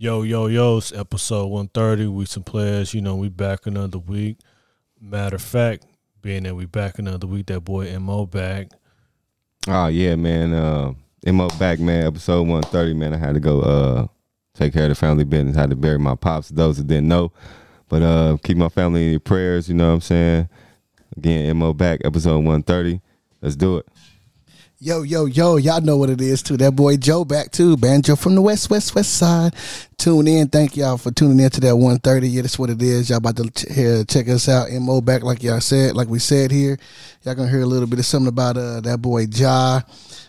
Yo, yo, yo, it's episode 130. We some players, you know, we back another week. Matter of fact, being that we back another week, that boy MO back. Oh yeah, man. Uh MO back, man, episode one thirty, man. I had to go uh take care of the family business. I had to bury my pops, those that didn't know. But uh keep my family in your prayers, you know what I'm saying? Again, MO back, episode one thirty. Let's do it. Yo, yo, yo, y'all know what it is too. That boy Joe back too. Banjo from the west, west, west side. Tune in. Thank y'all for tuning in to that 130. Yeah, that's what it is. Y'all about to ch- here, check us out. MO back like y'all said, like we said here. Y'all gonna hear a little bit of something about uh that boy Ja.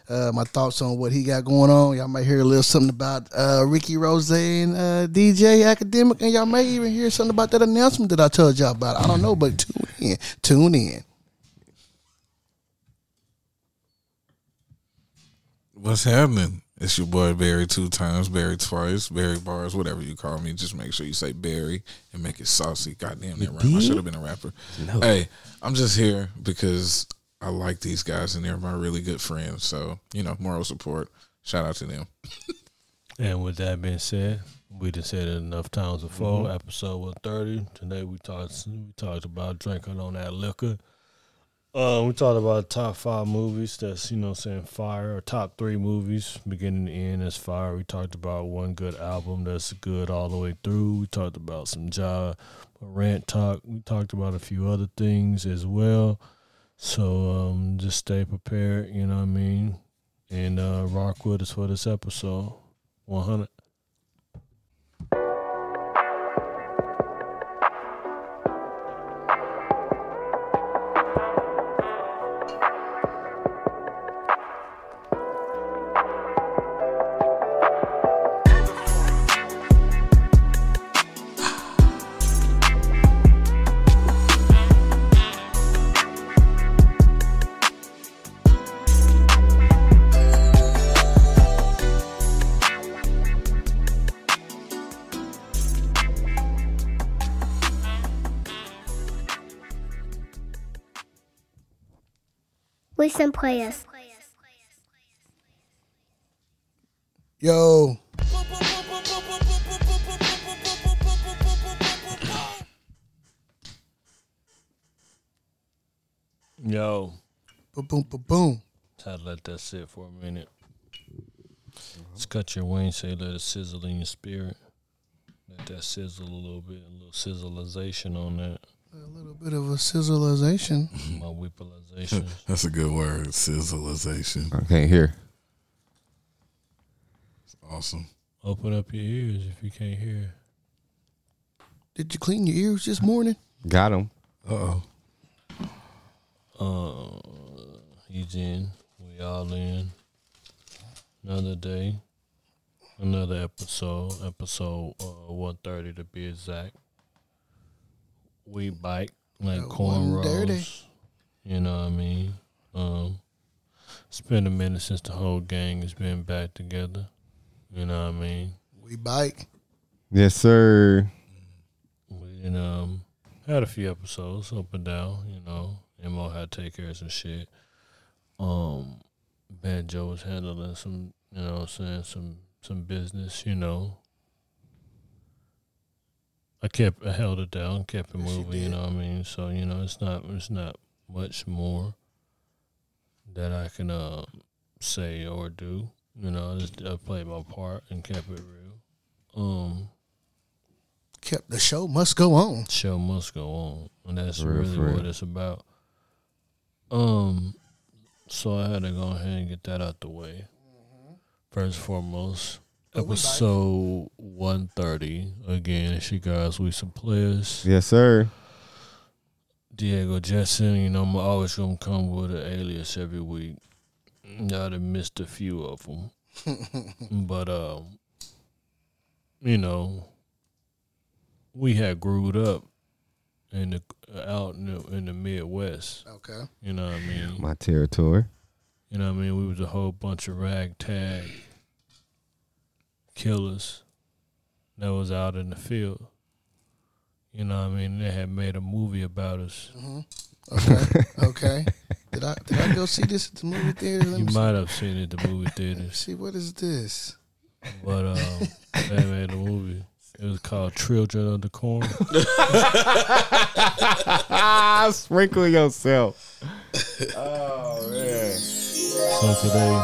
Uh, my thoughts on what he got going on. Y'all might hear a little something about uh, Ricky Rose and uh, DJ Akademiks, and y'all may even hear something about that announcement that I told y'all about. I don't know, but tune in. Tune in. What's happening? It's your boy Barry two times, Barry twice, Barry bars, whatever you call me. Just make sure you say Barry and make it saucy. Goddamn that rhyme. I should have been a rapper. Hey, I'm just here because I like these guys and they're my really good friends. So, you know, moral support. Shout out to them. And with that being said, we done said it enough times before. Mm-hmm. Episode 130. Today we talked we talked about drinking on that liquor. Uh, we talked about top five movies that's, you know, saying fire, or top three movies, beginning to end as fire. We talked about one good album that's good all the way through. We talked about some Ja rant talk. We talked about a few other things as well. So um, just stay prepared, you know what I mean? And uh, rock with us for this episode. 100. Players. Yo, Yo, boom, boom, boom, boom. had to let that sit for a minute. Let's cut your wings, say let it sizzle in your spirit. Let that sizzle a little bit, a little sizzleization on that. A little bit of a sizzleization. My whippalization. That's a good word. Sizzleization. I can't hear. Awesome. Open up your ears if you can't hear. Did you clean your ears this morning? Got them. Uh oh. Uh, he's in. We all in. Another day. Another episode. Episode uh, 130 to be exact. We bike like 130. cornrows. You know what I mean? Um, it's been a minute since the whole gang has been back together. You know what I mean? We bike. Yes, sir. We and, um had a few episodes up and down, you know. Mo had to take care of some shit. Um Banjo was handling some you know I'm saying, some some business, you know. I kept I held it down, kept it Yes, you moving, you know what I mean? So, you know, it's not it's not much more that I can uh say or do. You know, I just I played my part and kept it real. Um Kept the show must go on. show must go on, and that's For real, really for real. what it's about. Um, so I had to go ahead and get that out the way. First and foremost, But we back. Episode one thirty. Again, it's you guys. We some players. Yes, sir. Diego Jetson. You know, I'm always gonna come with an alias every week. I'd have missed a few of them, but um, you know, we had grewed up in the out in the, in the Midwest. Okay. You know what I mean? My territory. You know what I mean? We was a whole bunch of ragtag killers that was out in the field. You know what I mean? They had made a movie about us. hmm Okay. okay. Did I did I go see this at the movie theater? Let You me might have seen it at the movie theater. see what is this? But um, they made a movie It was called Children of the Corn. Ah, sprinkle yourself. Oh man. so today,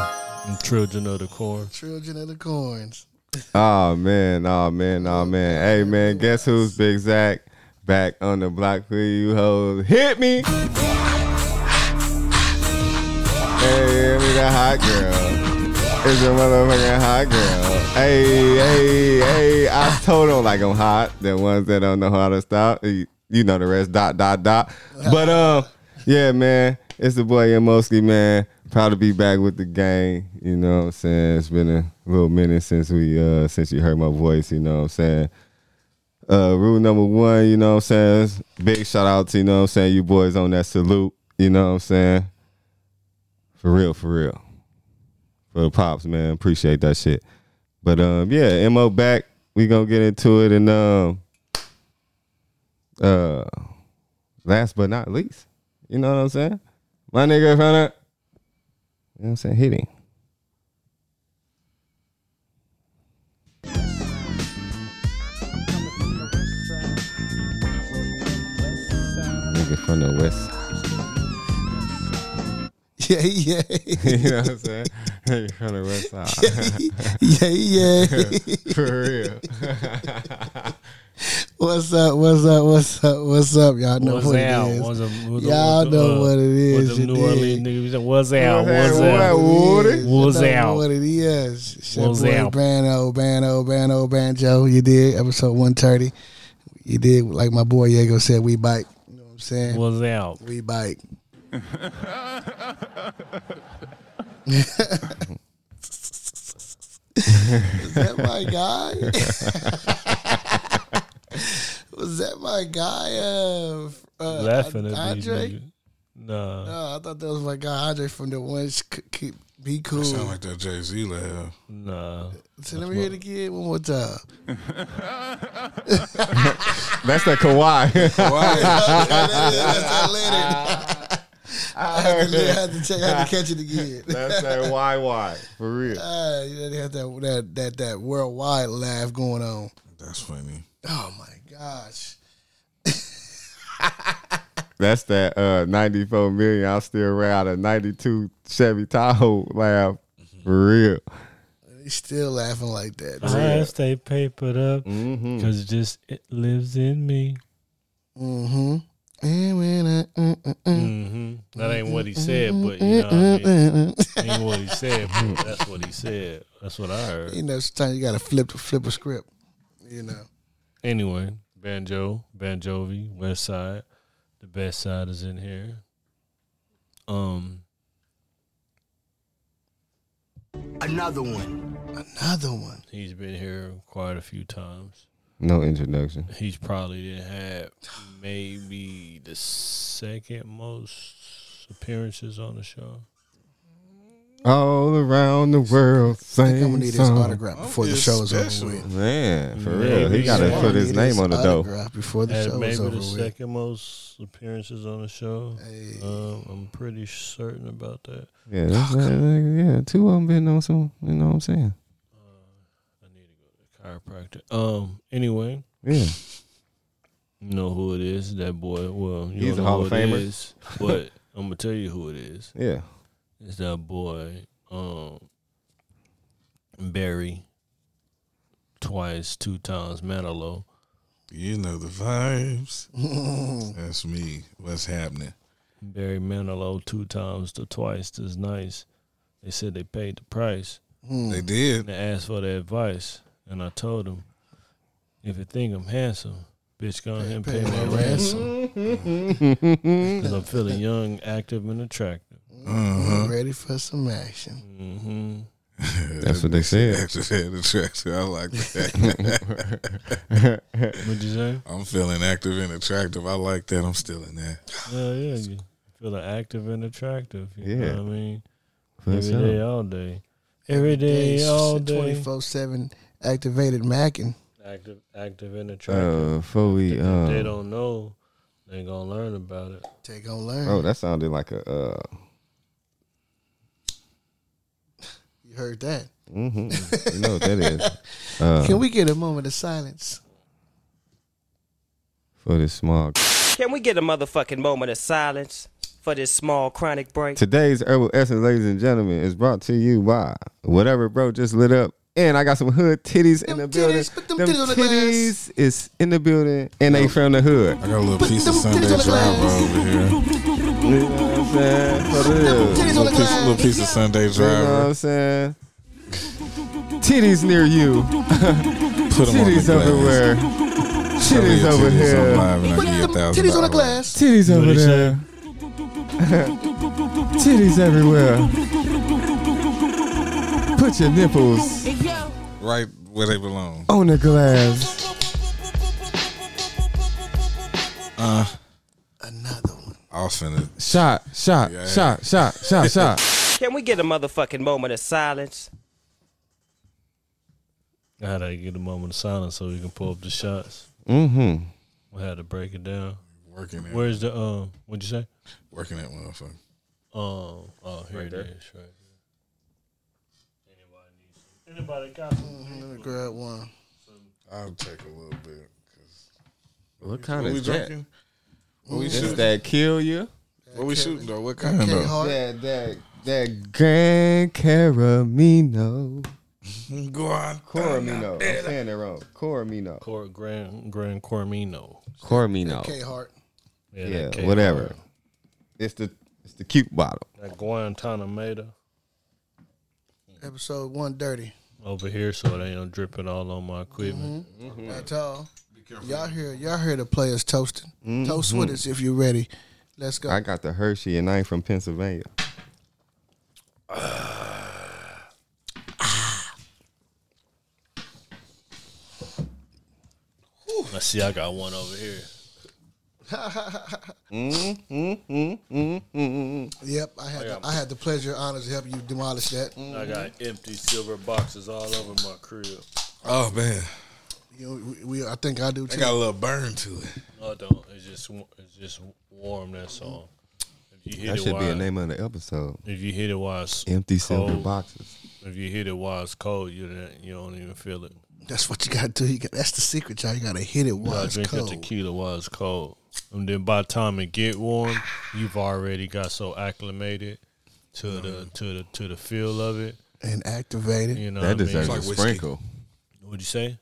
I'm Children of the Corn. Children of the corns. Oh man, oh man, oh man. Hey man, guess who's Big Zach? Back on the block for you hoes. Hit me. Hey, we the hot girl. It's a motherfucking hot girl. Hey, hey, hey. I told them like I'm hot. The ones that don't know how to stop. You know the rest. Dot dot dot. But um, yeah, man. It's the boy Yamoski, man. Proud to be back with the gang. You know what I'm saying? It's been a little minute since we uh since you heard my voice, you know what I'm saying? Uh rule number one, you know what I'm saying? Big shout out to, you know what I'm saying, you boys on that salute, you know what I'm saying? For real, for real. For the pops, man. Appreciate that shit. But um yeah, MO back. We gonna get into it and um uh last but not least, you know what I'm saying? My nigga found out. You know what I'm saying? Hit from the west. Yeah, yeah, you know what I'm saying? Nigga from the west side. yeah, yeah. For real. What's up? What's up? What's up? What's up? Y'all know What's what out? it is. What's up? What's Y'all up? know Uh, what it What's is. them you New Orleans niggas? What's out? What's What's out? What? What it Woody? is. What's You know out? What it is. It's your What's boy out? Bano, Bano, Bano, Banjo. You did episode one thirty. You did like my boy Diego said. We bike. I'm saying? What's out? We bike. Is that my guy? Was that my guy? Uh, uh, Laughing at Andre? Nah. No, I thought that was my guy Andre from the ones keep be cool. Sound like that Jay Z laugh. Nah. so let me hear it again one more time. That's that Kawhi. That's that Leonard. I had to, I had to check. I had to catch it again. That's that YY. For real. Ah, you know, they have that that that that worldwide laugh going on. That's funny. Oh my gosh. That's that uh 94 million. I'm still around a 92 Chevy Tahoe laugh. For real. He's still laughing like that. I stay papered up Mm-hmm. because just it lives in me. Mm-hmm. And when I, mm, mm, mm, hmm That ain't what he said, but you know what I mean. Ain't what he said, but that's what he said. That's what I heard. you know, sometimes you gotta flip flip a script. You know. Anyway, Banjo, Banjovi, West Side, the best side is in here. Um, Another one. Another one. he's been here quite a few times. No introduction. He's probably didn't have maybe the second most appearances on the show. All around the world, I think I'm gonna need his song. autograph before the It's show is over with. Man, for Maybe. real. He got to Yeah. put his Need name on the door. autograph before the Had show maybe is over the with. second most appearances on the show. Hey. Um, I'm pretty certain about that. Yeah, that's, that, yeah. Two of them been on some. You know what I'm saying? I need to go to the chiropractor. Um, anyway, Yeah. you know who it is? That boy. Well, you He's don't a know Hall who of it Famer. is, but I'm gonna tell you who it is. Yeah. It's that boy, um, Barry. Twice, two times, Manilow. You know the vibes. That's me. What's happening? Barry Manilow two times to twice is nice. They said they paid the price. They And did. they asked for the advice. And I told them, if you think I'm handsome, bitch, go ahead and pay my ransom. Because I'm feeling young, active, and attractive. Uh-huh. Ready for some action. hmm That's what they said. Active and attractive. I like that. What'd you say? I'm feeling active and attractive. I like that. I'm still in that. Yeah, yeah. You feeling active and attractive. You Yeah. know what I mean? For Every sure. day, all day. Every day, all day. Twenty four seven activated Mackin. Active, active, and attractive. Uh, before we, if they uh, don't know, they gonna learn about it. Take on learn. oh, that sounded like a, uh, you heard that. hmm you know what that is. Uh, Can we get a moment of silence? for this small. Can we get a motherfucking moment of silence for this small chronic break? Today's Herbal Essence, ladies and gentlemen, is brought to you by whatever bro just lit up. And I got some hood titties in the Them building. put them Them titties on the glass. is in the building, and they from the hood. I got a little piece of Sunday titties on the driver over here. You know what I'm saying? For real. Little piece, little piece of Sunday You know what. I'm saying? Titties near you. Put them on the Titties everywhere. Show Titties over here. live and I Put give you a them thousand titties on the glass. Titties over there. Titties everywhere. Put your nipples Right where they belong. on the glass. Uh, Another one. I was finna. Shot, shot, Yeah. shot, shot, shot, shot. Can we get a motherfucking moment of silence? I had to get a moment of silence so we can pull up the shots. Mm-hmm. We had to break it down. Working it. Where's the um? What'd you say? Working that motherfucker. Um. Oh, here it is. Right. Anybody needs some? Anybody got some? Let me grab one. I'll take a little bit. 'cause- What kind What we of that? drinking? What we shooting? that kill you? What we shooting though? What kind of? though? That that that Grand Caramino. Go on. Coramino. I'm saying it wrong. Coramino. Cor Grand Grand Cormino. Coramino. K Hart. that Yeah, K- whatever. It's the it's the cute bottle. That Guantanamo Episode one dirty. over here, so they don't drip all on my equipment. Mm-hmm. That's all. Y'all hear y'all hear the players toasting. Mm-hmm. Toast with us if you're ready. Let's go. I got the Hershey and I ain't from Pennsylvania. Let's see, I got one over here. Mm-hmm. Yep, I had the, I had the pleasure, honor to help you demolish that. I got empty silver boxes all over my crib. Oh man, You know, we, we I think I do they too. got a little burn to it. No, I don't. It's just it's just warm. That's all. If you hit That it should while be a name of the episode. if you hit it while it's Empty silver boxes. If you hit it while it's cold, you don't- you don't even feel it. That's what you got to do. You got, that's the secret, y'all. You got to hit it while gotta it's drink cold. your tequila while it's cold, and then by the time it get warm, you've already got so acclimated to the to the to the feel of it. and activated. You know, That what I mean? like a whiskey. sprinkle. What'd you say?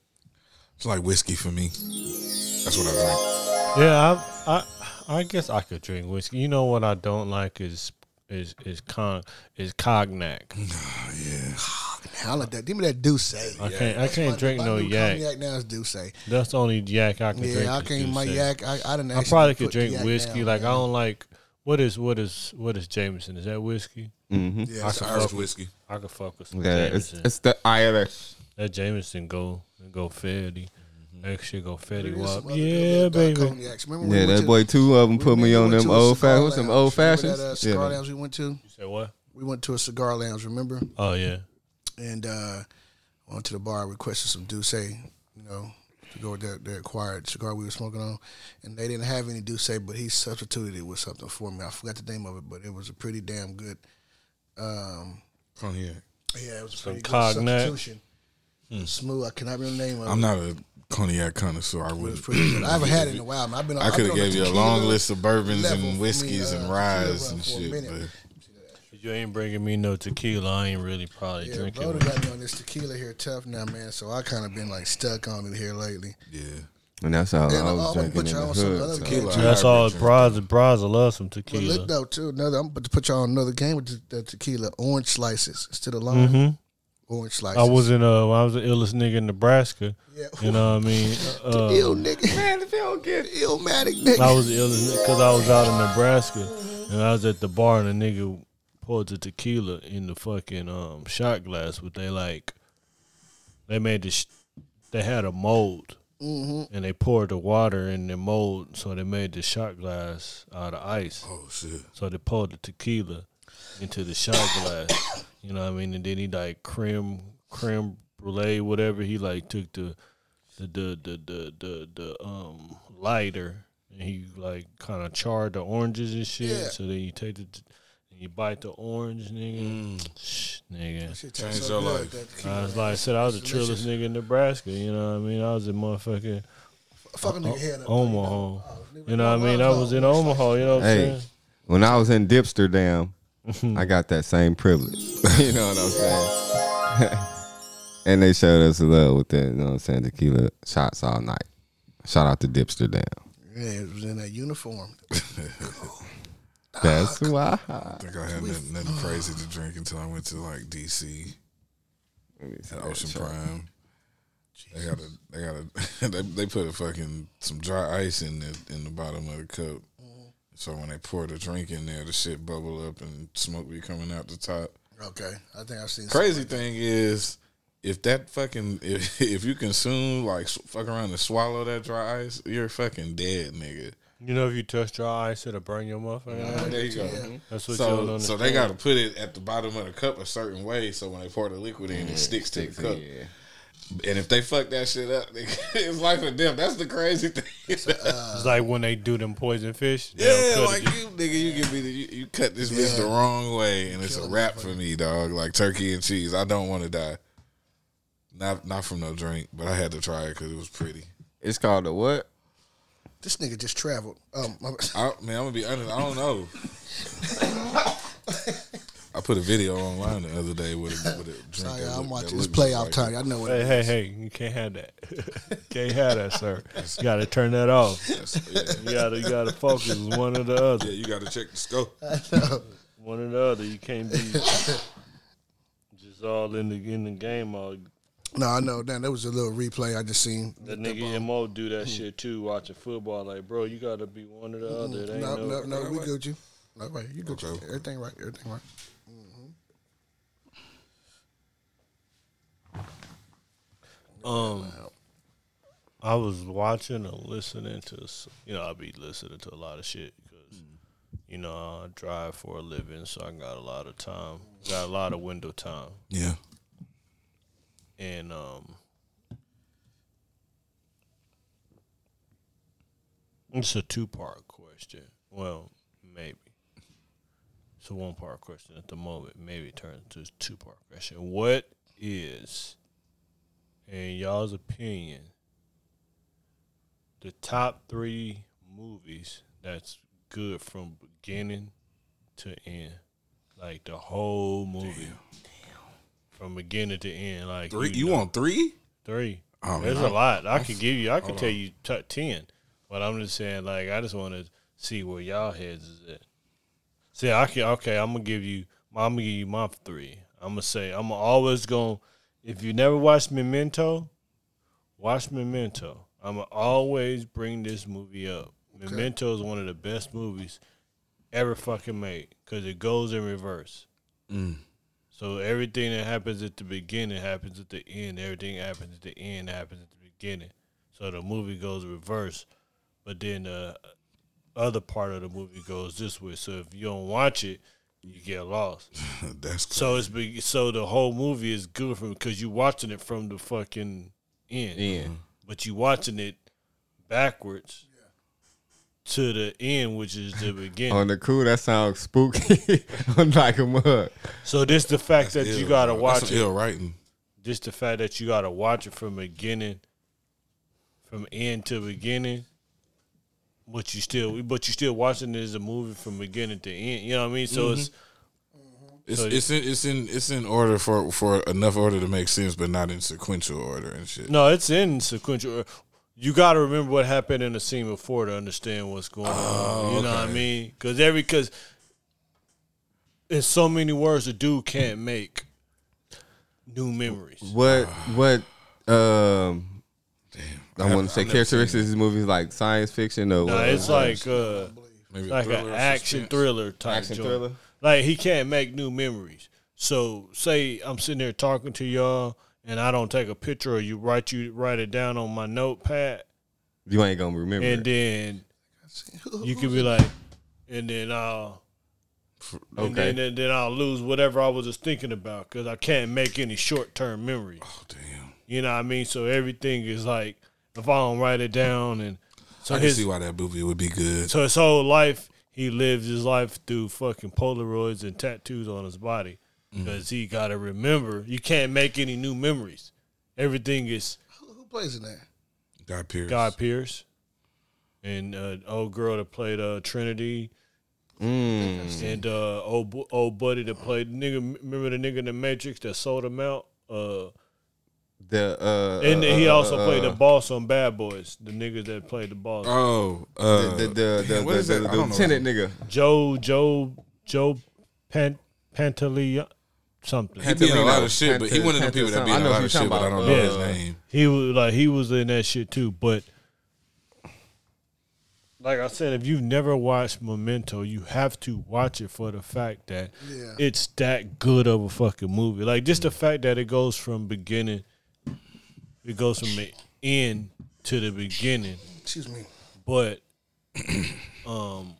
It's like whiskey for me. That's what I drink. Yeah, I, I I guess I could drink whiskey. You know what I don't like is is is con is cognac. Yeah. I like that. Give me that D'ussé. I can't I can't drink no yak. Yak now is D'ussé. That's the only yak I can drink. Yeah, I can't. My D'ussé. yak. I, I didn't. I probably could drink whiskey. down, like I don't like what is what is what is Jameson? Is that whiskey? Mm-hmm. Yeah, I it's could Irish fuck with, whiskey. I could fuck with some Yeah, it's Jameson. it's the Irish. That Jameson go go fatty. That shit go fatty There is wop. Yeah, baby. cognacs. Remember when Yeah, we that to- boy. Two of them put me remember on them old cigar fashions. Them old Remember fashions. That, uh, cigar Yeah. lounge we went to. You said what? We went to a cigar lounge. Remember? Oh yeah. and uh, went to the bar, requested some D'ussé, you know, to go with their, their acquired cigar we were smoking on, and they didn't have any D'ussé, but he substituted it with something for me. I forgot the name of it, but it was a pretty damn good. Um, Cognac. yeah, it was a Some pretty good cognac. substitution. Smooth. I cannot remember the name of I'm it. not a cognac connoisseur. I would. I haven't had it in a while. man. I've been. I I've could been have gave you a long list of bourbons level for and me, whiskeys uh, and ryes and shit. minute. But If you ain't bringing me no tequila, I ain't really probably Yeah, drinking. bro, one. got me on this tequila here tough now, man. So I kind of been like stuck on it here lately. yeah, And that's all And I I'm was gonna drinking put in you the on some hood. other so- Tequila. That's all. drink Bras, bras, I love some But tequila. look though, too, another. I'm about to put y'all on another game with the, the tequila. Orange slices instead of lime. hmm Orange slices. I was in uh, I was the illest nigga in Nebraska. Yeah. You know what I mean? Uh, ill nigga. Man, if you don't get illmatic nigga. I was the illest because I was out in Nebraska and I was at the bar and a nigga poured the tequila in the fucking um shot glass, but they like they made this. They had a mold mm-hmm. and they poured the water in the mold, so they made the shot glass out of ice. oh shit. So they poured the tequila into the shot glass. You know what I mean? And then he like creme creme brulee, whatever. He like took the the the the the the, the um lighter and he like kind of charred the oranges and shit. Yeah. So then you take the and you bite the orange, nigga. Shh, nigga. Shit Changed tastes your life. I was like I said, I was the Delicious. trillest nigga in Nebraska. You know what I mean? I was a motherfucker. Fucking a nigga head up. Omaha. You know what I mean? I was in Omaha. You know what I'm Hey, saying? when I was in Dipsterdam, Mm-hmm. I got that same privilege. you know what I'm saying? and they showed us love with that, you know what I'm saying, tequila shots all night. Shout out to Dipsterdam. Yeah, it was in that uniform. That's why. I think I had nothing, nothing crazy to drink until I went to like DC at Ocean Prime. They got a, they got a, they, they put a fucking some dry ice in the in the bottom of the cup. So when they pour the drink in there, the shit bubble up and smoke be coming out the top. Okay, I think I've seen. Crazy thing is, if that fucking if, if you consume like fuck around and swallow that dry ice, you're fucking dead, nigga. You know, if you touch dry ice, it'll burn your motherfucker. There you go. That's what y'all So, so they got to put it at the bottom of the cup a certain way, so when they pour the liquid in, it sticks to the cup. Yeah. And if they fuck that shit up, it's life or death. That's the crazy thing. It's like when they do them poison fish. yeah, like you, nigga, you give me the, you, you cut this bitch the wrong way, and it's a wrap for me, dog. Like turkey and cheese. I don't want to die. Not not from no drink, but I had to try it because it was pretty. It's called a what? This nigga just traveled. Um, my- I, man, I'm gonna be honest. I don't know. I put a video online the other day with a, with a drink. sorry, that I'm look- watching this looked just playoff like time. I know what. Hey, it hey, is. hey! You can't have that. can't have that, sir. You got to turn that off. Yeah. You got to, you got to focus one or the other. yeah, you got to check the scope. One or the other. You can't be just all in the in the game. All No, I know. Damn, that was a little replay I just seen. that nigga Mo do that hmm. shit too. Watching football, like bro, you got to be one or the hmm. other. It ain't No, no, no, no, we Gucci. No, right, you Gucci. Okay. Everything right. Everything right. Um, I was watching or listening to, you know, I be listening to a lot of shit because, you know, I drive for a living, so I got a lot of time, got a lot of window time, Yeah. and um, it's a two part question. Well, maybe. It's a one part question at the moment. Maybe it turns into a two part question. What is, in y'all's opinion, the top three movies that's good from beginning to end? Like the whole movie. From beginning to end. Like Three? You know- want three? Three. Oh, There's man, a lot. I could give you. I could tell on. you t- ten, but I'm just saying. Like I just want to see where y'all heads is at. See, I can. Okay, I'm gonna give you. I'm gonna give you my three. I'm gonna say. I'm always gonna. If you never watched Memento, watch Memento. I'm gonna always bring this movie up. Memento is one of the best movies ever fucking made because it goes in reverse. Mm. So everything that happens at the beginning happens at the end. Everything happens at the end happens at the beginning. So the movie goes reverse, but then the other part of the movie goes this way. So if you don't watch it, you get lost. That's So it's be, so the whole movie is good for because you're watching it from the fucking end, Yeah. Mm-hmm. but you're watching it backwards to the end, which is the beginning. On the cool, that sounds spooky. I'm like a mug. so this the fact that you ill, gotta bro. watch That's it. ill writing. just the fact that you gotta watch it from beginning, from end to beginning. But you still, but you still watching it as a movie from beginning to end. You know what I mean? So it's It's So- it's in it's in it's in order for for enough order to make sense, but not in sequential order and shit. no, it's in sequential. You got to remember what happened in the scene before to understand what's going on. You know what I mean? Because every because in so many words, a dude can't make new memories. What what um I I've- want to say I've characteristics of this movie is like science fiction or No, what? it's like uh, Maybe a like an action suspense. thriller type Action joint. thriller? Like he can't make new memories. So say I'm sitting there talking to y'all and I don't take a picture or you write you write it down on my notepad you ain't gonna remember. and it. then you could be like and then I'll and Okay. then, then, then I'll lose whatever I was just thinking about because I can't make any short term memories. Oh damn! You know what I mean? So everything is like if I don't write it down and so I can his see why that movie would be good. so his whole life, he lives his life through fucking Polaroids and tattoos on his body Mm. because he got to remember. You can't make any new memories. Everything is Who, who plays in that? Guy Pearce. Guy Pearce, and uh, old girl that played uh, Trinity, Mm. and uh, old old buddy that played nigga. Remember the nigga in the Matrix that sold him out. Uh, The uh, and uh, he uh, also uh, played the boss on Bad Boys. The nigga that played the boss. Oh, uh, the the the, damn, the, what the, is that? the I lieutenant nigga. Joe Joe Joe Pan Pantoliano something. He be in a lot of shit, but he Pantal- one of them people that be in a lot of shit, but I don't know about. his name. He was like he was in that shit too, but like I said, if you've never watched Memento, you have to watch it for the fact that Yeah. it's that good of a fucking movie. Like just the fact that it goes from beginning, it goes from the end to the beginning, Excuse me. but um,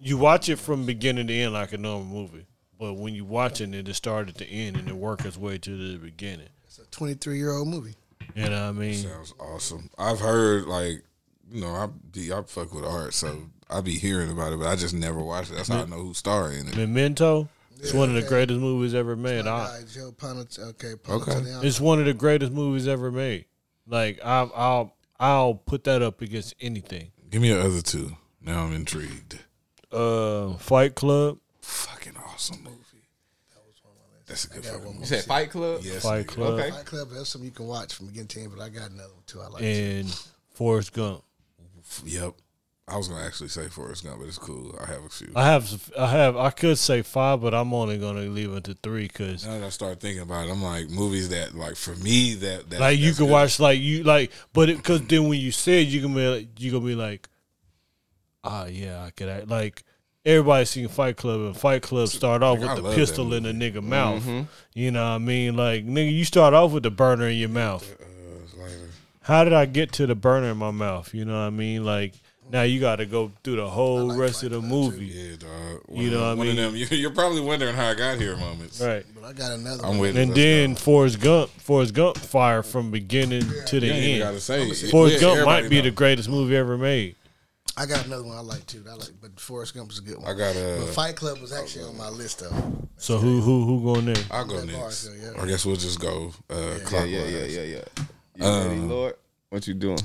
you watch it from beginning to end like a normal movie. But when you're watching it, it start at the end and it work its way to the beginning. It's a 23 year old movie. You know what I mean? Sounds awesome. I've heard like, you know, I be I fuck with art, so I be hearing about it, but I just never watched it. That's how I know who's starring in it. Memento. It's Yeah, one of the okay. greatest movies ever made. My I, Joe Ponat- okay, Okay. Ponatiniano. it's one of the greatest movies ever made. Like I'll I'll I'll put that up against anything. Give me your other two. Now I'm intrigued. Uh, Fight Club, Fucking awesome movie. That was one of my last. That's a good fucking You said Fight Club. Yes, Fight. Club, Okay. Fight Club. That's something you can watch from beginning to end, but I got another one too. I like. and Forrest Gump. Yep. I was gonna actually say Forrest Gump, but it's cool. I have a few. I have I have I could say five, but I'm only gonna leave it to three because now that I start thinking about it, I'm like movies that like for me that, that like you can good. watch like you like, but because then when you said you can be like, you gonna be like, ah yeah, I could act like. Everybody seen Fight Club, and Fight Club start off Like, I with the pistol in the nigga mouth. Mm-hmm. You know what I mean? Like nigga, you start off with the burner in your mouth. Uh. How did I get to the burner in my mouth? You know what I mean? Like now you got to go through the whole like rest Fight of the Club, too. movie, Yeah, dog. One You know them- what I one mean? of them. You, you're probably wondering how I got here. Moments. right? But I got another I'm one. with. And then go. Forrest Gump, Forrest Gump fire from beginning to the You end. gotta say. it. Forrest Yeah, Gump might be know. the greatest movie ever made. I got another one I like too. I like, but Forrest Gump is a good one. I got a. But Fight Club was actually on my list though. So who who who going there? I'll go next. bars yeah. I guess we'll just go uh, Yeah, clockwise. yeah, yeah, yeah, yeah. You Um, ready, Lord? What you doing?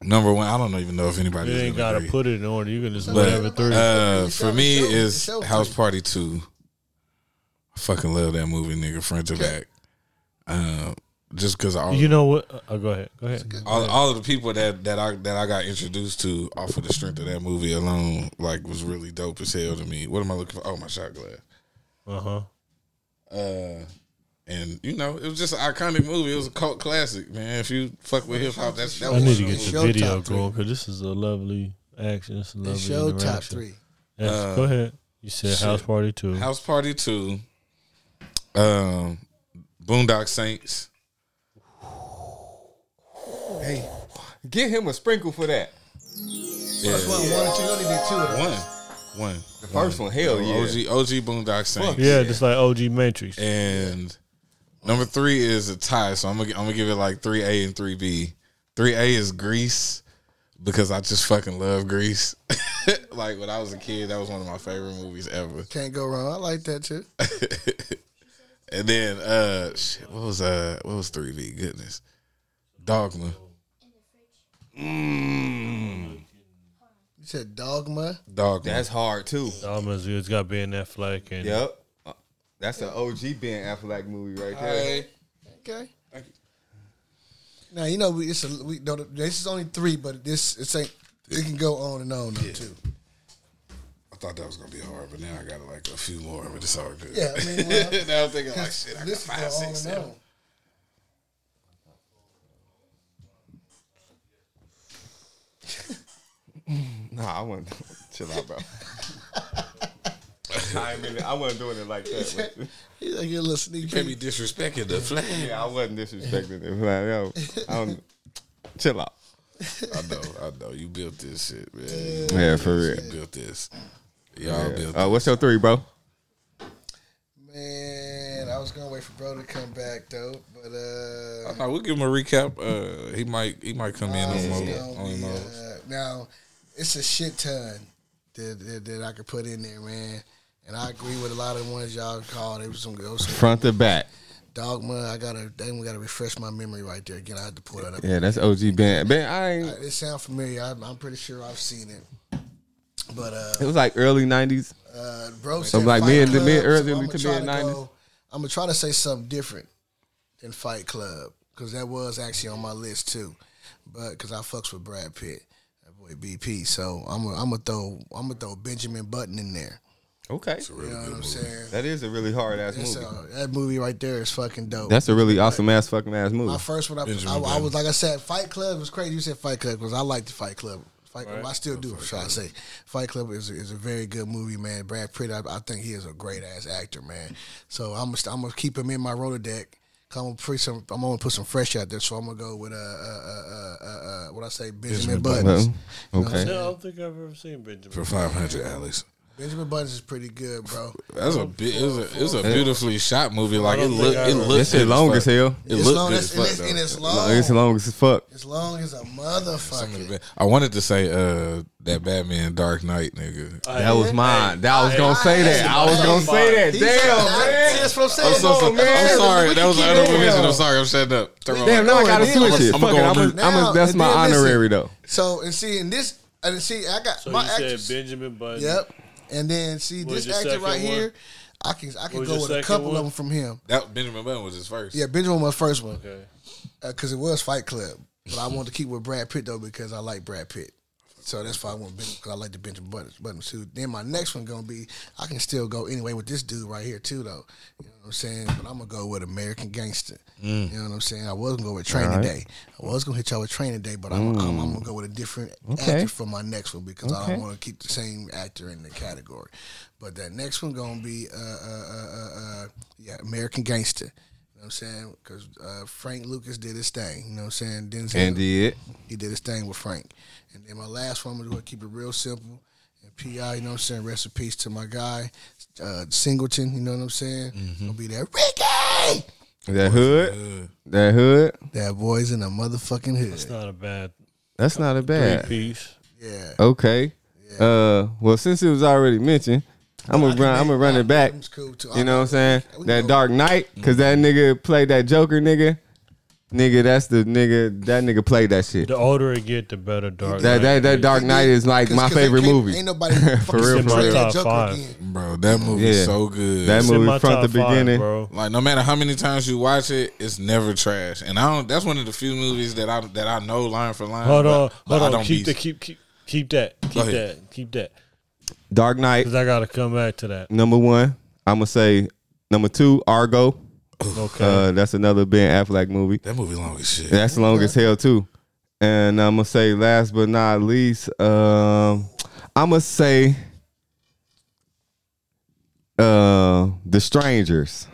Number one, I don't even know if anybody You ain't gotta agree. put it in order. You can just But, whatever three. Uh, for me, the is House. Party Two. I fucking love that movie, nigga. Front to back. Uh, just because all, you know what? Uh, go ahead. Go ahead. all all of the people that that I that I got introduced to off of the strength of that movie alone, like was really dope as hell to me. What am I looking for? Oh, my shot glass. Uh huh. Uh, and you know, it was just an iconic movie. It was a cult classic, man. If you fuck with hip hop, that's that I was need to get of the video going because this is a lovely action. It's a The lovely show top three. Yes, Uh, go ahead. You said shit. House Party Two. House Party Two, um, Boondock Saints. Hey, get him a sprinkle for that. Yeah, First one, one or two. You only need two of them. one, one. The first one, hell yeah. OG, OG Boondock Saints. yeah, just like OG Matrix. And number three is a tie, so I'm gonna I'm gonna give it like three A and three B. Three A is Grease because I just fucking love Grease. like when I was a kid, that was one of my favorite movies ever. Can't go wrong. I like that too. And then uh, shit, what was uh, what was three B? Goodness, Dogma. Mm, You said Dogma. Dogma. that's hard too. Almost, it's got Ben Affleck and Yep. That's an OG Ben Affleck movie right there. Hey. Okay. Thank you. Now you know we, it's a, we no, this is only three, but this it's ain't it can go on and on though, too. I thought that was gonna be hard, but now I got like a few more, but it's all good. Yeah, I mean, well, now I'm thinking like shit. I got this five, go six, seven. Nah, I wasn't. Chill out, bro. I mean, I wasn't doing it like that. but- He's like a little sneak You can't be disrespecting the flag. yeah, I wasn't disrespecting the flag. yo, I don't, chill out. I know, I know. You built this shit, man. Yeah, for real. You built this. Y'all built Uh, what's your three, bro? Man, I was gonna wait for bro to come back though, but uh, No, we'll give him a recap. Uh, he might he might come in on it's more on be, uh, now it's a shit ton that, that that I could put in there, man. And I agree with a lot of the ones y'all called. It was some, some Front to back. Dogma. I gotta. Then we gotta refresh my memory right there again. I had to pull that up. Yeah, that's OG band. Ben, I ain't, It sounds familiar. I, I'm pretty sure I've seen it. But uh, it was like early '90s. uh, bro, So like me and so early I'ma to try mid-nineties? go- I'm gonna try to say something different than Fight Club because that was actually on my list too. But because I fucks with Brad Pitt, that boy BP. So I'm gonna throw I'm gonna throw Benjamin Button in there. Okay, You know what I'm saying? that is a really hard ass movie. uh, that movie right there is fucking dope. That's a really awesome ass fucking ass movie. My first one, I, Benjamin I, I was like I said, Fight Club was crazy. You said Fight Club because I like the Fight Club. Fight Club, I still do. Should I say, Fight Club is a, is a very good movie, man. Brad Pitt, I, I think he is a great ass actor, man. So I'm gonna I'm gonna keep him in my Rolodeck. I'm gonna put some. I'm gonna put some fresh out there. So I'm gonna go with uh uh uh uh, uh, uh what I say, Benjamin, Benjamin Buttons. Well, okay. No, I don't think I've ever seen Benjamin. For five hundred, Alex. Benjamin Buttons is pretty good, bro. That's a bit. It was a, it was a beautifully shot movie. Like it don't think It ever- looked. That shit good long fuck. as hell. It It's looked long good as, as and, fuck. it's, though. and it's Like, long. It's long as fuck. As long as a Some of the motherfucker. I wanted to say uh that Batman Dark Knight nigga. That was mine. That I was gonna say that. I was gonna say that. He's- Damn, man. That's what I'm saying. I'm so on, sorry. man. I'm sorry. That was an honorable mention. I'm sorry. I'm shutting up. Turn my Damn, mic. now I No, gotta and then- switch it. I'ma Fuck go it. on I'm the- a, I'm a, that's and my then listen. honorary though. So and see, and this and see, I got So my you actress. said Benjamin Button. Yep. And then see What was this your actor right one? here. I can I can was go your with a second couple one? of them from him. That Benjamin Button was his first. Yeah, Benjamin was first one Okay. Uh, because it was Fight Club, but I wanted to keep with Brad Pitt though because I like Brad Pitt. So that's why I want because I like the Benjamin Button Button suit. Then my next one gonna be I can still go anyway with this dude right here too though. You know what I'm saying? But I'm gonna go with American Gangster. You know what I'm saying? I was gonna go with Training Alright. Day. I was gonna hit y'all with Training Day, but I'm, I'm, I'm gonna go with a different Okay. actor for my next one because I don't want to keep the same actor in the category. But that next one gonna be uh, uh, uh, uh, uh, yeah American Gangster. You know what I'm saying? Because uh, Frank Lucas did his thing. You know what I'm saying? Denzel, And did. he did his thing with Frank. And then my last one, I'm going to keep it real simple. And P.I., you know what I'm saying? Rest in peace to my guy, uh, Singleton, you know what I'm saying? Gonna be there. Ricky! That hood. That hood. That boy's in a motherfucking hood. It's not a bad That's not a bad. three piece. yeah. Okay. Uh, well, since it was already mentioned, I'm gonna run. I'm gonna run it back. Cool too. You know what I'm saying? That Dark Knight, cause that nigga played that Joker, nigga. Nigga, that's the nigga. That nigga played that shit. The older it get, the better Dark That Knight that that is. Dark Knight is like my favorite can't- movie. Ain't nobody For real, for real. Joker Top five. Bro, that movie Yeah. so good. That It's in movie my from the top five, beginning. bro. Like no matter how many times you watch it, it's never trash. And I don't. That's one of the few movies that I that I know line for line. Hold but- on, but hold I on. don't Keep be- the keep keep keep that. Keep ahead. that. Keep that. Dark Knight, Because I gotta come back to that. number one. I'm gonna say number two, Argo. Okay. Uh, that's another Ben Affleck movie. That movie long as shit. That's long as hell too. And I'm gonna say last but not least, um, I'm gonna say uh, The Strangers.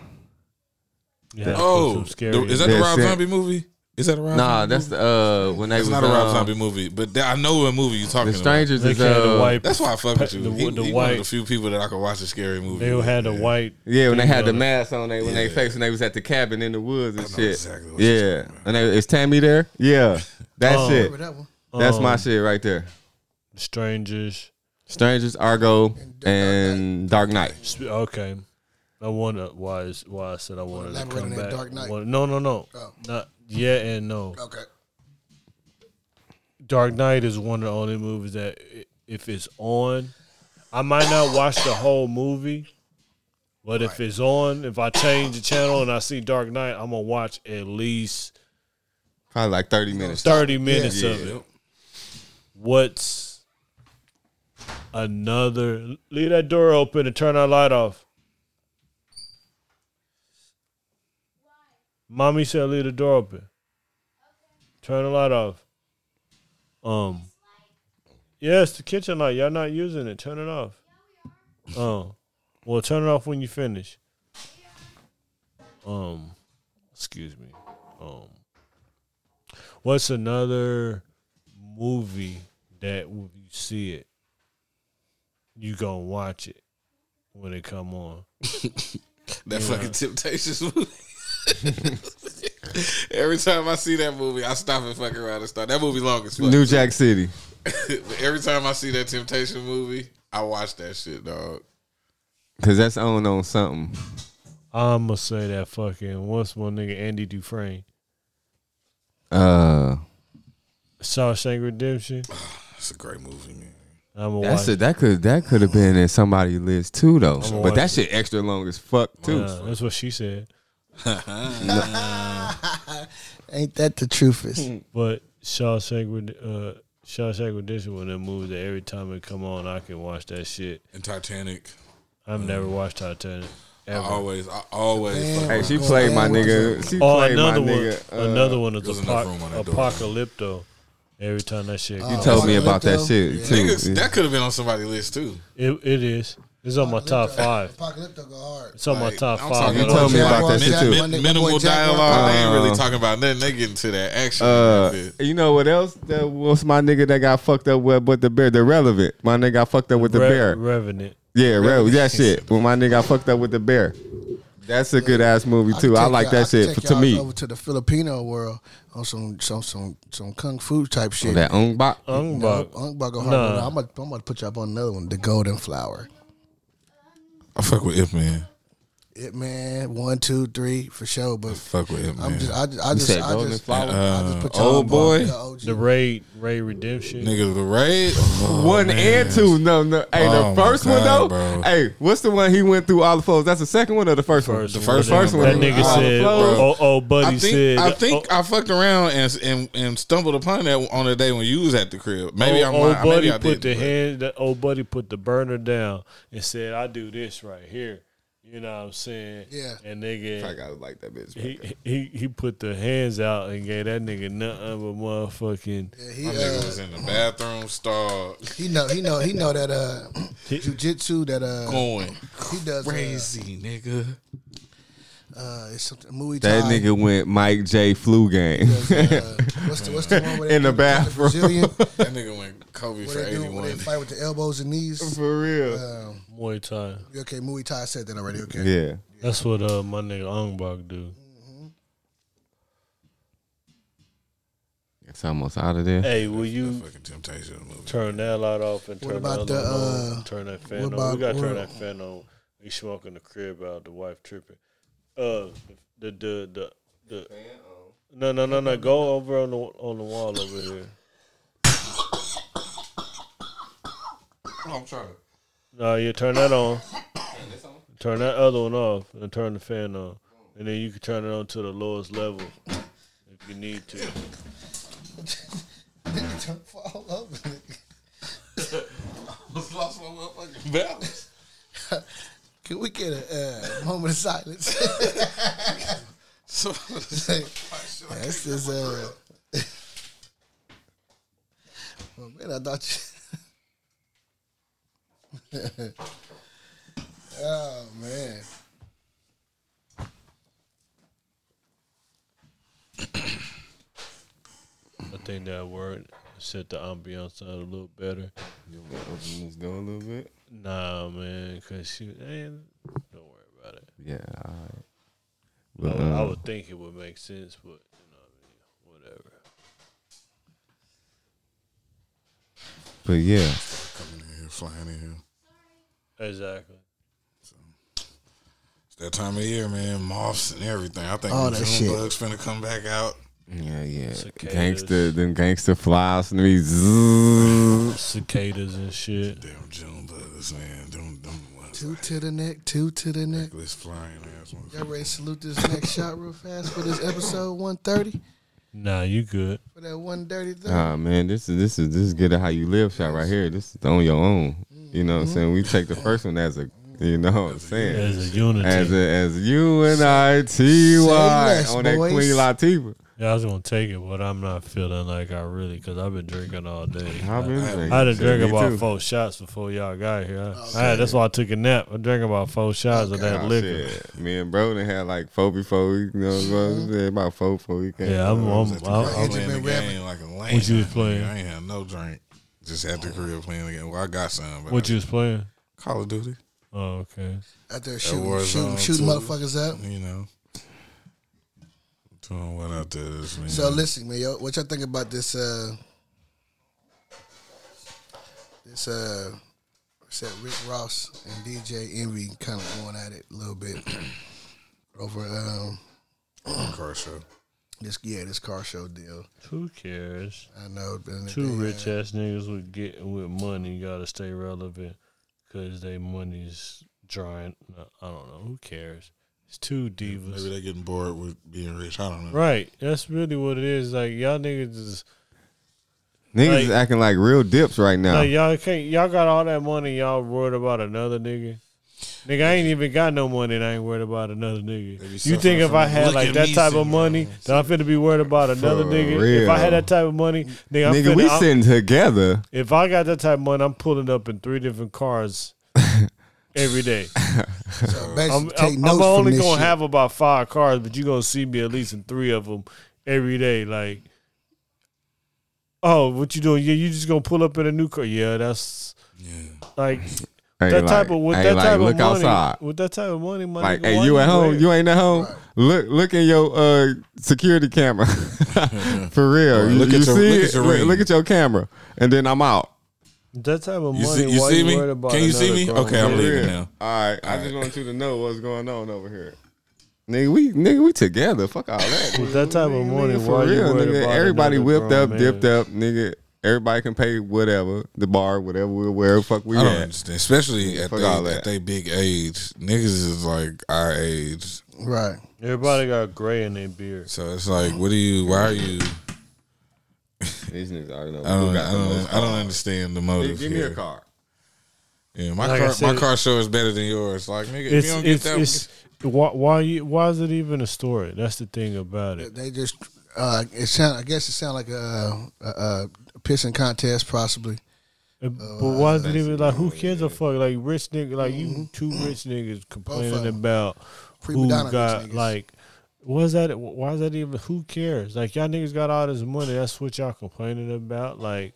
You had to put Oh, scary the- is that the Rob. Zombie movie? Is that a Rob? Nah, Zombie that's movie? the uh when they That's was not a Rob um, Zombie movie, but that, I know what movie you're talking The Strangers They is had the uh, white. about. That's why I fuck with you. The, he, the he one of the few people that I can watch a scary movie. They with. had the Yeah. white. Yeah, when they had the thing on mask on, they when they Yeah. faced when they was at the cabin in the woods and I know shit. exactly what you're yeah, talking about. and they, is Tammy there? Yeah, that's Oh. it. Remember that one? That's my Um, shit right there. Strangers. Strangers, Argo, Dark and Dark Knight. Sp- Okay. I wonder why is why I said I wanted to Elaborate come that back. Dark Knight. Wanna- no, no, no. Oh. Not yeah and no. Okay. Dark Knight is one of the only movies that i- if it's on, I might not watch the whole movie, but if it's on, if I change the channel and I see Dark Knight, I'm gonna watch at least Probably like thirty minutes. thirty minutes Yeah. of it. What's another? Leave that door open and turn our light off. Mommy said leave the door open. Turn the light off. Um. Yes, the kitchen light. Y'all not using it. Turn it off. Oh. Well, turn it off when you finish. Um. Excuse me. Um. What's another movie that when you see it, you gonna watch it when it come on? That fucking Temptations movie. Every time I see that movie, I stop and fuck around and start. That movie long as fuck. New Jack City. But Every time I see that Temptation movie, I watch that shit, dog. Cause that's on on something. I'ma say that fucking what's my nigga Andy Dufresne. Uh, Shawshank Redemption. That's a great movie, man. I'ma that's watch. it. That could that could have been in somebody's list too, though. I'ma But that watch shit extra long as fuck too. Yeah, that's what she said. Ain't that the truthest? But Shawshank, Red- uh, Shawshank Redemption, one of them movies that every time it come on, I can watch that shit. And Titanic. I've never watched Titanic. I always, I always. Man, Hey, she played my nigga. She Oh, played my another one. nigga. uh, another one is there's enough on Apoc- Apocalypto. Every time that shit, Oh, You comes told me about that shit Yeah. too. Niggas, that could have been on somebody's list too. it, it is. It's on my top five. Apocalypto go hard. It's on my Like, top I'm five. talking You about told me about that shit too. Min- minimal dialogue. they ain't really Uh, talking about nothing. They get into that action. Uh, like that. you know what else? That was my nigga that got fucked up with, with the bear. The relevant. My nigga got fucked up with the Re- bear. Revenant. Yeah, Re- that shit. When my nigga got fucked up with the bear. That's a good ass movie too. can I like that I shit. take To me, over to the Filipino world on some some some some kung fu type shit. that Ong Bak. Ung No, Bak. Ung Bak go hard. Nah. I'm gonna I'm gonna put you up on another one, the Golden Flower. I fuck with Ip Man. It man, one, two, three for sure. But Fuck with Ip Man. I'm just I just I You just said I Golden just, Flower? I just Uh, put Old y'all on Boy? the OG. The Raid, Raid Redemption. Nigga, the raid. one and two. No, no. Hey, Oh, the my first one God, though. bro. Hey, what's the one he went through all the flows? That's the second one or the first, one? The first, That first one. That nigga All the said, flows. oh, oh, buddy I think said. I think oh, I fucked around and, and and stumbled upon that on the day when you was at the crib. Maybe old, I'm old maybe buddy I put did. the hand. That old buddy put the burner down and said, "I do this right here." You know what I'm saying? Yeah. And nigga, I nigga, gotta like that bitch. he he he put the hands out and gave that nigga nothing but motherfucking. Yeah, he My nigga uh, was in the bathroom stall he know he know he know that uh jujitsu that uh going he does uh, crazy, nigga. Uh it's something Muay That Thai. nigga went Mike J. flu game. Does, uh, what's the what's the one where they In the do bathroom. Brazilian That nigga went Kobe for where they do eighty where fight with the elbows and knees. For real. Um, Muay Thai. okay, Muay Thai I said that already. Okay. Yeah. That's what uh my nigga Ong Bak do. It's almost out of there. Hey, will you Fucking Temptation movie. turn that light off and What turn about the other the, uh, on? Turn that fan what on. we gotta turn that fan on. We smoking the crib out. The wife tripping. Uh, the the the the. No no no no. Go over on the on the wall over here. I'm trying to. No, you turn that on. Turn that other one off and turn the fan on, and then you can turn it on to the lowest level if you need to. Don't fall over. Just lost my motherfucking balance. Can we get a uh, moment of silence? So, This is uh. well, man, I thought you. oh man. I think that word set the ambiance out a little better. You want to open this door a little bit? Nah, man, cause she, man, don't worry about it. Yeah. All right. I, But, would- I uh, would think it would make sense, but you know, what I mean, whatever. but yeah. coming in here, flying in here. Exactly. It's that time of year, man. Moths and everything. I think All the that June shit. bugs finna come back out. Yeah, yeah. Cicadas. Gangster, them gangster flies and me. Cicadas and shit. Damn June bugs, man. Them, them ones. Two to the neck, two to the neck. Reckless flying ass Y'all motherfucker. ready to salute this next shot real fast for this episode 130? Nah, you good. For that 130 thing? Ah man, this is this is this is get it how you live shot right here. This is on your own. You know what I'm saying? We take the first one as a you know what I'm saying? As a unity. As a, as U N I T Say Y less, on that boys. Queen Latifah. Yeah, I was gonna take it, but I'm not feeling like I really, cause I've been drinking all day. I've been I, drinking. I had to drink about too. four shots before y'all got here. I, I had, that's why I took a nap. I drank about four shots of that Oh, liquor. shit. Me and bro done had like four before we, you know, what I'm mm-hmm. saying? about four before we came. Yeah, I'm- I'm- Was at the I'm- crib I'm- playing the been rapping. game like a lame. What you was playing? I ain't had no drink. Just at the oh. crib playing the game. Well, I got some. But What you was playing? Call of Duty? Oh, okay. Out there shooting, shooting, shooting motherfuckers up. You know. Doing what out there this man. So listen, man, yo, what y'all think about this? Uh, this uh, what's that? Rick Ross and DJ Envy kind of going at it a little bit. over um Car show. this yeah this car show deal. Who cares? I know. Two rich uh, ass niggas with get with money gotta stay relevant because they money's drying. I don't know. Who cares? It's two divas. Maybe they're getting bored with being rich. I don't know. Right. That's really what it is. Like y'all niggas is Niggas Like- is acting like real dips right now. like y'all can't y'all got all that money, y'all worried about another nigga. Nigga, I ain't even got no money and I ain't worried about another nigga. You think if I had like that type of money, that I'm finna be worried about another For nigga? If I had that type of money, nigga, I'm Nigga, finna, we I'm- sitting together. if I got that type of money, I'm pulling up in three different cars every day. so I'm, take I'm, notes I'm only gonna shit. have about five cars, but you're gonna see me at least in three of them every day. Like, oh, what you doing? Yeah, you just gonna pull up in a new car? Yeah, that's Yeah. like Hey, that like- type of with hey, that like, type look of money. outside. With that type of money, my Like, hey, you at home? wear- You ain't at home? Look, look in your uh security camera. For real, Or you, look you at your- see look at your look, look at your camera, and then I'm out. That type of You money. see, you why see you me? about Can you see me? grown Okay, I'm man? Leaving now. All right, I All just want you to know what's going on over here. Nigga, we nigga, we together. Fuck all that. With that type of Nigga, money, nigga, why you nigga. about Everybody whipped grown up, man? dipped up, nigga. Everybody can pay whatever the bar, whatever we wear. Fuck we I don't at. understand, especially at they, all that. at they big age. Niggas is like our age, Right. Everybody got gray in their beard. so it's like, what do you? Why are you? These niggas already know. I don't. who I don't. I don't understand the Give, motive. give me here. a car. Yeah, my Like I car. my car show is better than yours. Like nigga, if It's you don't get it's that, it's why why you why is it even a story? That's the thing about it. They just uh it sound I guess it sound like a, a, a pissing contest possibly. Uh, but why is it even like who cares a fuck like rich nigga like you two rich niggas complaining Mm-hmm. them. about Prima who donna rich got niggas. like what's that why is that even who cares like y'all niggas got all this money that's what y'all complaining about like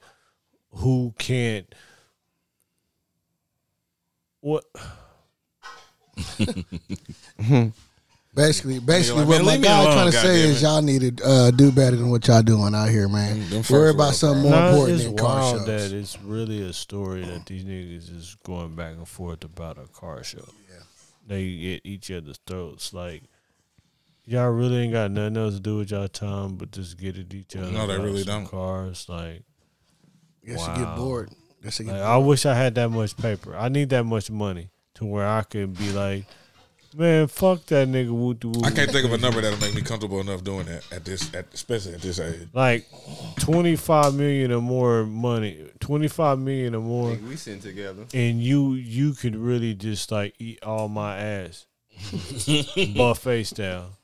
who can't what Basically, basically, like, what man, my leave me guy alone, trying to say goddammit. is y'all need to uh, do better than what y'all doing out here, man. Mm, them folks Worry about a something more Nah, important it's than car wild shows. that it's really a story that these niggas is going back and forth about a car show. Yeah. They get each other's throats. Like, y'all really ain't got nothing else to do with y'all time but just get at each other. No, they about really some don't. Cars. Like, Guess you Wow. get bored. Guess you get like, bored. I wish I had that much paper. I need that much money to where I could be like, man, fuck that nigga woo woo. I can't think of a number that'll make me comfortable enough doing that at this, at, especially at this age. Like, 25 million or more money, 25 million or more. Nigga, we sitting together. and you you could really just like eat all my ass buffet style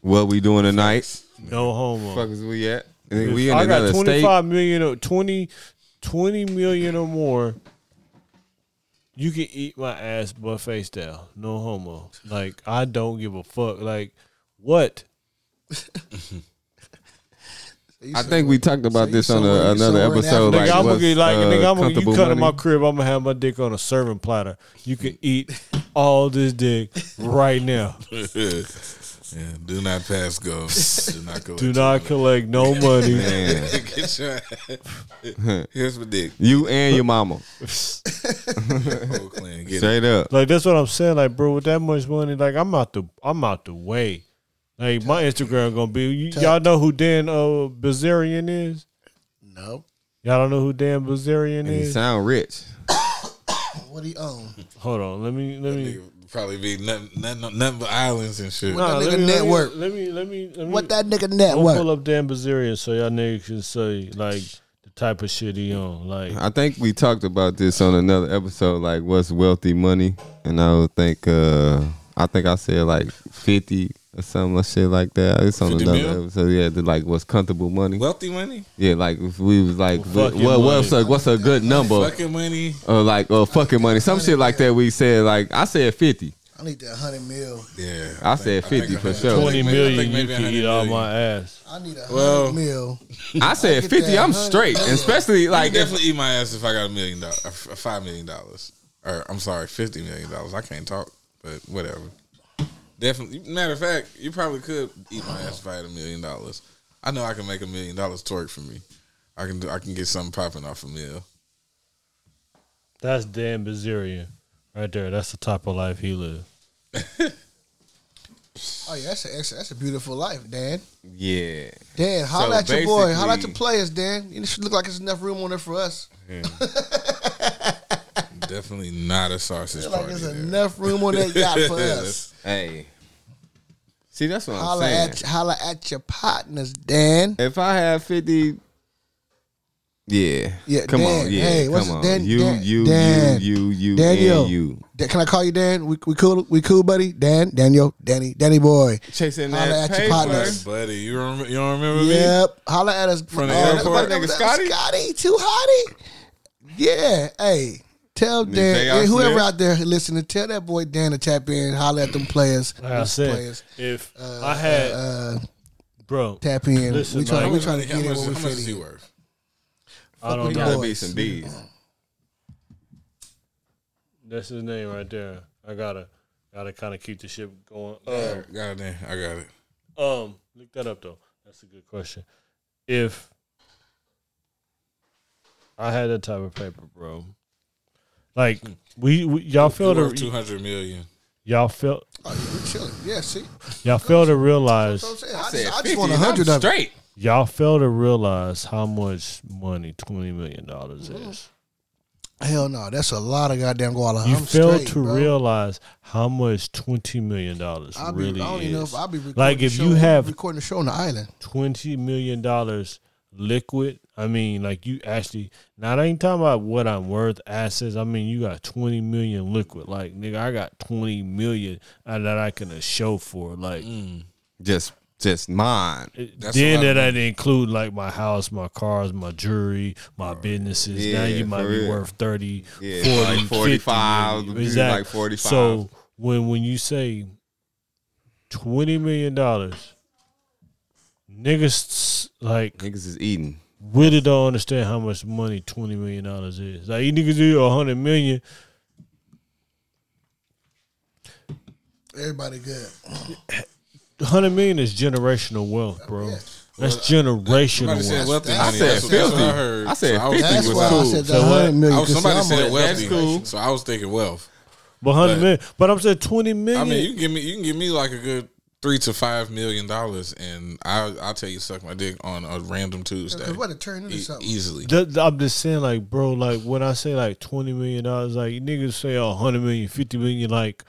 What we doing tonight? no homo Fuck is we at? Nigga, we in i got another state. 25 million or 20 20 million or more you can eat my ass buffet style no homo like i don't give a fuck like what I think we talked about you this on somewhere- a, you another somewhere in episode. Africa. Like, nigga, I'm gonna what's, get like uh, nigga, I'm gonna you comfortable come to my crib. I'm gonna have my dick on a serving platter. You can eat all this dick right now. yeah, do not pass go. Do not go. Do not collect no money. Man, Get your Here's my dick. you and your mama, Whole clan. Get it. straight up. Like that's what I'm saying. Like, bro, with that much money, like I'm out the I'm out the way. Like my Instagram gonna be you, y'all know who Dan uh Bilzerian is? No. Y'all don't know who Dan Bilzerian And he is? sound rich. What do you own? Hold on, let me let me Nigga Probably be nothing, nothing, nothing but islands and shit. Nah, that let nigga me, network? Let me let me let me What that nigga I'm net gonna what? pull up Dan Bilzerian so y'all niggas can say like the type of shit he on. Like I think we talked about this on another episode, like what's wealthy money, and I would think, uh I think I said like fifty or something or shit like that. It's on another mil? episode. Yeah, the, like what's comfortable money. Wealthy money, yeah, like if we was like, Well, what, what- what's a what's a good number? fucking money. Or like or fucking money, some shit like that. We said like I said fifty. I need that hundred mil. Yeah, I said think- 50 I for sure. I think twenty maybe- I million, you can eat all my ass. I need a hundred Well- mil. I said get fifty. I'm straight, especially I like could if, definitely eat my ass if I got a million dollars, uh, five million dollars, or I'm sorry, fifty million dollars. I can't talk, but whatever. Definitely. Matter of fact, you probably could eat my ass if I had a million dollars. I know I can make a million dollars twerk for me. I can do. I can get something popping off a meal. That's Dan Bilzerian right there. That's the type of life he live. Oh yeah, that's a that's a beautiful life, Dan. Yeah. Dan, holla So at your boy. Holla at the basically- players, Dan. It should look like there's enough room on there for us. Definitely not a sausage Feel like party. there's there. enough room on that yacht for us. Hey. See, that's what I'm Holla saying. at holla at your partners, Dan. if I had 50, yeah. Yeah, Come Dan. on. Yeah. Hey, what's come it- on. Dan- you, Dan- you, Dan. you, you, you, Daniel. and you. Dan, can I call you Dan? We, we cool, we cool, buddy. Dan, Daniel, Danny, Danny boy. Chasing Holla that at your paper. partners. Buddy, you remember, you don't remember me? Yep. Holla at us From the Oh, airport? that- Nigga, Scotty? Scotty, too hotty. Yeah. Hey, tell Dan, J.R. hey, whoever Smith? out there listening, tell that boy Dan to tap in, holler at them players. Like I said, players. if Uh, I had, uh, bro, tap in. Listen, we trying, Mike. we How trying to how get in much, what we how much fit is he in. worth? I don't with know. Gotta be some bees. That's his name right there. I gotta, gotta kind of keep the ship going. Uh, Um, God damn, I got it. Um, look that up though. That's a good question. If I had that type of paper, bro, like we, we y'all fail worth two to hundred million. y'all fail Oh, yeah, we chilling. Yeah, see. y'all fail to realize That's what I'm saying. I, I said just, I 50, just want a and I'm hundred of it. straight. y'all fail to realize how much money twenty million dollars mm-hmm. is. Hell no, that's a lot of goddamn guala. You I'm fail straight, to bro. realize how much twenty million dollars I'll be, really I don't even know is. if I'll be recording Like the if show, you have recording the show on the island. twenty million dollars liquid. I mean, like you actually. Now I ain't talking about what I'm worth, assets. I mean, you got twenty million liquid. Like nigga, I got twenty million that I can show for. Like mm. Just, just mine. Eh, That's then that I didn't include like my house, my cars, my jewelry, my businesses. now you might be real. worth 30, Yeah, 40, like 45, 50 Exactly. like 45. So when when you say twenty million dollars, niggas like Niggas is eating. Really don't understand how much money twenty million dollars is. Like you niggas do a hundred million. Everybody good. Hundred million is generational wealth, bro. That's Somebody generational said wealth. wealtly I money. said That's, what- that's what 50. I heard. I said So was 50 That's thinking was why I said the So hundred million. I was, 'cause somebody said like, wealthy. cool. So I was thinking wealth. But hundred But- But I'm saying twenty million. I mean, you can give me you can give me like a good three to five million dollars, and I I'll tell you suck my dick on a random Tuesday. Cause what it turned into E- something. easily. Th- th- I'm just saying, like, bro, like when I say like twenty million dollars, like niggas say a hundred million, fifty million, like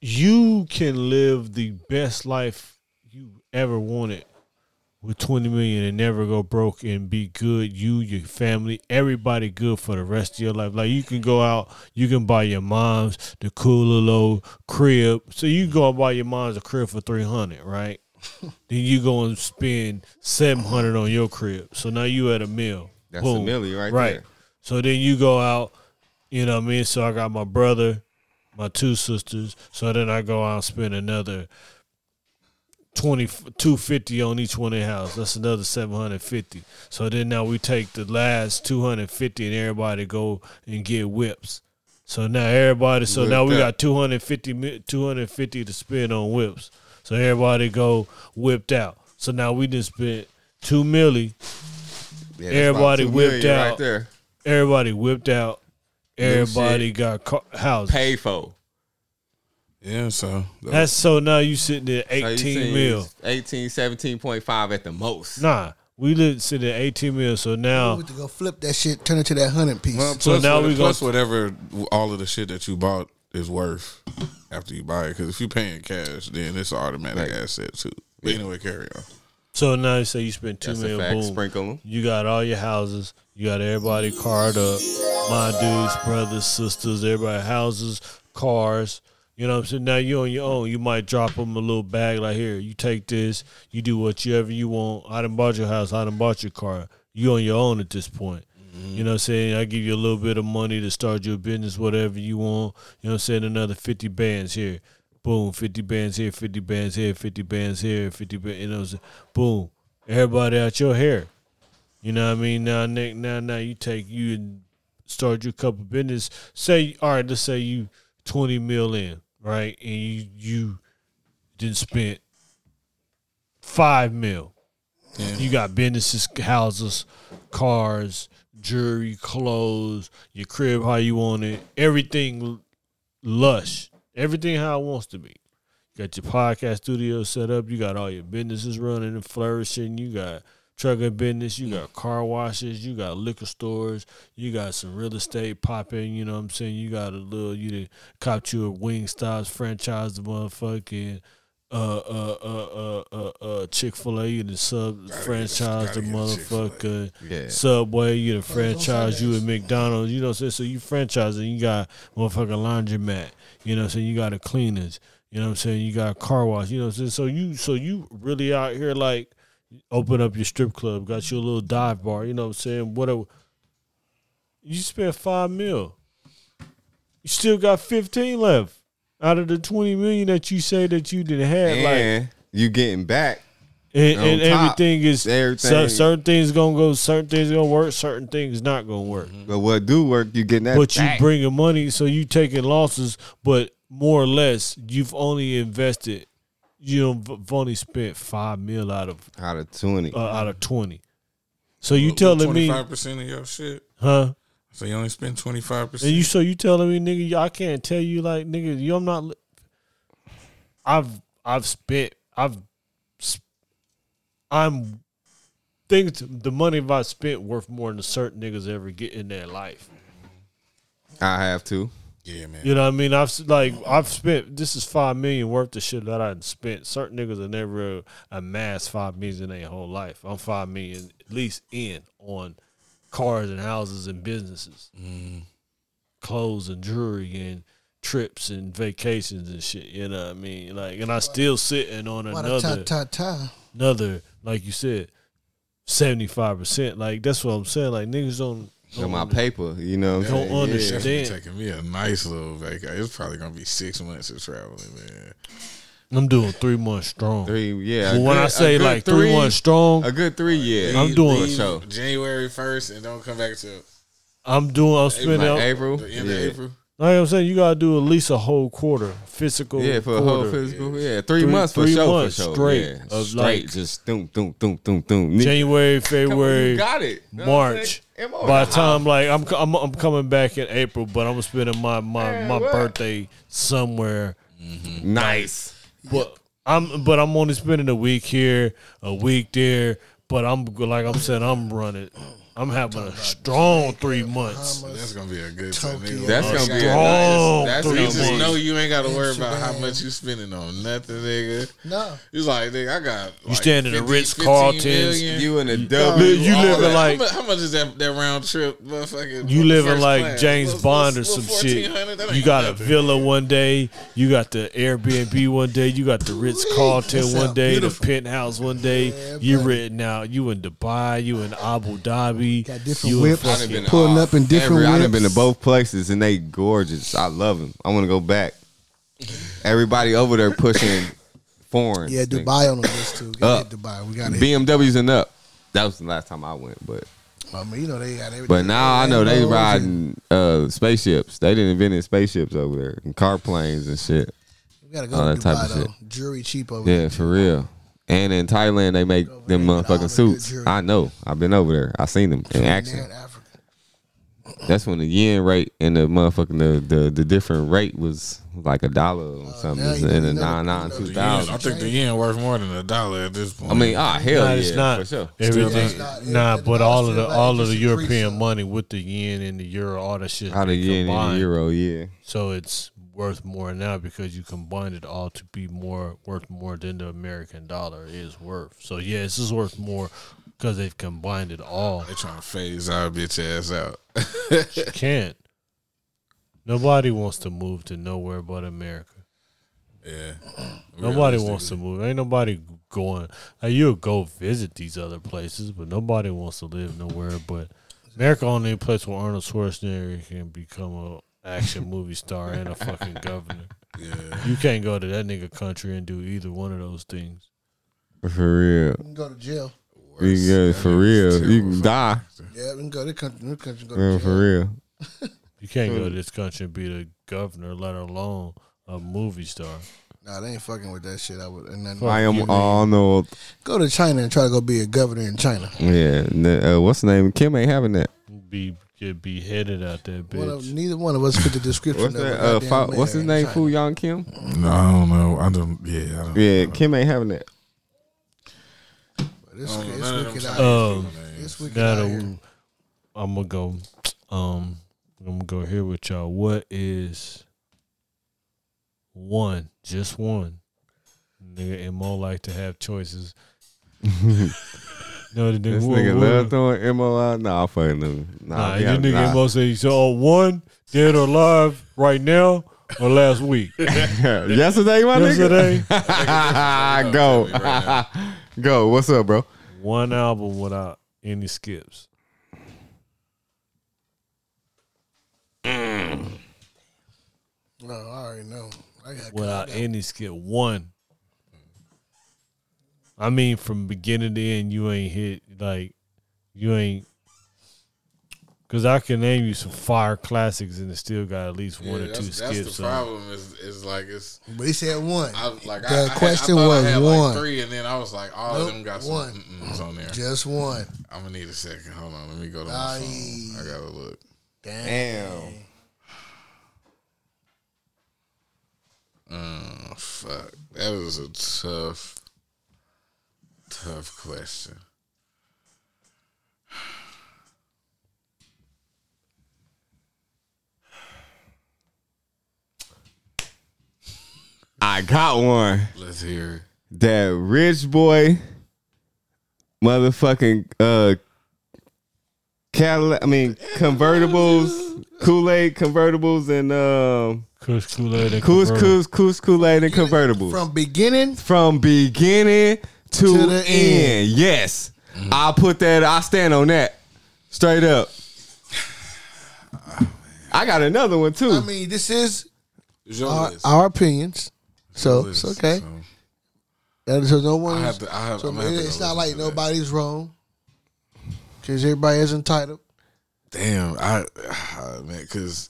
you can live the best life you ever wanted with twenty million and never go broke and be good. You, your family, everybody good for the rest of your life. Like you can go out, you can buy your mom's the cool little crib. So you go and buy your mom's a crib for three hundred, right? then you go and spend seven hundred on your crib. So now you at a meal. That's a milli right right. there. So then you go out, you know what I mean? So I got my brother, my two sisters. So then I go out and spend another 20 250 on each one of their house. That's another 750. So then now we take the last 250 and everybody go and get whips. So now everybody so now we Whipped got up. 250 250 to spend on whips. So everybody go whipped out. So now we just spent 2 milli Yeah, Everybody whipped out. right there. Everybody whipped out. Everybody got car- houses. Pay for. Yeah, so That's so now you sitting at 18 saying mil. it's 18, 17.5 at the most. Nah, we lit sitting at 18 mil. So now. We now, went to go flip that shit, turn it to that hundred piece. well, So now what- we plus gonna- whatever all of the shit that you bought is worth after you buy it. Because if you're paying cash, then it's an automatic Right. asset too. But anyway, carry on. so now you say you spent two That's a million. fact. Boom. Sprinkle 'em. You got all your houses. You got everybody card up. My dudes, brothers, sisters, everybody houses, cars. You know what I'm saying? Now you on your own. You might drop them a little bag like here. You take this. You do whatever you want. I done bought your house. I done bought your car. You on your own at this point. You know what I'm saying? I give you a little bit of money to start your business, whatever you want. You know what I'm saying? Another 50 bands here. Boom, 50 bands here, 50 bands here, 50 bands here, 50 bands, you know what I'm saying? Boom. Everybody out your hair. You know what I mean? Now, Nick, now, now you take you start your couple business. Say, all right, let's say you twenty mil in, right, and you you didn't spend five mil. You got businesses, houses, cars, jewelry, clothes, your crib how you want it, everything lush. Everything how it wants to be. You got your podcast studio set up. You got all your businesses running and flourishing. You got trucking business. You got car washes. You got liquor stores. You got some real estate popping. You know what I'm saying? You got a little. You done cop you a wing stops franchise, the motherfucking. Uh uh uh uh uh, uh Chick Fil A, you the sub franchise, the gotta get a motherfucker Yeah. Subway, you the franchise, you at McDonald's, you know what I'm saying? So you franchise and you got motherfucking laundromat, you know what I'm saying? You got a cleaners, you know what I'm saying? You got a car wash, you know what I'm saying? So you so you really out here like open up your strip club, got your little dive bar, you know what I'm saying? Whatever. You spent five mil. You still got fifteen left out of the twenty million that you say that you didn't have. Like And you getting back. and, and everything is everything- cer- certain things gonna go, certain things gonna work, certain things not gonna work. Mm-hmm. But what do work, you getting that But you back. bringing money, so you taking losses, but more or less you've only invested. You know, have only spent five mil out of out of 20. uh, out of twenty. So you telling me, five percent of your shit? huh? So you only spend twenty five percent. And percent. you so you telling me, nigga, I can't tell you like, nigga, you I'm not. li- I've I've spent I've I'm think the money I spent worth more than certain niggas ever get in their life. I have to. Yeah, man. You know what I mean? I've like I've spent this is five million worth of shit that I done spent. Certain niggas have never amassed five million in their whole life. I'm five million at least in on cars and houses and businesses, mm-hmm. clothes and jewelry and trips and vacations and shit. You know what I mean? Like, and I still sitting on What a ta another ta ta. another like you said seventy five percent. Like that's what I'm saying. Like niggas don't. Got don't my paper, you know. what I'm Don't saying? understand. Definitely taking me a nice little vacation. It's probably gonna be six months of traveling, man. I'm doing three months strong. Three, yeah. But when good- I a say like three months strong, a good three, yeah. I'm doing- for sure. January first and don't come back till I'm doing. I'm spending. Like like, April, the end yeah. of April. I'm saying, you gotta do at least a whole quarter physical. Yeah, for a whole physical, yeah, three, Three- months for three sure, months for sure, straight yeah. of, straight, like- just doom, doom, doom, doom, doom. January, Come on, you February, got it. Know March. Saying? Come on. By the time like I'm, I'm I'm coming back in April, but I'm spending my my Man, my birthday somewhere. Mm-hmm. nice. But I'm but I'm only spending a week here, a week there. But I'm like I'm saying, I'm running. I'm having a strong three months. That's gonna be a good time. Tokyo. That's gonna be a strong. That's three gonna You just be. know you ain't gotta worry about how much you spending on nothing, nigga. No. It's like, nigga, I got. You stand in the Ritz-Carltons, You in a Li- W. you living like- how, much, is that that round trip? Motherfucking You living like class? James Little- Bond or some shit. You got a villa one day. You got the Airbnb one day. You got the Ritz Carlton one day. The penthouse one day. You buddy. written out. You in Dubai. You in Abu Dhabi. Got different you whips. I been Pulling all- up in different every, I've been to both places and they gorgeous. I love them. I want to go back. Everybody over there pushing foreign. Yeah, Dubai on the list too. Gotta Up. Dubai. We got it. BMWs and up. That was the last time I went, but I mean, you know they got everything. but now I know they Lambos riding uh, spaceships. They didn't invent spaceships over there and car planes and shit. We gotta go all to that type of though. shit. Jury cheap over Yeah, there. Yeah, for real. And in Thailand, they make Over them there with all the motherfucking suits. I know. I've been over there. I seen them in action. Africa. That's when the yen rate and the motherfucking the the, the different rate was like a dollar or something now you in the you know nine the- nine you know two the The yen- I think the yen worth more than a dollar at this point. I mean, ah, hell Nah, yeah, it's not. for sure. Everything, Still not. nah, It- it but all of the still like all it of the increased European some. money with the yen and the euro, all that shit. How the they yen and the combined. euro, yeah. So it's worth more now because you combined it all to be more worth more than the American dollar is worth. So yeah, this is worth more because they've combined it all. They're trying to phase our bitch ass out. You can't. Nobody wants to move to nowhere but America. yeah, Nobody wants to move. Ain't nobody going. Like, you'll go visit these other places, but nobody wants to live nowhere. But America only a place where Arnold Schwarzenegger can become a action movie star and a fucking governor. Yeah, You can't go to that nigga country and do either one of those things. For real. We can go to jail. You can go, for real. You can die. Yeah, we can go to the country. The country go to Yeah, jail. for real. You can't go to this country and be the governor, let alone a movie star. Nah, they ain't fucking with that shit. I would. And then I you, am man. Arnold. go to China and try to go be a governor in China. Yeah. and Uh, what's the name? Kim ain't having that. Be get beheaded out there, One of, bitch. neither one of us fit the description. What's that? Uh, goddamn Fa- what's his name? China. Fu Young Kim. No, I don't know. I don't. Yeah, I don't. Yeah, Kim ain't having that. This, I don't know. it's None of them wicked Chinese out here. Um, people names. It's wicked Now out that here. we- I'm gonna go. Um, I'm gonna go here with y'all. What is one? Just one. Nigga, Mo like to have choices. no, the This nigga, nigga what- love throwing mo out. Nah, I'm fucking them. Nah, Nah, we your gotta- nigga nah. Mo say so. One dead or alive right now or last week? Yesterday, my Yesterday, nigga. Yesterday. Go, go. What's up, bro? one album without any skips. No, I already know. I got without any skip. One. I mean, from beginning to end, you ain't hit like you ain't. Cause I can name you some fire classics and it still got at least one Yeah, or two that's, that's the on problem. Is is like it's. But he said one. I like The I, I question I thought was I had one. Like three, and then I was like, all Nope, of them got one. on there. Just one. I'm gonna need a second. Hold on, let me go to my Aye. phone. I gotta look. Damn. Oh fuck, that was a tough, tough question. I got one. Let's hear. it. That rich boy, motherfucking uh, Cadillac. I mean convertibles, Kool Aid convertibles, and um, Kush Kool Aid and Coos Convertible. Coos Coos Kool Aid and convertibles. From beginning, from beginning to, To the end. end. Yes, I put that. I stand on that. Straight up. I got another one too. I mean, this is our, our opinions. So Your it's okay. so And so no I one. have to. I have. So I'm have to it's not like to that. nobody's wrong. Because everybody is entitled. Damn, I ah, man, because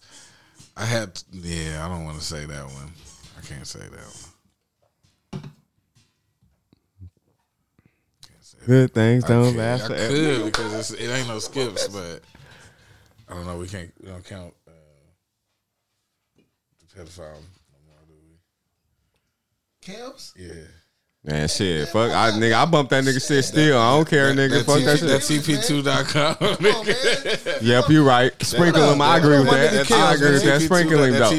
I had. Yeah, I don't want to say that one. I can't say that one. Can't say that. Good things I don't could- last I forever. could because it's, it ain't no skips, but I don't know. We can't. We don't count uh, the pedophile no more, do Camps? Yeah. Man, shit, fuck, I nigga, I bumped that nigga shit still. I don't care, nigga. Fuck that That shit. TP2.com. Come on, man. Yep, you right. Sprinkling, him. I agree with One nigga that. I agree with that. TP2 Sprinkle him that though.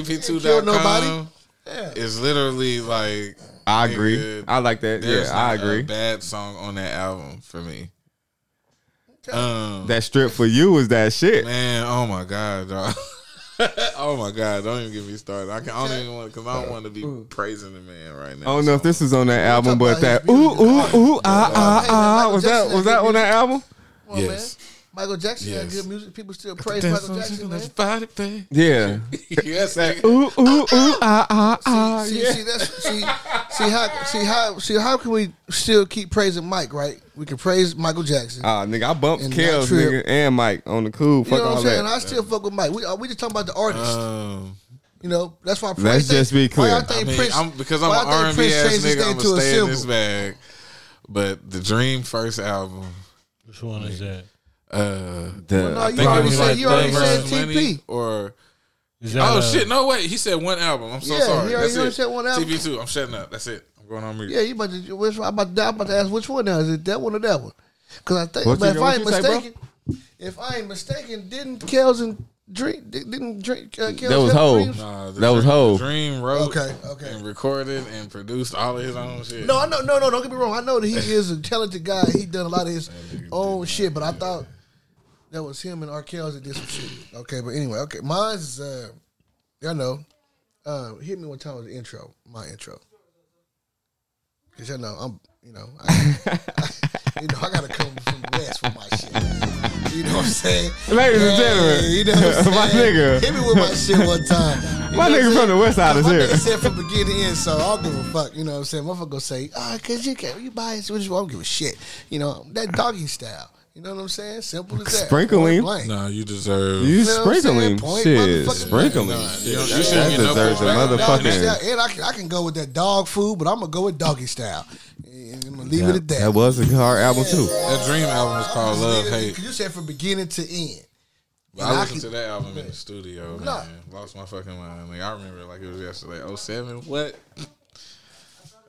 Kill nobody. TP2.com Yeah. is literally like. I agree. nigga, I like that. There's Yeah, I not a agree. bad song on that album for me. Um, That strip for you was that shit. man, oh my god, dog. oh my god, don't even get me started. I can I don't even want because I don't want to be praising the man right now. I don't know if this is on that album, but that ooh ooh ooh ah ah ah was that was that on that album? Come on, Yes. Man. Michael Jackson had good music. People still praise Michael Jackson, man. Body, babe. Yeah. yes, nigga. Ooh ooh ooh ah ah ah. see, Yeah. see, that's see, see how see how see how can we still keep praising Mike? Right? We can praise Michael Jackson. Ah, nigga, I bumped And Kels, nigga, and Mike on the cool. you know what I'm saying? that. I still fuck with Mike. We uh, we just talking about the artist. Um, you know, that's why. Let's why you think- just be clear. I think mean, Prince- I'm, because I'm an think R&B Prince ass changed his nigga, name I'm to gonna a stay in this bag. But the Dream first album, Which one is that? Uh, The- Well, no, I you think already it was said like you already Thug said TP. or oh uh, shit, no wait, he said one album. I'm so Yeah, sorry. he already- That's he already it. said one album. TP two. I'm shutting up. That's it. I'm going on mute. Yeah, you about to. Which, I'm, about to I'm about to ask which one now. Is it that one or that one? Because I think, What but you- if I ain't you say, mistaken, if I ain't mistaken, didn't Kels and drink? Didn't drink? Uh, Kels That was have Hov. dreams? Nah, That was Dream- Hov. the Dream wrote Okay, okay. and recorded and produced all of his own shit. No, I know, no, no. Don't get me wrong. I know that he is a talented guy. He done a lot of his own shit, but I thought that was him and R. Kells that did some shit. Okay, but anyway, okay. Mine's is uh, y'all know. Uh, hit me one time with the intro, my intro. Cause y'all know I'm, you know, I, you know I gotta come from the west for my shit. You know what I'm saying? Ladies and Hey, gentlemen, you know what I'm my nigga. Hit me with my shit one time. You My nigga from the west side is here. Said from beginning to end, so I don't give a fuck. You know what I'm saying? Motherfucker gonna say, ah, cause you can't, you biased. Which I don't give a shit. You know that doggy style. You know what I'm saying? Simple as that. Sprinkling. Point blank. Nah, you deserve. You know sprinkling? Point shit, motherfucking sprinkling. Nah, you don't- you That shouldn't get no deserves a motherfucking. And I can, I can go with that dog food, but I'm gonna go with doggy style. And I'm gonna leave it at that. That was a hard album too. That Dream album is called Love Cause Hate. you said from beginning to end. But And I I listened can- to that album in the studio, Nah. man. Lost my fucking mind. Like I remember it like it was yesterday. 07? What?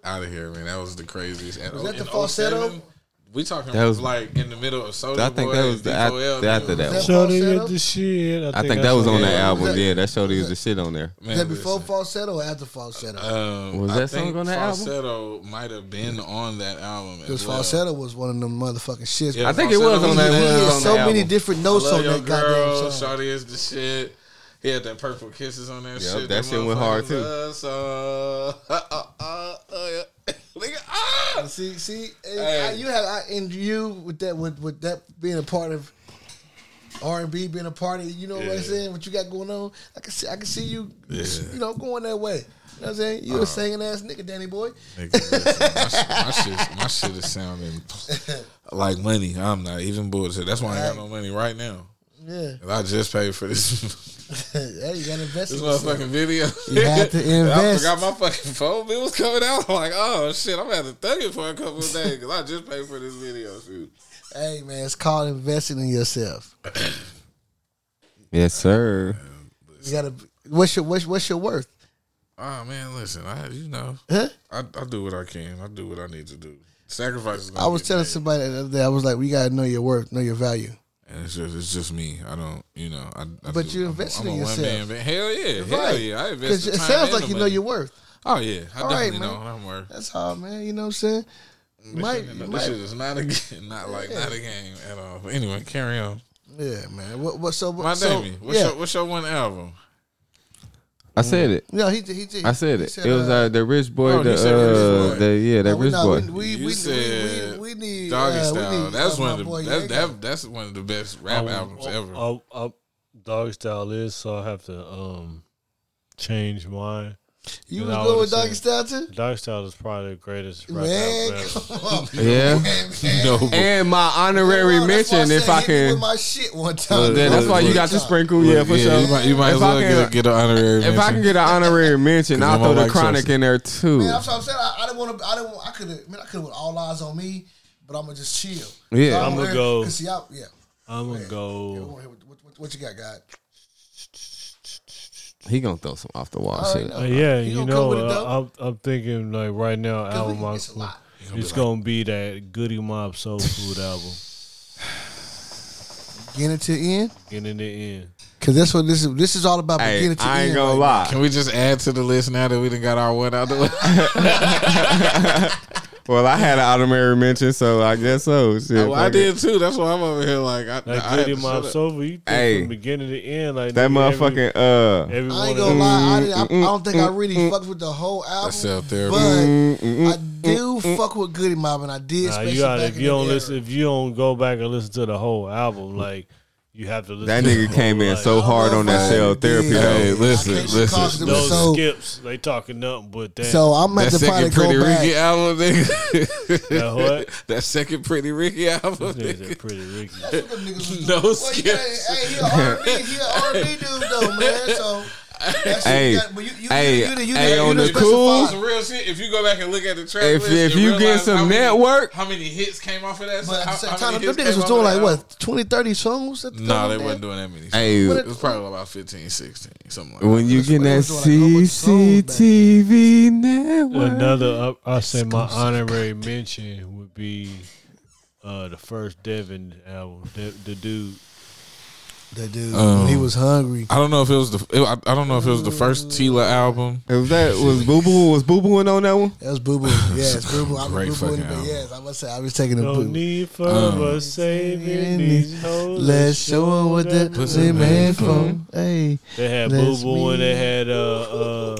Out of here, man. That was the craziest. And, Was that the oh falsetto? 07, We talking That was- like in the middle of Soulja I think Boy that was the D4L, after, after that. Was One. that Shorty falsetto? get the shit. I think that's that was on that album. That- Yeah, that showed he was the shit on there. Man, Is that before listen. falsetto or after falsetto? Um, Was I that song think on that album? Falsetto might have been on that album. Because well. falsetto was one of them motherfucking shits. Yeah, I think it was uh, on that. He had so the many different notes on your that goddamn girl. song. Shawty is the shit. He had that purple kisses on that Yep, shit. that shit went hard, too. Uh, uh, motherfuckers love, So, uh, uh, uh, uh, yeah. Nigga, ah! See, see, eh, Hey. I- you had I, and you with that with, with that being a part of R and B, being a part of you know what I'm saying. What you got going on? I can see, I can see you, Yeah. you know, going that way. You know what I'm saying? You a singing ass nigga, Danny boy. Nigga, listen, my, shit, my, shit, my shit is sounding like money. I'm not even bullshit. That's why I ain't got no money right now. Yeah, 'Cause I just paid for this hey, you got to invest this in yourself. motherfucking video. You had to I invest. forgot my fucking phone bill was coming out. I'm like, oh shit, I'm gonna have to thug it for a couple of days because I just paid for this video shoot. Hey man, it's called investing in yourself. Yes, sir. You gotta. What's your what's, what's your worth? Oh man, listen, I you know, Huh? I, I do what I can. I do what I need to do. Sacrifices. I was telling somebody the other day. I was like, we gotta know your worth, know your value. And it's just it's just me. I don't, you know, I. I But you invested in one yourself. man. Hell yeah, hell Right. yeah. I invest. It sounds like you know your worth. Oh yeah, I All right, definitely man. know what I'm worth. That's all, man. You know what I'm saying? You might, you this might, shit is not a game, not like not a game at all. But anyway, carry on. yeah, man. What, what? So, My so, Damie, what's yeah, your what's your one album? I said it. yeah. He, he, he, I said he it. It was uh, the rich boy. Oh, the you Rich uh, Boy. the yeah, that no, we- rich boy. We, we, we, we, said we, we need Doggy uh, we Style. need, that's uh, one of the boy that's, Yaga. that, that's one of the best rap Um, albums ever. uh, uh, dog style is so I have to um change mine. You and was I going with would've Doggy said- Style too? Dog style is probably the greatest rap Man, album ever. come on. Yeah. no, And my honorary Well, that's why mention, if said I hit me with can. my shit one time. Well, then bro. that's why you got to One sprinkle, yeah, for sure. You might, you might If as I well can- get, get an honorary. Mention. If I can get an honorary mention, 'Cause I'll throw on the chronic Chelsea. in there too. Man, that's what I'm saying. I, I didn't want to. I didn't. I could have. Man, I could have went all eyes on me, but I'm gonna just chill. Yeah. I'ma wanna go- See, I, yeah. I'm gonna go. what, what, what, what you got, God? He gonna throw some off the wall shit. no. Uh, yeah, you know, come with it, uh. I'm, I'm thinking like right now, album we- I- it's a lot. it's gonna be that Goodie Mob Soul Food album, Beginning to end, getting the end. because that's what this is. This is all about Hey, beginning to I ain't end. gonna right lie. Can we just add to the list now that we done got our one out the way? Well, I had an honorary mention, so I guess so. Shit, well, I did too. That's why I'm over here like I, Like I had Goody to Mob shut up. Soul you think Hey. from beginning to end, like That nigga, every- motherfucking uh. Every. I ain't gonna them- lie. I, mm, didn't, I, mm, I mm, don't think I really fucked with the whole album, That's self therapy. but mm, I do fuck with Goodie Mob, and I did. Nah, you gotta back if you that don't era. listen, if you don't go back and listen to the whole album, like you have to listen. That nigga whole, came in like, so hard on that cell therapy yeah. Hey, listen, listen. cause it was Those so- skips, they talking nothing but that. So I'm that at the second Pretty. Ricky album, nigga. That what? that second Pretty Ricky album. Nigga nigga. pretty Ricky. Them niggas was- No skips. gotta- Hey, he a R&B, he a R&B dude though, man. So that's Hey, you got- but you, you, hey, hey, on the cool- Some real shit. If you go back and look at the track If- list, if and you get some how many- network- how many hits came off of that? But at how, the same how time, many them niggas was doing like what album? 20, 30 songs. At the No, time? they wasn't doing that many. Songs. Hey, it was probably about 15, 16, something like that. when you get that was doing, like, a whole bunch of songs back CCTV network. Another, uh, I say my honorary mention would be uh, the first Devin album, the, the dude. That dude, Um, when he was hungry. I don't know if it was the. It, I, I don't know if it was the first Tila album. It was that was Boo Boo was Boo Booing on that one? That was Boo Boo. Yes, Boo Boo. I Great Boo Boo. fucking album. yes, I must say I was taking the No Boo. need for Um, us saving these hoes. Let's show show 'em what the pussy made from. Hey, They had Boo Boo and they had uh uh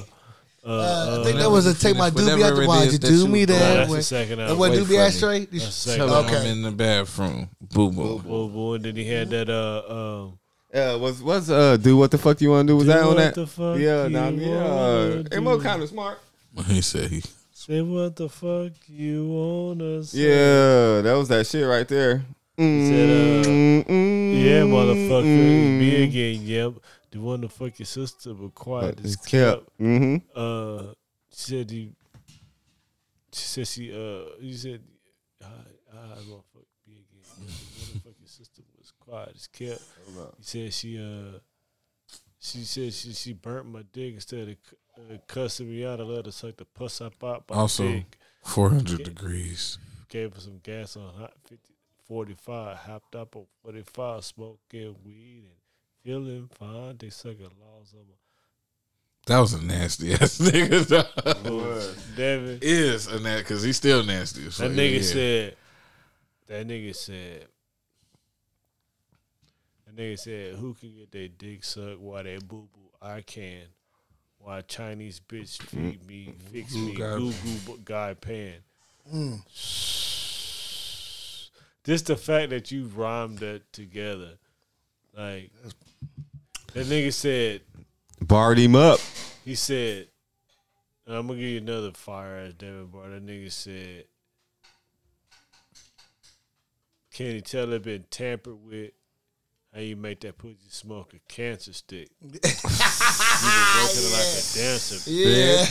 uh. uh, I uh, think that was a take my doobie out the it why is you that do me do. nah, that that's the second album. what doobie ashtray? That's the second Telling album. him Okay. in the bathroom. Boo boo. Boo Boo, and then he had that uh um. Yeah, was was uh do what the fuck you want to do? Was Do that on that? the fuck yeah, nah, yeah. Mo do. kind of smart. He said he. Say what the fuck you wanna say? Yeah, that was that shit right there. said, uh, Mm, Yeah, motherfucker, mm, it's me again. Yep, the one to fuck your sister, but quiet But is kept. kept. Mm-hmm. Uh, she said you. She said she uh. You said I I gonna fuck me again. fucking sister was quiet as kept. He said she uh she said she she burnt my dick instead of uh, cussing me out. I let her suck the puss up out my Also- dick. Four hundred degrees. Gave her some gas on hot 50, 45. Hopped up on 45, smoking weed and feeling fine. They sucking laws on my That was a nasty ass nigga. Devin. Is a nat because he's still nasty. as That nigga Yeah. said. That nigga said. That nigga said, "Who can get their dick sucked while they boo boo? I can. Why Chinese bitch feed me, fix me, goo goo guy pan." Mm. Just the fact that you rhymed that together, like that nigga said. Barred him up. He said, I'm gonna give you another fire ass Devin Bar. That nigga said, Can you tell it been tampered with? How you make that pussy smoke a cancer stick? you been working like a dancer. Yeah,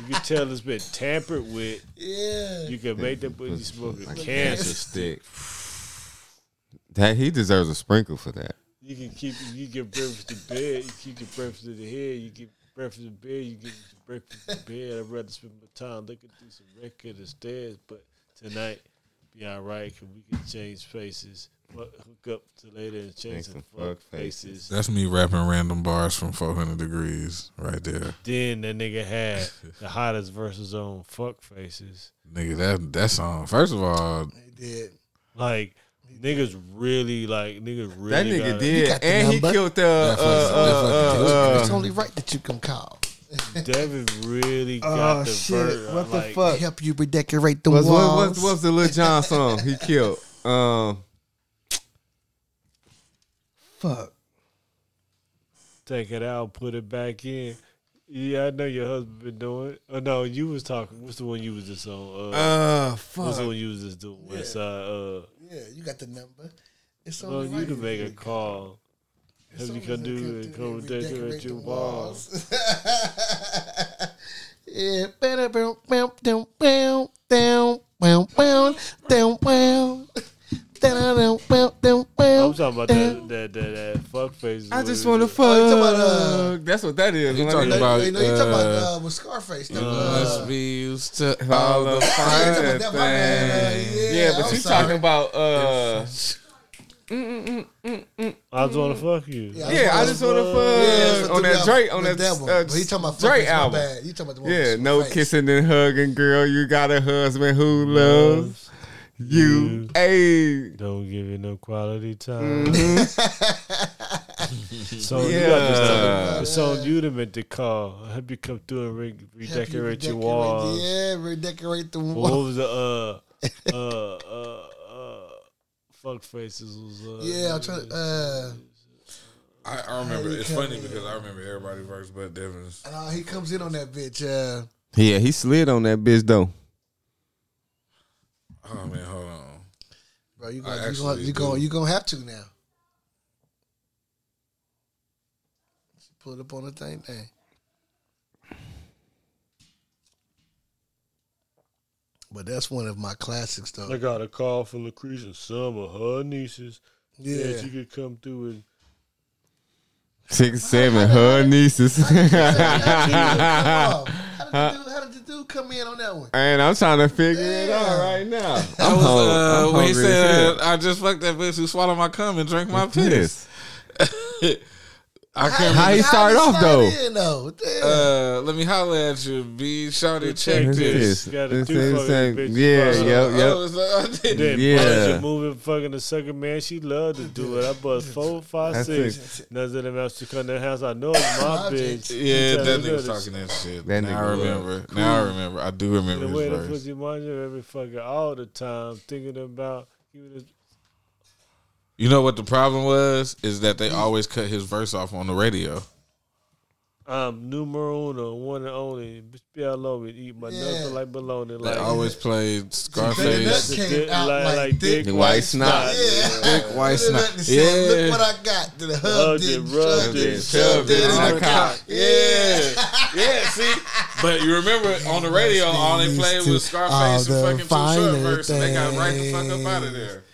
You can tell it's been tampered with. yeah. You can make that pussy smoke a cancer stick. That he deserves a sprinkle for that. You can keep you get breakfast to bed, you keep your breakfast to the head, you get breakfast to bed, you get your breakfast to bed. I'd rather spend my time looking through some record instead, but tonight be all right because we can change faces. Fuck, hook up to later and change some some fuck fuck faces. That's me rapping random bars from 400 degrees right there. Then that nigga had the hottest verses on fuck faces. Nigga, that that song. First of all, He did. Like niggas really like niggas really That nigga got did, got the and he killed the. Uh, uh, uh, it's uh, only right that you can call. Devin really got Oh the shit! ver- what the like, fuck? Help you redecorate the what's, what, walls. what's, what's the Lil Jon song he killed? Um, fuck? take it out, put it back in. Yeah, I know your husband been doing. Oh no, you was talking. What's the one you was just on? Uh, uh, what's fuck. the one you was just doing? West Side. Uh, yeah, you got the number. It's so well, you can make a call. As you can do it. come decorate your walls. yeah. Down, down, down, down, down. I'm talking about that that that, that fuck face. I just want to fuck. Oh, you talking about, uh, That's what that is. You When I talking about- you know, you talking about uh, uh, with Scarface. though, must uh, be used to all all the the fine talking about that, my man, uh, things. yeah, Yeah, but I'm you sorry. talking about uh. I just want to fuck you. Yeah, I just want to fuck Yeah, so on that Drake on with that, uh, But he talking about Drake Drake album. album. You talking about the one Yeah, no kissing and hugging, girl. You got a husband who loves you. you. Hey, Don't give you no quality time. so you got this Yeah. time. It's on you to make the call. I hope you come through and re- Help you redecorate your walls. Yeah, redecorate the walls. What walls. was the uh uh uh uh fuck faces was uh Yeah, I'm trying to. Uh, I, I remember. he It's funny in. because I remember everybody verse, but Devin's. uh, he comes in on that bitch. Uh, yeah, he slid on that bitch though. Oh man, hold on. bro, you I gonna you gonna you gonna you gonna have to now. Put it up on the thing, thing. But that's one of my classics, though. I got a call from Lucretia and some of her nieces. Yeah, Yeah. she could come through and Six, seven, her nieces. How, did the dude, how did the dude come in on that one? and I'm trying to figure it out right now. I'm was hung- uh, when he said, "I just fucked that bitch who swallowed my cum and drank my piss." Piss. I can't. How he remember- started off, though? In, though? Uh, let me holler at you, B. Shorty, check Check this. this. Got a This two is same- bitches. Yeah, yep, yep. Oh, so- Then Yeah. yeah. moving fucking the second man, she loved to do it. I bust four, five, That's six. None of them else to come to the house. I know it's my My bitch. yeah, that tell nigga me was that talking that shit. That now I nigga was remember. Now I remember. I do remember The way the his verse. pussy mind every fucking all the time, thinking about you. Was- You know what the problem was? Is that they mm. always cut his verse off on the radio. Um, I'm numero uno, one and only. Bitch, be all over it. Eat my Yeah. nuts like bologna. They Like always played That Scarface. came Dick- out like- like, like dick dick white snot. Yeah. Dick white Look at snot. that, said, Yeah. Look what I got. To the Hugged hugged it, it, rubbed shoved it, it, shoved shoved it it in in the the cock. cock. Yeah, yeah. See, but you remember on the radio, all they played was Scarface and All the fucking Too Short verse, and they got right the fuck up out of there.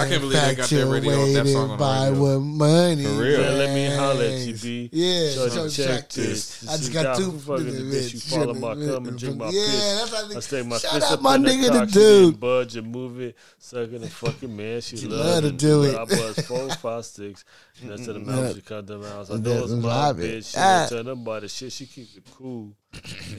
I can't believe they got that radio on that song on the by radio. what money. For real. Yeah, let me holler at you, B. Yeah, So so check check this. this. I just got two fucking the bitch? You follow my cum and drink my yeah, piss. that's how I they stay my Shout fist out up my nigga, the dude. budge and move it, sucking the fucking man. She, She love, love to do it. I bust four, five, six. That's to the mouth. She cut them out. I know it's my live it. bitch. She Ah. don't tell nobody shit. She keep it cool.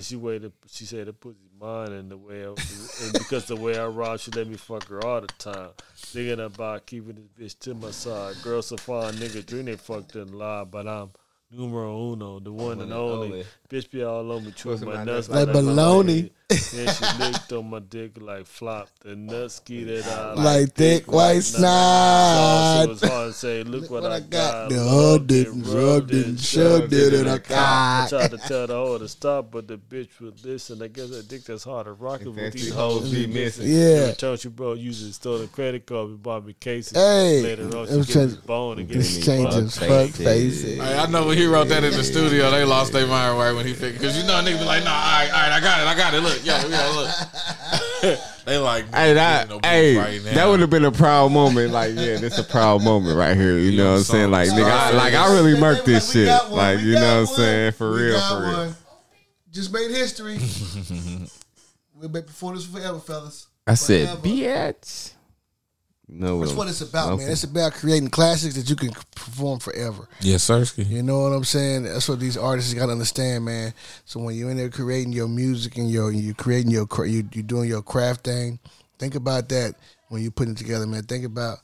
And she waited. She said the pussy's mine, and the way I, and because the way I rock, she let me fuck her all the time. Thinking about keeping this bitch to my side. Girls so fine, nigga dream they fucked and lie, but I'm numero uno, the one and only. Bitch be all on me, chewing my nuts nuts like bologna. Then she licked on my dick like flop. The nuts skied out Like thick white snot. So it was hard to say, look, what, I got. The Loved hugged it rubbed it and shoved it in a I cock. I tried to tell the hoe to stop, but the bitch would listen. I guess I think that's hard to rock it with Fancy these hoes hoes be be missing. missing. Yeah. In return, she bro using stolen credit card and bought me cases. Hey, Later on, it she was gave bone and gave me Exchanges, fuck fuck faces. faces. Hey, I know when he wrote that in the studio, they lost their mind right when he figured. Because you know, niggas be like, nah, all right, all right, I got it, I got it. Look, yo, yo, look. they like, Hey, that, no beef hey, right now. that would have been a proud moment. Like, yeah, this a proud moment right here. You know what I'm saying? Like, nigga, I, like I really murked this shit. Like, we you know what I'm saying? For we real, got for real. one. Just made history. we'll be before this forever, fellas. I said, Forever. bitch. No, That's what it's about, Okay. man. It's about creating classics that you can perform forever. Yes, Sirski. You know what I'm saying? That's what these artists got to understand, man. So when you're in there creating your music and your you creating your you you doing your craft thing, think about that when you're putting it together, man. Think about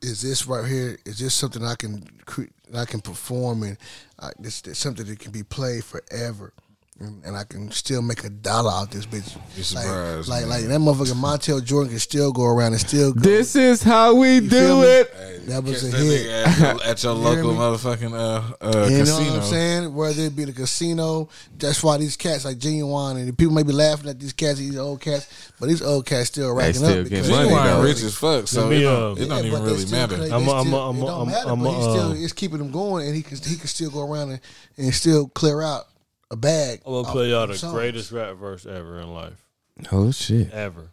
is this right here? Is this something I can cre- I can perform and uh, this, this something that can be played forever. And, and I can still make a dollar out this bitch. Be Like, surprised, like, man. like that motherfucker Montel Jordan can still go around and still go. This is how we feel do me? it. that was a hit. at your, at your You local me? motherfucking uh, uh, You casino. know what I'm saying? Whether it be the casino, that's why these cats like Ginuwine and people may be laughing at these cats, these old cats, but these old cats still racking still up getting because money, Ginuwine though. rich as fuck, so me, it don't, um, it don't Yeah, even really matter. play- I'm a- I'm still- I'm it don't I'm- matter, I'm but he still um, it's keeping them going, and he can he can still go around and, and still clear out a bag. I'm gonna play y'all the songs. greatest rap verse ever in life, Oh shit. ever.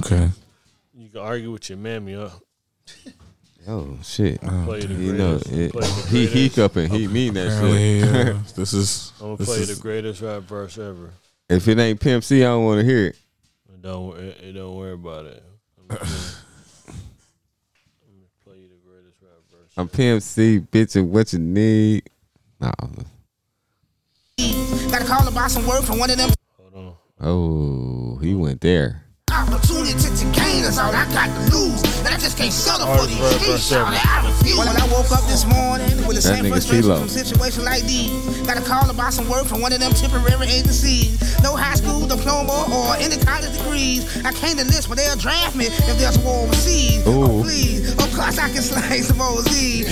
Okay. You can argue with your mammy, huh? Oh shit. Play the You know, greatest. it, he greatest. hiccuping. He mean that Apparently, shit. uh, this is I'm gonna play is- the greatest rap verse ever. if it ain't Pimp C, I don't want to hear it. And Don't wor- eh, don't worry about it. I'm gonna play- I'm gonna you the greatest rap verse. I'm Pimp C, bitch, and what you need. Nah. Gotta call about some word from one of them Hold on. Oh, he went there. Opportunity to gain is all I got to lose. And I just can't settle for these streets. I refuse. When I woke up this morning with the That same nigga frustration from situations like these, got a call about some work from one of them temporary agencies. No high school diploma or any college degrees. I can't enlist, but they'll draft me if there's a war overseas. Ooh. Oh, please. Of course, I can slice some OZ.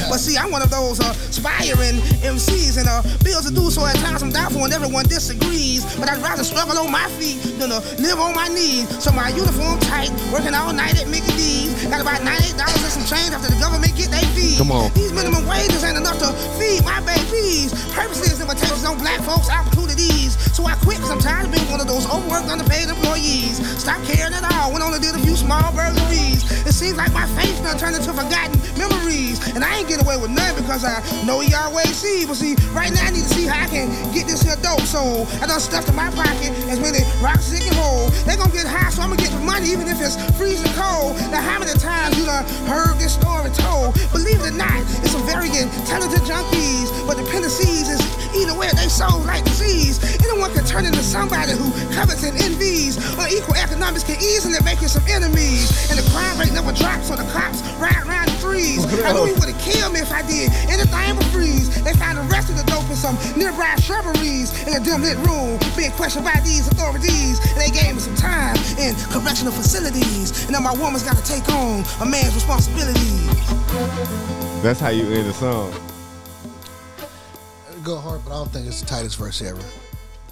But see, I'm one of those uh, aspiring MCs, and uh, bills to do so at times I'm doubtful when everyone disagrees. But I'd rather struggle on my feet than to live on my knees. So my uniform tight, working all night at Mickey D's. Got about $98 and some change after the government get their fees. Come on. These minimum wages ain't enough to feed my babies. Purposeless limitations on black folks' opportunities. So I quit because I'm tired of being one of those overworked, underpaid employees. Stop caring at all when only did a few small burglaries. It seems like my faith done turned into forgotten memories. And I ain't get away with none because I know he always see. But see, right now I need to see how I can get this here dope. So I done stuffed in my pocket as many rocks as it can hold. They gonna get high, so I'm gonna get the money even if it's freezing cold. Now how many times you done heard this story told? Believe it or not, it's some very talented junkies. But dependencies is either way they soul like disease. Anyone can turn into somebody who covets and envies. Unequal economics can easily make you some enemies. And the crime rate never drops, so the cops ride around in threes. I knew he would've killed me if I did anything but freeze. They found the rest of the dope in some nearby shrubberies in a dim lit room, being questioned by these authorities. And they gave me some time in correctional facilities. And now my woman's gotta take on a man's responsibilities. That's how you end the song. It go hard, but I don't think it's the tightest verse ever.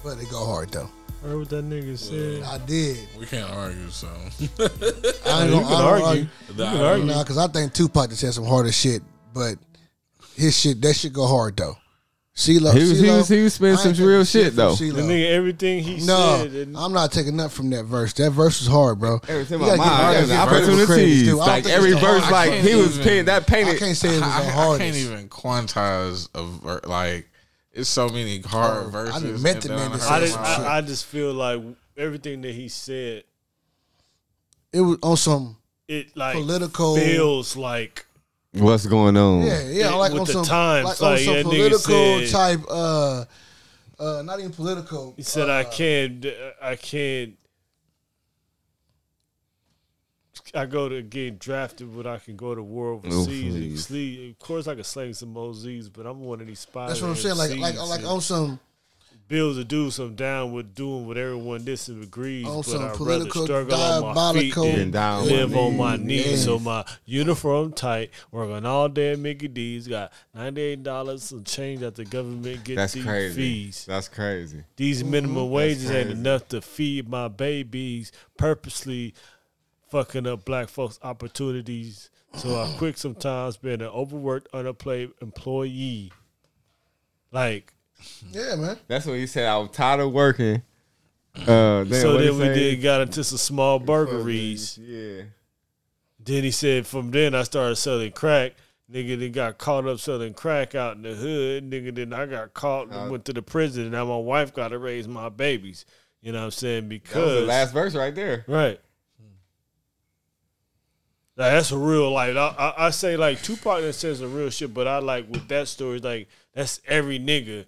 But it go hard though. Heard what that nigga said. I did. We can't argue, so. I ain't You gonna can I don't argue. You can argue. Nah, because I think Tupac just had some harder shit, but his shit that shit go hard though. CeeLo, He was- he CeeLo, was- he was spitting some real shit, from though. CeeLo. The nigga, everything he No, said. and- I'm not taking nothing from that verse. That verse was hard, bro. Every time You I gotta give- mind, you there's gotta give verse credit, opportunities. too. I don't Like every verse, hardest. like he can't was even- painting that painting. I can't say it was the I, I, I can't even quantize a ver- like. It's so many hard Oh, I verses. done met the man I that I heard just, in my. I, I just feel like everything that he said, It was on some it like Political- feels like What's going on? yeah, yeah, Yeah, like with on the some times, like, like, on some nigga political said- type. uh uh Not even political. he said, uh, I can't, I can't. I go to get drafted, but I can go to war overseas. and Overseas. sleep. Of course, I can sling some Moses, but I'm one of these spies. That's what I'm saying. Like like like on some bills to do some down with doing what everyone disagrees, On but I'd political, rather struggle on my feet diabolical- than Getting down live with on my knees. Yeah. So my uniform tight, working all day at Mickey D's, got ninety eight dollars and change that the government gets That's these crazy. fees. That's crazy. These minimum wages ain't enough to feed my babies. Purposely fucking up black folks' opportunities. So I quit sometimes being an overworked, unemployed employee. Like yeah, man. That's what he said. I was tired of working. Uh, damn, so then we say? did got into some small burglaries. Yeah. Then he said from then I started selling crack. Nigga then got caught up selling crack out in the hood. Nigga then I got caught and Uh, went to the prison. And now my wife got to raise my babies. You know what I'm saying? That was Because the last verse right there. right. Like, that's a real like I, I, I say like Tupac that says a real shit, but I like with that story like that's every nigga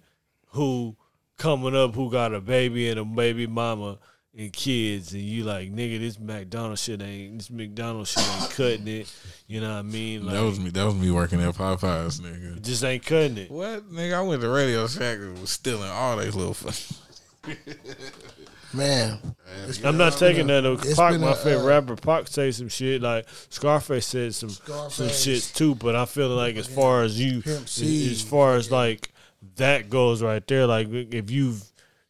who coming up who got a baby and a baby mama and kids and you like nigga this McDonald's shit ain't this McDonald's shit ain't cutting it. You know what I mean? Like that was me. That was me working at Popeyes, it nigga. just ain't cutting it. What nigga? I went to Radio Shack and was stealing all these little. Fun- Man, I'm not taking that. though. It's Pac, my a, favorite uh, rapper, Pac say some shit like Scarface said some some shit too. But I feel like as far as you, as, as far as like that goes right there, like if you've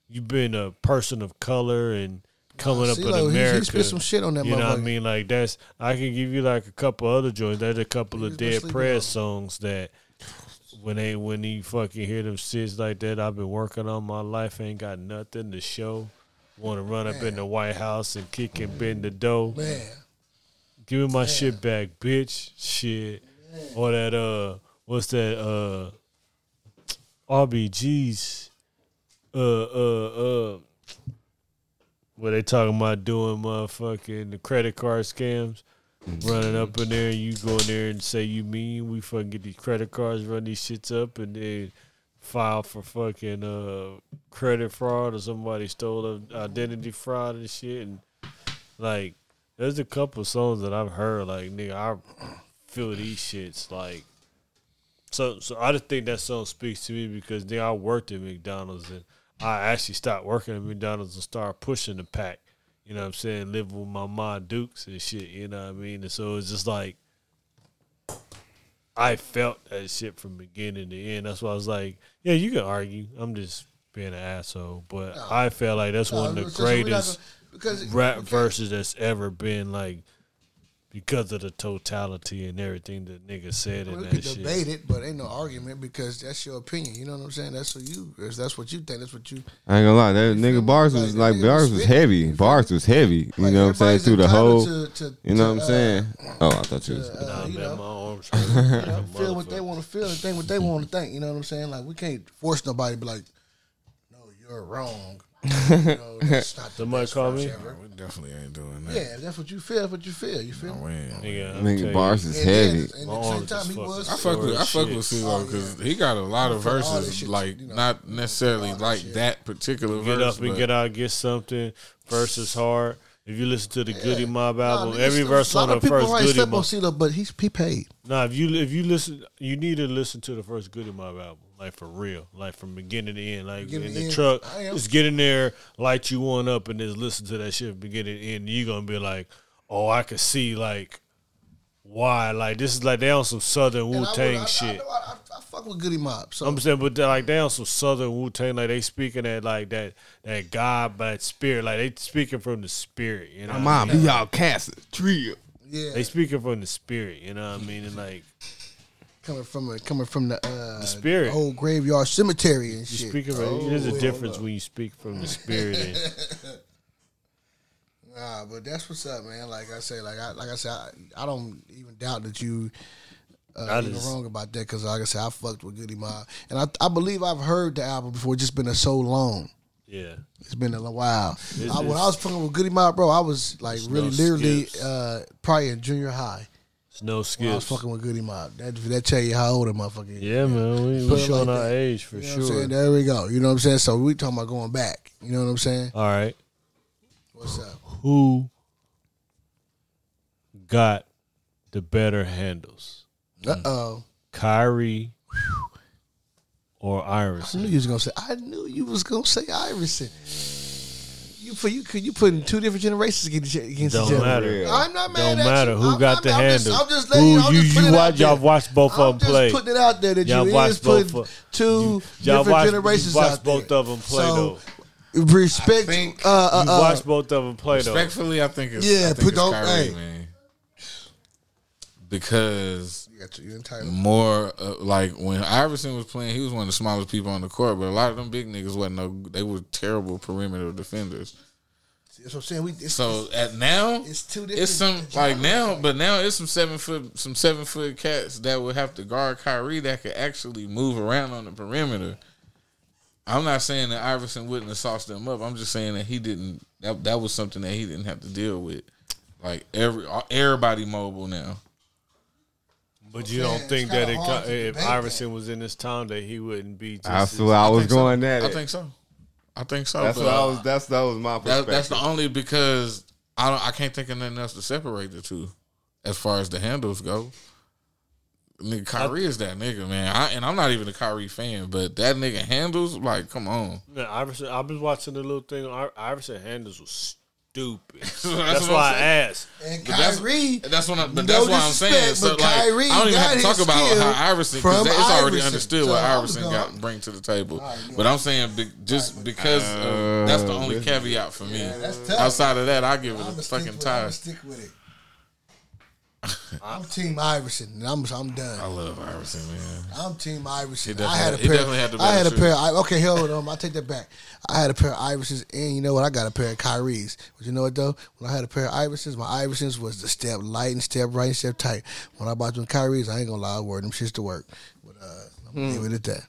you've been a person of color and coming up in America, he spit some shit on that you know what I mean? Like that's I can give you like a couple other joints. There's a couple of Dead Prez songs that. When they when he fucking hear them shits like that, I've been working on my life, ain't got nothing to show. Want to run up in the White House and kick and bend the dough. man. Give me my shit back, bitch. Shit. Or that uh what's that uh RBG's uh uh uh what they talking about doing motherfucking the credit card scams. Running up in there, you go in there and say you mean we fucking get these credit cards, run these shits up, and then file for fucking uh credit fraud or somebody stole identity fraud and shit. And like, there's a couple songs that I've heard like nigga, I feel these shits like. So so I just think that song speaks to me because then I worked at McDonald's and I actually stopped working at McDonald's and started pushing the pack. You know what I'm saying? Live with my mom Dukes and shit, you know what I mean? And so it's just like I felt that shit from beginning to end. That's why I was like, yeah, you can argue. I'm just being an asshole. But I felt like that's one of the So- so we not greatest gonna- because rap because- verses that's ever been like because of the totality and everything that nigga said in We that could shit. debate it, but ain't no argument because that's your opinion. You know what I'm saying? That's what you. That's what you think. That's what you. I ain't gonna lie, that nigga bars was that like bars was was heavy. Bars was heavy. You Like, know what I'm saying? Through the whole. to- to- You know to, what I'm saying? Oh, I thought you to, was. uh, Nah, you man, know, my arms you know, feel what they want to feel and think what they want to think. You know what I'm saying? Like we can't force nobody to be like, no, you're wrong. You know, that's not the Somebody best call me? ever. we definitely ain't doing that. Yeah, if that's what you feel. That's what you feel. You feel? No, me? we ain't. Nigga, I'm Nigga bars is And then- heavy. And at the same time, he was. I fuck with I fuck with CeeLo Oh, because yeah. he got a lot of For all this verses shit, like you know, not necessarily like shit. that particular Get verse. up and but get out, get something. Versus hard. If you listen to the Goodie Mob album, niggas every verse a lot on the of people first might Goody step on Mob. CeeLo, but he's he paid. Nah, if you if you listen, you need to listen to the first Goodie Mob album, like for real, like from beginning to end, like Beginning in the end. truck. I am. Just get in there, light you one up, and just listen to that shit beginning to end. You gonna be like, oh, I can see like why, like this is like they on some Southern Wu And I would- Tang I- I shit. I, I, I fuck fuck with Goodie Mob. So I'm saying, but they're like they on some Southern Wu Tang, like they speaking that like that that God, but spirit, like they speaking from the spirit. You know, what I Mom, mean? be all cast trio. yeah, they speaking from the spirit. You know what I mean? And like coming from a, coming from the, uh, The spirit. old graveyard cemetery and you shit. speaking from. Oh, there's a difference when you speak from the spirit. And. Nah, but that's what's up, man. Like I say, like I like I said, I, I don't even doubt that you. Uh, I even wrong about that because, like I said, I fucked with Goodie Mob, and I, I believe I've heard the album before. It's just been a so long. yeah, It's been a while. I, when I was fucking with Goodie Mob, bro, I was like really, no literally, skips. uh, probably in junior high. It's no When I was fucking with Goodie Mob. That that tell you how old a motherfucker is. Yeah, man, we, Put we it showing like our that. age for You know what I'm sure. saying? There we go. You know what I'm saying? So we talking about going back. You know what I'm saying? All right, What's up? who got the better handles, Uh oh. Kyrie or I knew you was gonna say. I knew you was gonna say Iverson. You put you could you putting two different generations against, each- against Don't each other. matter. I'm not mad at you. Don't matter you. who I'm- got I'm- the I'm handles. Just, I'm just letting Who I'm you just you it out watch? Y'all there. watch both I'm of them just play. putting it out there that Y'all you watch is putting both of- two Y'all different watch, generations you watch out both there. of them play So, though. Respect. think uh, uh, You uh, watch both of them play though. Respectfully, I think it's Yeah, I think put it's don't- Kyrie, hey. man. Because you got your entitled. more uh, like when Iverson was playing, he was one of the smallest people on the court. But a lot of them big niggas wasn't no. They were terrible perimeter defenders. That's what I'm saying. We, it's, So at now, it's two different. it's some like now, but now it's some seven foot, some seven foot cats that would have to guard Kyrie that could actually move around on the perimeter. I'm not saying that Iverson wouldn't have sauced them up. I'm just saying that he didn't. That that was something that he didn't have to deal with. Like every everybody mobile now. But you don't think that it, co- if debate Iverson was in this town that he wouldn't be. Just That's as- where I was think so. going at I it. think so. I think so. That's but, what I was. That's that was my That, perspective. that's the only because I don't. I can't think of nothing else to separate the two, as far as the handles go. Nigga, Kyrie is that nigga, man. I, and I'm not even a Kyrie fan, but that nigga handles like, come on. Man, Iverson, I was watching the little thing. I- Iverson handles was stupid. That's that's what why I'm asked. And But that's- Kyrie. That's what. I, but No that's why I'm saying. disrespect, So like, Kyrie I don't even have to talk about skill how Iverson because from it's already Iverson. understood So what I was Iverson going- got bring to the table. All right, you But I'm saying be, just because of, that's the only uh, caveat for me. that's tough. Outside of that, I give it I'm a fucking stick with it. I'm tie. stick with it. I'm Team Iverson, and I'm I'm done. I love Iverson, man. I'm Team Iverson. I had a definitely- he pair. definitely had the I had a better pair. I, okay, hold on. I take that back. I had a pair of Iversons, and you know what? I got a pair of Kyries. But you know what though? When I had a pair of Iversons, my Iversons was the step light and step right and step tight. When I bought them Kyries, I ain't gonna lie, I wore them shits to work. But uh, I'm gonna leave it at that.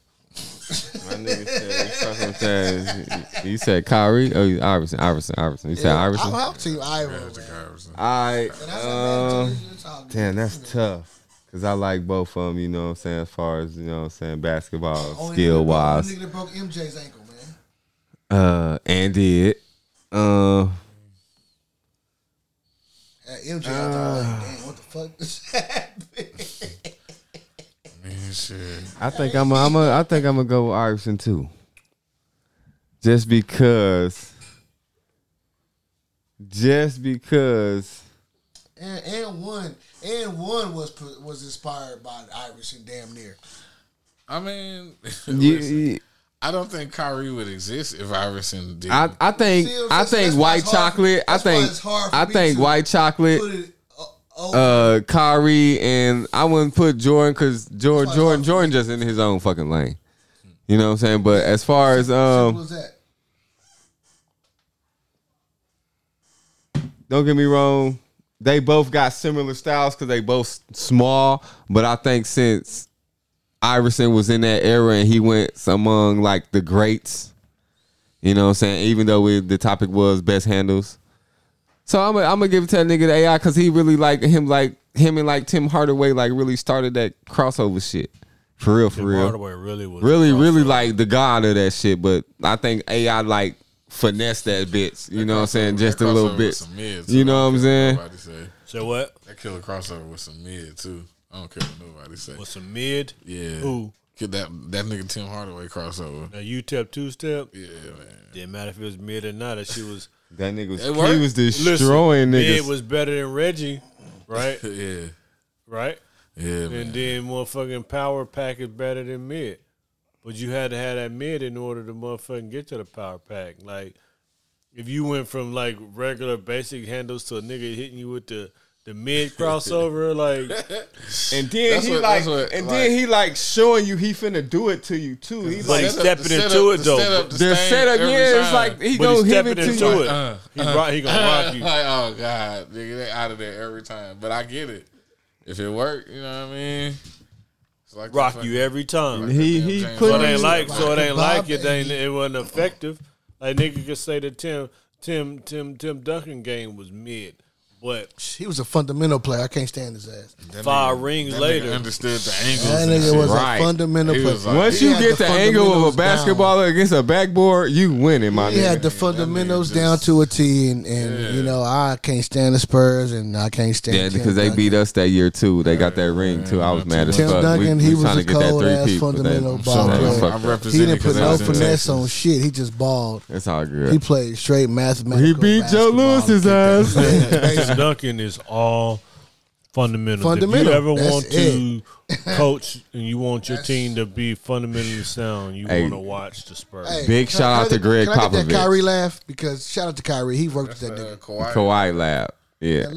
My nigga said, he fucking said, you said Kyrie? Oh, you- Iverson, Iverson, Iverson. You said Yeah, Iverson? I'm, I'm Team Iverson. I, And I said, um, man, it's all good. damn, that's tough. Cause I like both of them, you know what I'm saying, as far as, you know what I'm saying, basketball, Only skill nigga broke- wise. only nigga that broke MJ's ankle, man. Uh, and did. Uh, At MJ, I thought, like, damn, what the fuck just happened? Man, shit. I think I'm a, I'm a, I think I'm gonna go with Iverson too. Just because, just because, And and one and one was was inspired by Iverson, damn near. I mean, you, listen, you- I don't think Kyrie would exist if Iverson did. I, I think, See I'm I saying? think white it's hard for- chocolate. I think, it's hard for I think white chocolate. Put uh, uh Kyrie and I wouldn't put Jordan because Jordan Jordan Jordan just in his own fucking lane. You know what I'm saying? But as far as um don't get me wrong, they both got similar styles because they both small. But I think since Iverson was in that era and he went among like the greats, you know what I'm saying? Even though we, the topic was best handles. So I'm gonna I'm give it to that nigga the AI because he really like him like him and like Tim Hardaway like really started that crossover shit. For real, for Tim real. Hardaway really was really, really like the god of that shit. But I think AI like finesse that bitch. You know what I'm saying? Just a little bit. with some mid, too. You know what I'm saying? Nobody say So what? that killer crossover with some mid too. I don't care what nobody say. With some mid? Yeah, Who? Get that that nigga Tim Hardaway crossover. Now you step two step. Yeah, man. Didn't matter if it was mid or not. That she was That nigga was, he was destroying Listen, niggas. Mid was better than Reggie, right? yeah, right. Yeah, man. and then motherfucking power pack is better than mid. But you had to have that mid in order to motherfucking get to the power pack. Like if you went from like regular basic handles to a nigga hitting you with the the mid crossover, like And then That's he what- like, that's what, and like- then he like showing you he finna do it to you too. He like like Set stepping the into setup- it the though. setup, the same setup. every Yeah, it's like he but gonna he's hit stepping it to into you. it. Uh, he, rock, he gonna rock you. like, oh god, nigga, they out of there every time. But I get it. If it worked, you know what I mean. It's like Rock that you every time. He he James put it ain't like so it ain't like it ain't it wasn't effective. Like nigga could say that Tim Tim Tim Tim Duncan game was mid, but He was a fundamental player. I can't stand his ass. That five nigga- rings that nigga later. understood the angles. That nigga was Right. a fundamental He player. like- Once you get the, angle of a fundamentals down. basketballer against a backboard, you win. winning, my He had the fundamentals just- down to a T, and, and Yeah. you know I can't stand the Spurs, and I can't stand. Yeah, because they beat us that year too. They got that ring too. I was mad as Tim fuck. Duncan, we, he we was a to cold ass peat, fundamental that- ball player. fucked I represent He didn't put no finesse on shit. He just balled. It's all good. He played straight mathematical. He beat Joe basketball Lewis's ass. kicked that- Tim Duncan is all fundamental. Fundamental, If you ever that's want to coach and you want your team to be fundamentally sound, you Hey. want to watch the Spurs. Hey, Big can shout I- out to can I- Greg Can I get that Kyrie laugh? Because shout out to Kyrie. He worked with that Uh, nigga. Kawhi. Kawhi Lab. Yeah.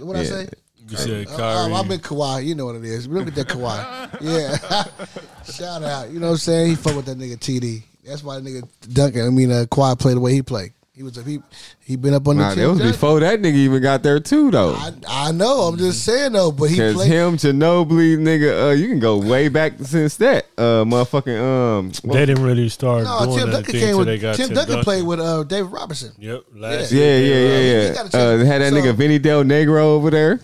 What I Yeah. say? You said Uh, Kyrie. I'm in Kawhi. You know what it is. Look at that Kawhi. Yeah. Shout out. You know what I'm saying? He fuck with that nigga TD. That's why that nigga Duncan, I mean, uh, Kawhi played the way he played. He was a, he he been up on Nah, the that was Duncan. before that nigga even got there too though. I, I know. I'm just saying though, but he Cause played. him, Ginobili, nigga, uh, you can go way back since that. Uh, motherfucking um, they didn't really start no, doing Tim that Duncan came till with they got Tim, Duncan played with uh, David Robinson. Yep, last Yeah. yeah, year. yeah, You yeah, yeah. Uh, they had that So- nigga Vinny Del Negro over there. He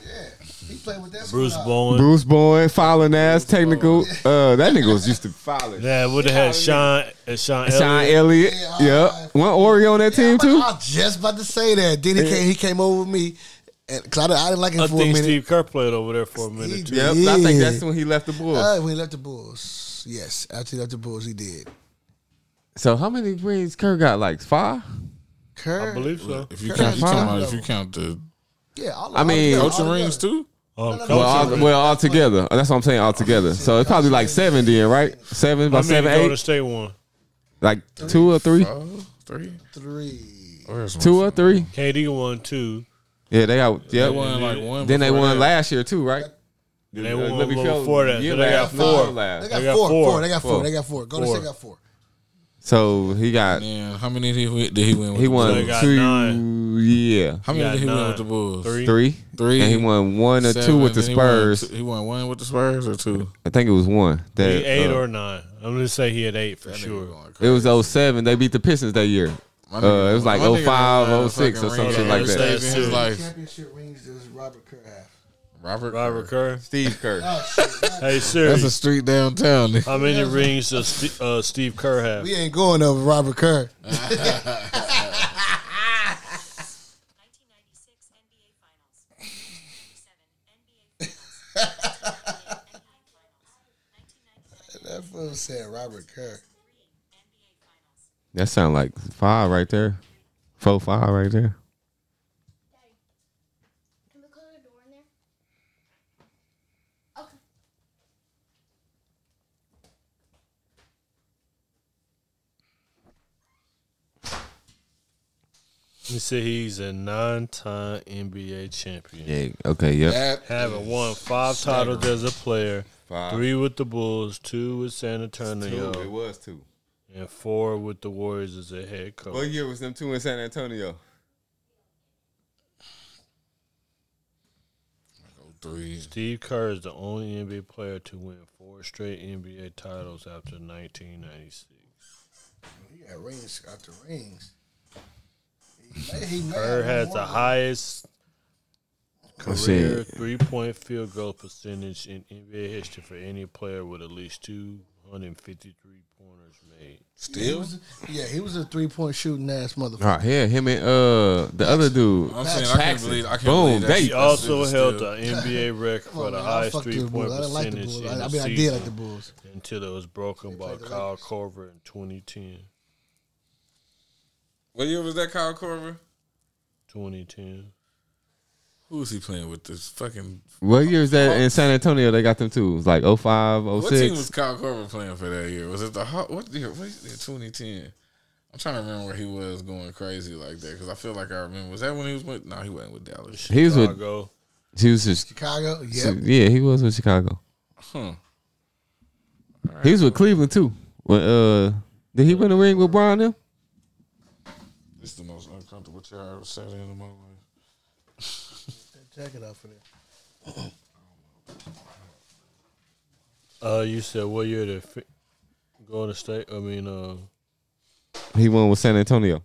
played with that Bruce squad. Bowen. Bruce Bowen, fouling ass, technical. Uh, that nigga was used to fouling. Yeah, would have had Sean uh, Sean Sean Elliott. Elliott, Yeah, yeah. alright. One Oreo on that team too. I was just about to say that. Then he came. He came over with me, and cause I, didn't- I didn't like him I for a think minute. Steve Kerr played over there for a He minute too. did. Yep, I think that's when he left the Bulls. Uh, when he left the Bulls, yes, after he left the Bulls, he did. so how many rings Kerr got? Like five? Kerr, I believe so. If you Kerr count, you talking about if you count the yeah, all, I mean- all coaching together. rings too. Um, no, no, Well, all, well, all together. That's what I'm saying. All together. So it's probably like seven, then, right? Seven, by about many seven, Golden eight, State won? like two or three, three. Three. Where's two or three. KD won two. Yeah, they got. They Yeah, won like one. then they won that. last year too, right? And they Uh, won let me one feel- before that. yeah, So they got last- four. last. They got, They got four, four. four. They got four. Four. They got four. Golden Four. State got four. So he got. Yeah, how many did he win? Did he win? With He the won Bulls? got two. nine. Yeah, How many got did he win with the Bulls? Three. three, Three. and he won one or two with the then he won- Spurs. He won one with the Spurs or two. I think it was one. That, He eight uh, or nine. I'm gonna say he had eight for sure. It was 07. They beat the Pistons that year. My Uh, it was like my nigga 05, 06 or fucking some shit like that. stage his life. Championship rings does Robert Kerr have? Robert. Robert Kerr. Steve Kerr. Oh shit! Hey, That's a street downtown. How many rings does St- uh, Steve Kerr have? we ain't going over Robert Kerr. 1996 NBA Finals. 1997 NBA That fool said Robert Kerr. That sound like five right there. Four, five right there. Can we close the door in there? Okay. He said he's a nine-time NBA champion, Yeah. Okay. Yep. That having won five titles as a player, Five. three with the Bulls, two with San Antonio, Two. It was two. and four with the Warriors as a head coach. What year was them two in San Antonio? three. Steve Kerr is the only NBA player to win four straight NBA titles after 1996. He got rings. Got the rings. He may, he may Kerr has the highest Let's career see. three-point field goal percentage in NBA history for any player with at least 253 pointers made. Yeah, he Still, was, yeah, he was a three point shooting ass motherfucker. All right, yeah, him and uh the other dude. I'm saying I can't Paxson. believe. I can't Boom, believe that they- He shit- also that held the NBA record Come for the man, I highest fucked with the three-point Bulls. I didn't like the percentage Bulls. in I, I the mean, I did season like the Bulls. until it was broken by Kyle Lakers. Korver in 2010. What year was that, Kyle Korver? 2010. Who was he playing with? This fucking What year is that in San Antonio? They got them too. It was like 05, 06. what team was Kyle Korver playing for that year? Was it the Hawk? What year? What year? 2010. I'm trying to remember where he was going crazy like that because I feel like I remember. Was that when he was with? No, he wasn't with Dallas. He was with. Chicago. He was just. Chicago. Yep. Yeah, he was with Chicago. Huh. He was with Cleveland too. When uh, did he win the ring with Brian? Them? This is the most uncomfortable chair I ever sat in in my life. Check it out for them. Uh, you said what year they fi- go to state? I mean, uh, He won with San Antonio.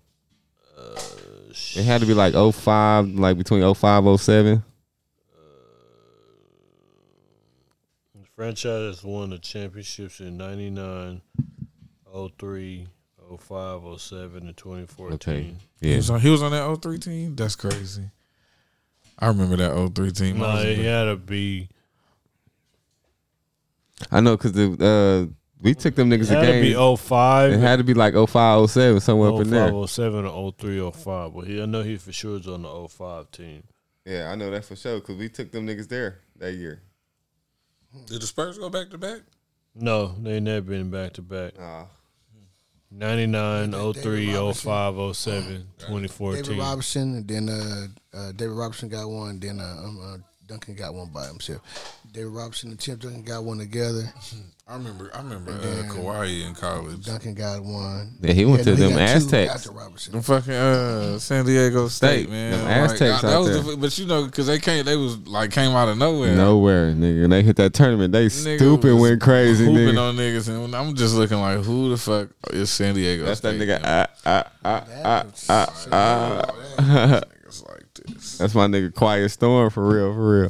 It had to be like 05, like between 05, 07. the franchise won the championships in 99, 03, 05, 07, and 2014. Okay. He Yeah. was on. He was on that 03 team. That's crazy. I remember that 03 team. I No, was it big- had to be. I know because the uh, we took them niggas It had a to game. be 05. it had to be like 05, 07, somewhere up in there. 05, 07, or 03, 05. But he, I know he for sure was on the 05 team. Yeah, I know that for sure because we took them niggas there that year. Did the Spurs go back to back? No, they never been back to back. Nah. 99, David 03, Robinson. 05, 07, David 2014. Robinson, and then uh, uh, David Robinson got one. Then uh, um, uh, Duncan got one by himself. David Robinson and Tim Duncan got one together. I remember. I remember uh, then- Kawhi in college. Duncan got one. Yeah, he went to no, them Aztecs. Them fucking uh, San Diego State, State. man. Them Like, Aztecs I- out there. the, but you know, because they came, they was like came out of nowhere. Nowhere, nigga. And they hit that tournament. They Nigga stupid went crazy, hooping nigga. on niggas, and I'm just looking like, who the fuck is San Diego? That's that nigga. man? Ah, ah, ah, ah, ah, ah. Niggas like this. That's my nigga Quiet Storm for real, for real.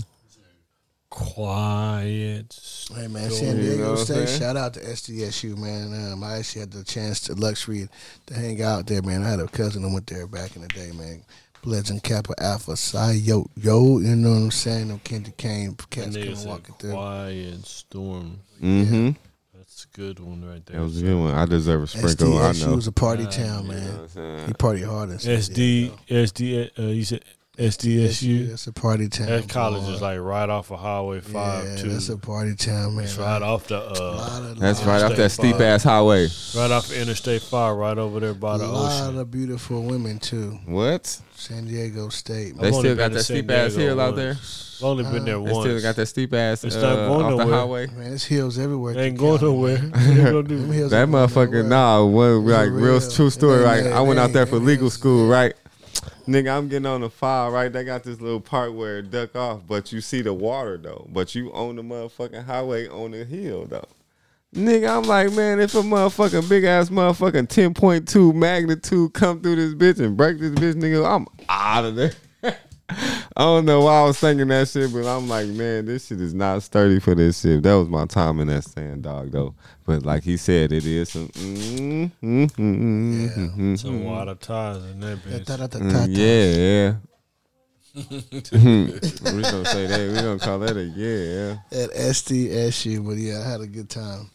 Quiet. Hey man, storm. San You Diego know State. saying? Shout out to SDSU, man. Um, I actually had the chance, to luxury to hang out there, man. I had a cousin that went there back in the day, man. Legend Kappa Alpha Psi Yo Yo, you know what I'm saying? Them Candy Cane That cats nigga coming said walking through. Quiet Storm. Mm-hmm. That's a good one right there. That was a good one. I deserve a sprinkle. I SDSU know. was a party Yeah, town, You know man. what He party hard in San SD, SD, uh, you said SDSU. That's a party town. That college boy. is like right off of Highway Five yeah, too. that's a party town, man. It's right off the Lot uh, of- That's lot right off that steep ass highway. right off of Interstate Five, right over there by A the lot ocean. of beautiful women too. What? San Diego State. They still got that San steep ass hill out there. I've only been there They once. They still got that steep ass It's uh, not going off the nowhere. highway. Man, there's hills everywhere. They ain't in going nowhere. man. Gonna do? Them hills That motherfucker, nowhere. nah, one like real real. true story. It Right, I went out there for legal school. Right, nigga, I'm getting on the file. Right, they got this little part where it duck off, but you see the water though. But you on the motherfucking highway on the hill though. Nigga, I'm like, man, if a motherfucking big ass motherfucking 10.2 magnitude come through this bitch and break this bitch, nigga, I'm out of there. I don't know why I was thinking that shit, but I'm like, man, this shit is not sturdy for this shit. That was my time in that sand dog though. But like he said, it is some mm, mm, mm, mm, mm, mm, Some mm. water tires in that bitch. Mm, yeah, yeah. we gonna say that. We gonna call that a yeah. At SDSU, but yeah, I had a good time.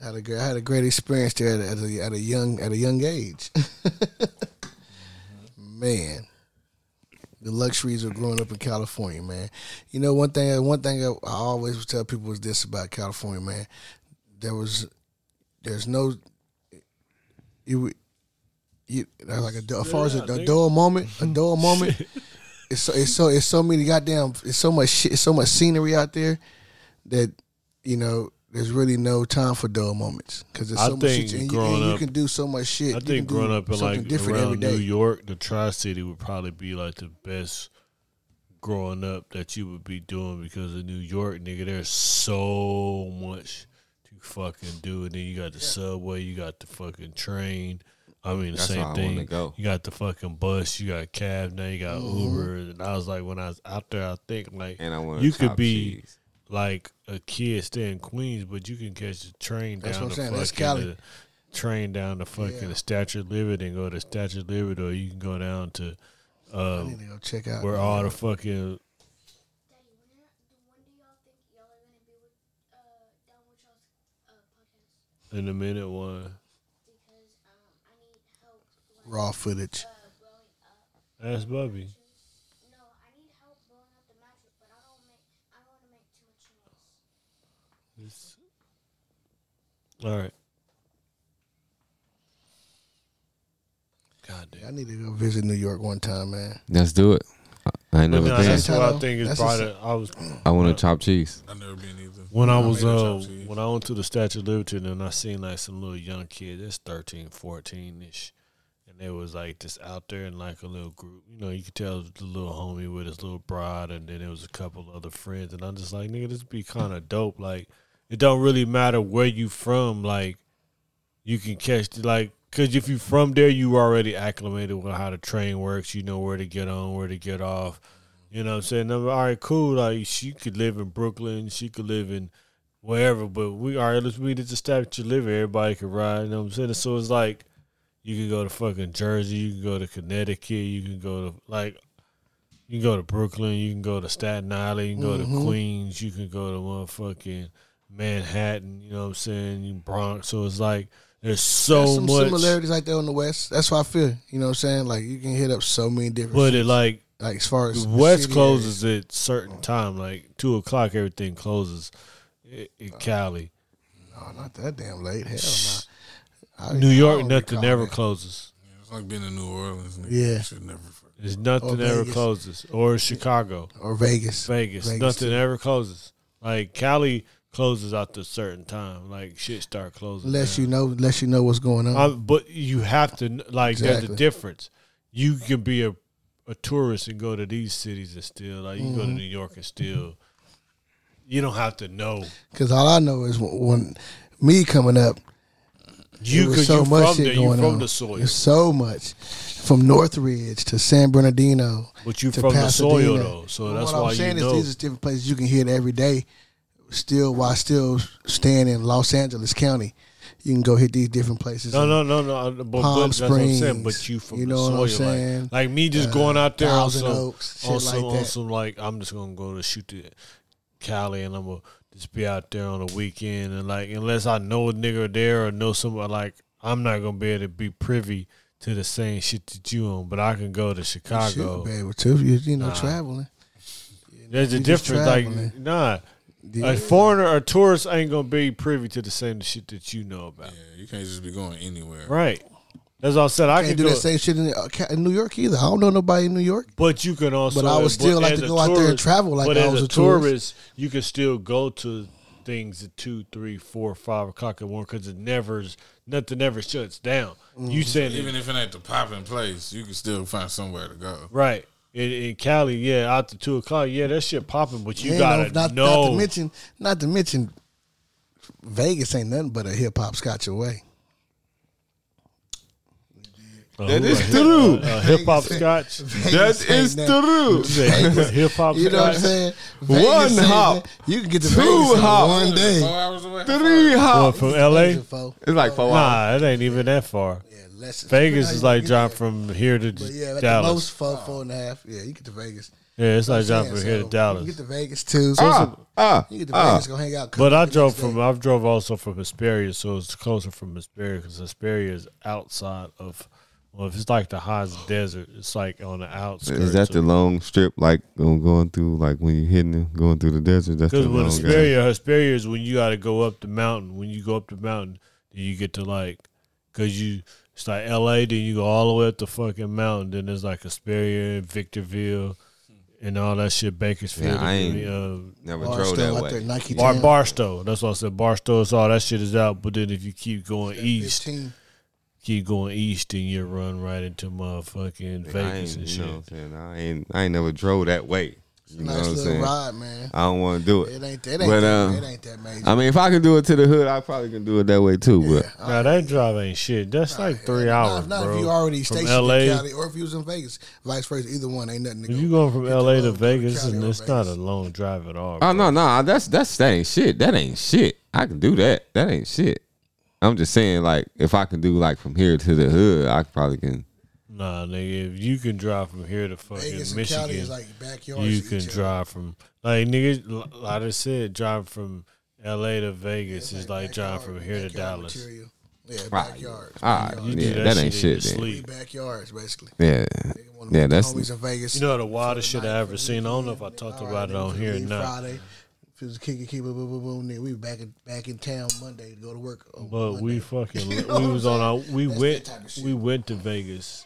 I had a great, I had a great experience there at a, at a young at a young age. man, the luxuries of growing up in California, man. You know, one thing one thing I, always tell people is this about California, man. There was, there's no, you, you like a, as far as a, a dull moment, a dull moment. it's so it's so it's so many goddamn it's so much shit, it's so much scenery out there that you know there's really no time for dull moments because there's I so much think shit and, you, growing and you can do so much shit. I You think can do growing up in like different around day. New York, the Tri City would probably be like the best growing up that you would be doing because in New York, nigga, there's so much to fucking do. And then you got the subway, you got the fucking train. I mean, the That's why same I wanna thing. go. You got the fucking bus, you got cab, now you got Mm-hmm. Uber. And I was like, when I was out there, I think like And I want you could be like a kid stay in Queens, but you can catch the train That's down what the I'm saying. That's fucking the train down the fucking Yeah. the Statue of Liberty and go to Statue of Liberty, or you can go down to I uh, need to go check out where all the York. fucking Daddy, when, are, when do y'all think y'all are gonna be with uh down with y'all's uh podcast? in a minute one. Because um I need help. Raw footage. uh. That's Bubby. No, I need help It's- all right. God damn. I need to go visit New York one time, man. Let's do it. I ain't never nah, been. that's what I think is That's part a- I was I want to chop cheese. I've never been either. when I I was made a uh chop cheese. when I went to the Statue of Liberty and I seen like some little young kids, that's 13, 14 ish, and they was like just out there in like a little group. You know, you could tell the little homie with his little bride, and then there was a couple other friends, and I'm just like, nigga, this be kind of dope. Like, it don't really matter where you from. Like, you can catch the, like. Cause if you from there, you already acclimated with how the train works. You know where to get on, where to get off. You know what I'm saying? All right, cool. Like she could live in Brooklyn, she could live in wherever, but we all right, let's meet at the statue of Liberty. Everybody could ride, you know what I'm saying? So it's like you can go to fucking Jersey, you can go to Connecticut, you can go to like you can go to Brooklyn, you can go to Staten Island, you can go Mhm. to Queens, you can go to motherfucking Manhattan, you know what I'm saying? You Bronx. So it's like there's so There's some much similarities like that on the West. That's what I feel. You know what I'm saying? Like you can hit up so many different. but it like like as far as The the West city closes at certain time, like two o'clock. Everything closes in, in Cali. areas. No, not that damn late. Hell no. I- New York, nothing ever that. closes. It's like being in New Orleans. Nigga. Yeah. You should never. There's nothing ever closes, or Chicago, Or Vegas. Vegas. Vegas, nothing too. ever closes. Like Cali closes after a certain time. Like shit start closing. Unless you know, unless you know what's going on. Um, but you have to like. There's a difference. You can be a a tourist and go to these cities and still like you can go to Mhm. New York and still. You don't have to know. Because all I know is when, when me coming up, You could so much from shit. You going from on. the soil. There's so much from Northridge to San Bernardino. But you to from the soil though, so Well, that's what why I'm saying you is know. these are different places you can hear it every day. Still, while still staying in Los Angeles County, you can go hit these different places. No, no, no, no. But, but Palm that's what I'm saying. Springs, But you from you the know what I'm saying? like, like me just Uh, going out there some, Oaks, some, like some, like I'm just gonna go to shoot the Cali, and I'm gonna just be out there on the weekend, and like unless I know a nigga there or know someone like I'm not gonna be able to be privy to the same shit that you on. But I can go to You Chicago. should be able to, you, you know, Nah. traveling. There's a You just difference. Like, nah, Yeah. a foreigner or tourist ain't gonna be privy to the same shit that you know about. Yeah, you can't just be going anywhere. Right. That's all I said. I Can't can do do that it. same shit in, uh, in New York either. I don't know nobody in New York. But you can also. But I would still like to a go out there and travel like but I as was a a tourist. tourist, you can still go to things at two, three, four, five o'clock in the morning because it never, nothing ever shuts down. Mm-hmm. You saying Even it, if it ain't the popping place, you can still find somewhere to go. right? In, in Cali, yeah, after two o'clock, yeah, that shit popping. But you Ain't gotta no- not, know. Not to mention, not to mention, Vegas ain't nothing but a hip hop scotch away. uh, That who is a hip- true. uh, hip hop scotch. That is true. hip hop. You know what I'm saying? One Vegas ain't hop, that- You can get to two Vegas in hop, one Four day. hours away. Three What, hop. from L.A. It's like four hours. Nah, it ain't even that far. Yeah, less. Vegas How is you like get driving from here to But yeah, at the Dallas. most four, four and a half. Yeah, you get to Vegas. yeah, it's like I'm driving from saying, here so to You Dallas. get to Vegas too. Ah, ah, you get to ah. Vegas, go hang out. But I drove from day. I've drove also from Hesperia, so it's closer from Hesperia because Hesperia is outside of. Well, if it's like the highest desert, it's like on the outskirts. Is that the long strip, like going going through, like when you're hitting, it, going through the desert? That's the Because with long game. Hesperia, Hesperia is when you got to go up the mountain. When you go up the mountain, then you get to like, because you it's like L.A. Then you go all the way up the fucking mountain. Then there's like Hesperia, Victorville, and all that shit. Bakersfield, Yeah, I ain't uh, never Barstow drove out that there, way. Nike Bar, Barstow. That's what I said. Barstow. So all that shit is out. But then if you keep going east, 15. keep going east, and you run right into motherfucking I Vegas ain't, and you shit. know what I ain't, I ain't never drove that way. You know Nice what I'm little saying? ride, man. I don't want to do it. It ain't, it ain't, But, that, um, it ain't that major. I mean, if I can do it to the hood, I probably can do it that way too. But Yeah. Nah, that drive ain't shit. That's like three hours, not, not bro. if you already from stationed LA. in Cali or if you was in Vegas. Vice versa, either one ain't nothing. To If go. you going from LA to to Vegas, Cali and or it's not a long drive at all. oh bro. no, no, that's that's that ain't shit. That ain't shit. I can do that. That ain't shit. I'm just saying, like, if I can do like from here to the hood, I probably can. Nah, nigga, if you can drive from here to fucking Vegas Michigan, Cali is like backyards. you can drive from like nigga. Like I said, drive from LA to Vegas Yeah, is like driving backyard- from here to Dallas. material. Yeah, Right. backyards. Ah, backyards. You yeah, that, that ain't shit in shit. your Then. sleep. Backyards, basically. Yeah, Yeah, meet the that's- homies in Vegas. You know the wildest shit I night, ever seen. I don't know if I talked All about it on here or not. Friday, Fizz kick it, keep boom, boom, boom. Then we back in back in town Monday to go to work. on But we fucking You know we was on our we That's went that type of shit. we went to Vegas.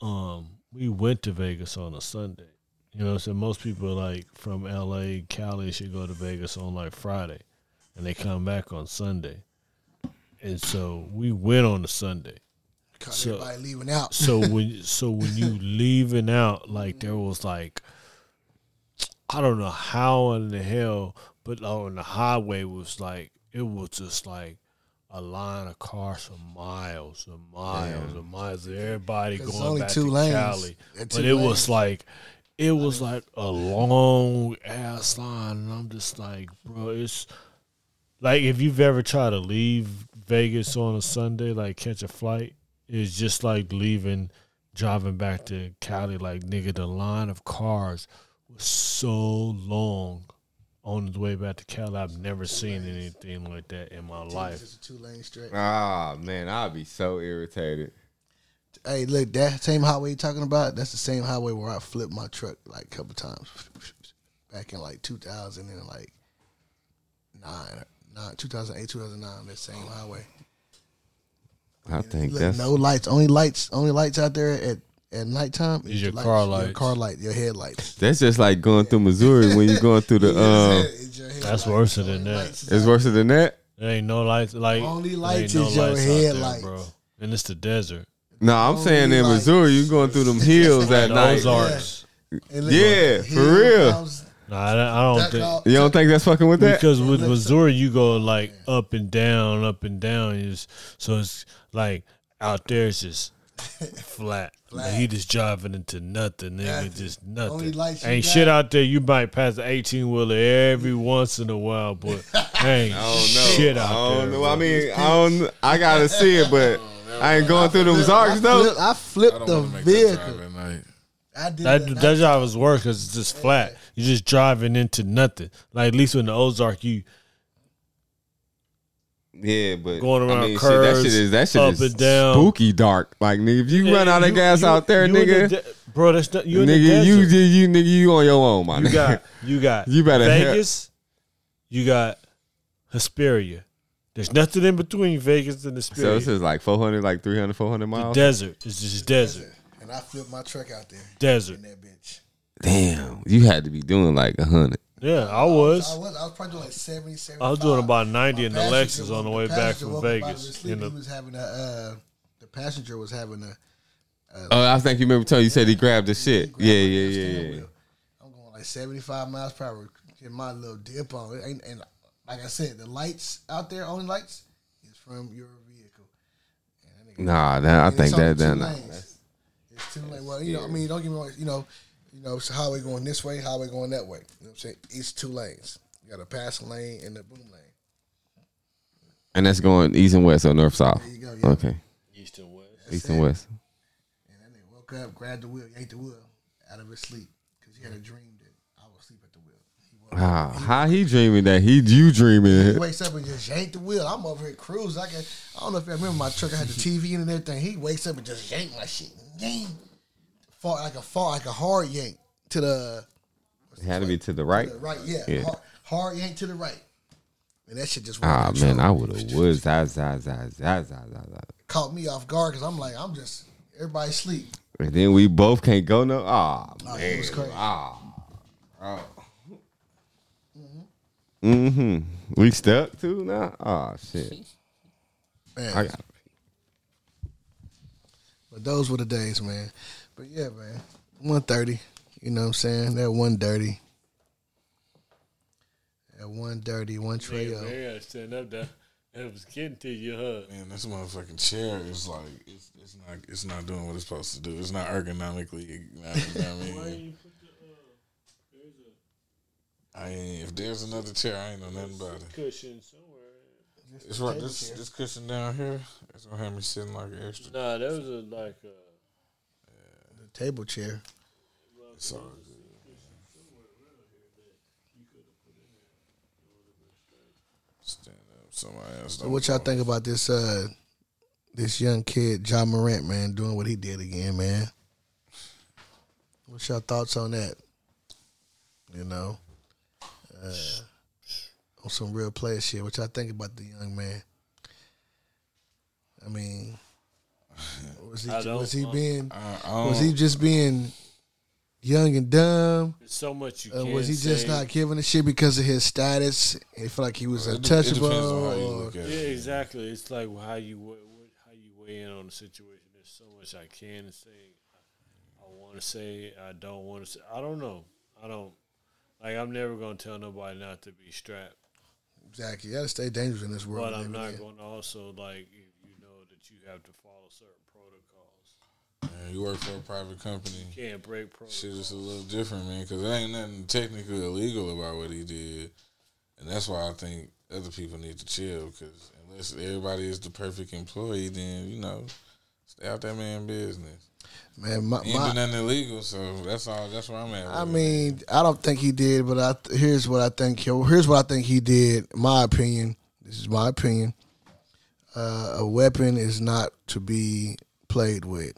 Um, we went to Vegas on a Sunday. You know, I'm saying most people like from L.A., Cali should go to Vegas on like Friday, and they come back on Sunday. And so we went on a Sunday. Caught so- everybody leaving out. So when so when you leaving out, like there was like I don't know how in the hell, but on the highway was like it was just like a line of cars for miles and miles and miles. Everybody 'Cause it's going only back two to lanes. Cali, but it lanes. was like it was like a long ass line, and I'm just like, bro, it's like if you've ever tried to leave Vegas on a Sunday, like catch a flight, it's just like leaving, driving back to Cali. Like nigga, the line of cars was so long on the way back to Cal, I've never seen anything like that in my life. Just a two lane stretch. Ah man, I'd be so irritated. Hey, look, that same highway you're talking about, that's the same highway where I flipped my truck like a couple times. Back in like 2000 and like nine, nine 2008, 2009, that same highway. I think Look, that's no lights, only lights, only lights out there at at nighttime. Is your lights, car Your car light, your headlights. that's just like going through Missouri when you're going through the um. It's That's worse than that. lights It's worse than that. There ain't no lights. Like Only there lights ain't no is your lights out there, headlights. bro. And it's the desert. No, I'm Only saying in lights. Missouri, you're going through them hills at The night. Ozarks. And look, Yeah, for real. comes, Nah, I don't- I don't think. out. You don't think that's fucking with that? Because with Missouri, you go like up and down, up and down. Is so it's like out there, it's just flat. Like he just driving into nothing, nigga. Nothing. Just nothing. lights Ain't got- shit out there. You might pass an eighteen wheeler every once in a while, but ain't I don't know. shit out I don't there. know. bro. I mean, I don't. I gotta see it, but I ain't going through them Ozarks though. flipped, I I flipped don't the want to that vehicle. drive at night. I did That it at that job is worse because it's just flat. You're just driving into nothing. Like at least in the Ozark, you Yeah, but Going around I mean, curves, shit, that shit is that shit up is and down. spooky dark. Like nigga, if you run out of gas you- out there, you the nigga, de- bro. That's not you in the nigga, you, desert. you you nigga, you on your own, my You nigga. got you got You better help. Vegas. You got Hesperia. There's nothing in between Vegas and the so this is like 400, like 300, 400 the miles. desert. It's just desert. And I flipped my truck out there Desert. in that bitch. Damn, you had to be doing like a hundred. Yeah, I was. I was. was, I was probably doing like 70, 75. I was doing about 90 in the Lexus on the woke- way back passenger from woke up out of Vegas. his sleep. The- he was having a, uh, the passenger was having a, Oh, I think you remember telling you said he grabbed the shit. grabbed Yeah, my yeah, yeah, yeah. wheel. I'm going like 75 miles per hour, getting my little dip on it. And, and like I said, the lights out there, only lights, is from your vehicle. And Nah, that, I think it's only that two that lanes. It's too late. Well, you know, I mean, don't get me wrong. You know, you know, it's a highway going this way, highway going that way. You know what I'm saying? It's two lanes. You got a passing lane and a boom lane. and that's going east and west or north south. There you go, yeah. Okay, East and West. east and west. And then nigga woke up, grabbed the wheel, yanked the wheel out of his sleep because he had a dream that I was asleep at the wheel. He woke up, Ah, how he dreaming that he you dreaming? He wakes up and just yanked the wheel. I'm over here cruising. I can, I don't know if you remember my truck. I had the TV in and everything. He wakes up and just yanked my shit. Yank. Fought like a fought like a hard yank to the, It had to be to the right. to the right. Yeah, Yeah. Hard, hard yank to the right. And that shit just Ah went man. I would have would za za za za za za za. caught me off guard because I'm like I'm just everybody sleep. And then we both can't go no. Ah Oh, man, it was crazy. ah. Oh. Mm-hmm. We stuck too now. Oh shit. Man, I got. But those were the days, man. But yeah, man. One thirty. You know what I'm saying? That one dirty. That one dirty, one trail. Man, gotta stand up there. That was getting to you, huh? Man, this motherfucking chair is like it's, it's not it's not doing what it's supposed to do. It's not ergonomically. You know what I mean? Uh, I ain't, if there's another chair, I ain't know nothing about it. Cushion somewhere. It's right. This this cushion down here. It's gonna have me sitting like an extra. Nah, that was a, like a. Table chair. It's all good. Stand up. Somebody else. So what y'all think about this uh this young kid, Ja Morant, man, doing what he did again, man? What's your thoughts on that? You know? Uh on some real player shit. What y'all think about the young man? I mean, was he was he being I, I was he just being young and dumb? There's so much you Uh, can't was he just say. not giving a shit because of his status? He felt like he was It de- it untouchable. on how you look at Yeah, it. exactly. It's like how you weigh, what- how you weigh in on the situation. There's so much I can say. I want to say. I don't want to say. I don't know. I don't. Like I'm never gonna tell nobody not to be strapped, Exactly. You got to stay dangerous in this world. but I'm not going to also like if you know that you have to follow certain protocols. Man, you work for a private company. You can't break protocols. Shit is a little different, man, because there ain't nothing technically illegal about what he did, and that's why I think other people need to chill. Because unless everybody is the perfect employee, then you know, stay out that man business. Man, my, He ain't my, nothing illegal, so that's all. That's where I'm at. I with it. mean, I don't think he did, but I here's what I think. Here's what I think he did. My opinion. This is my opinion. Uh, a weapon is not to be played with.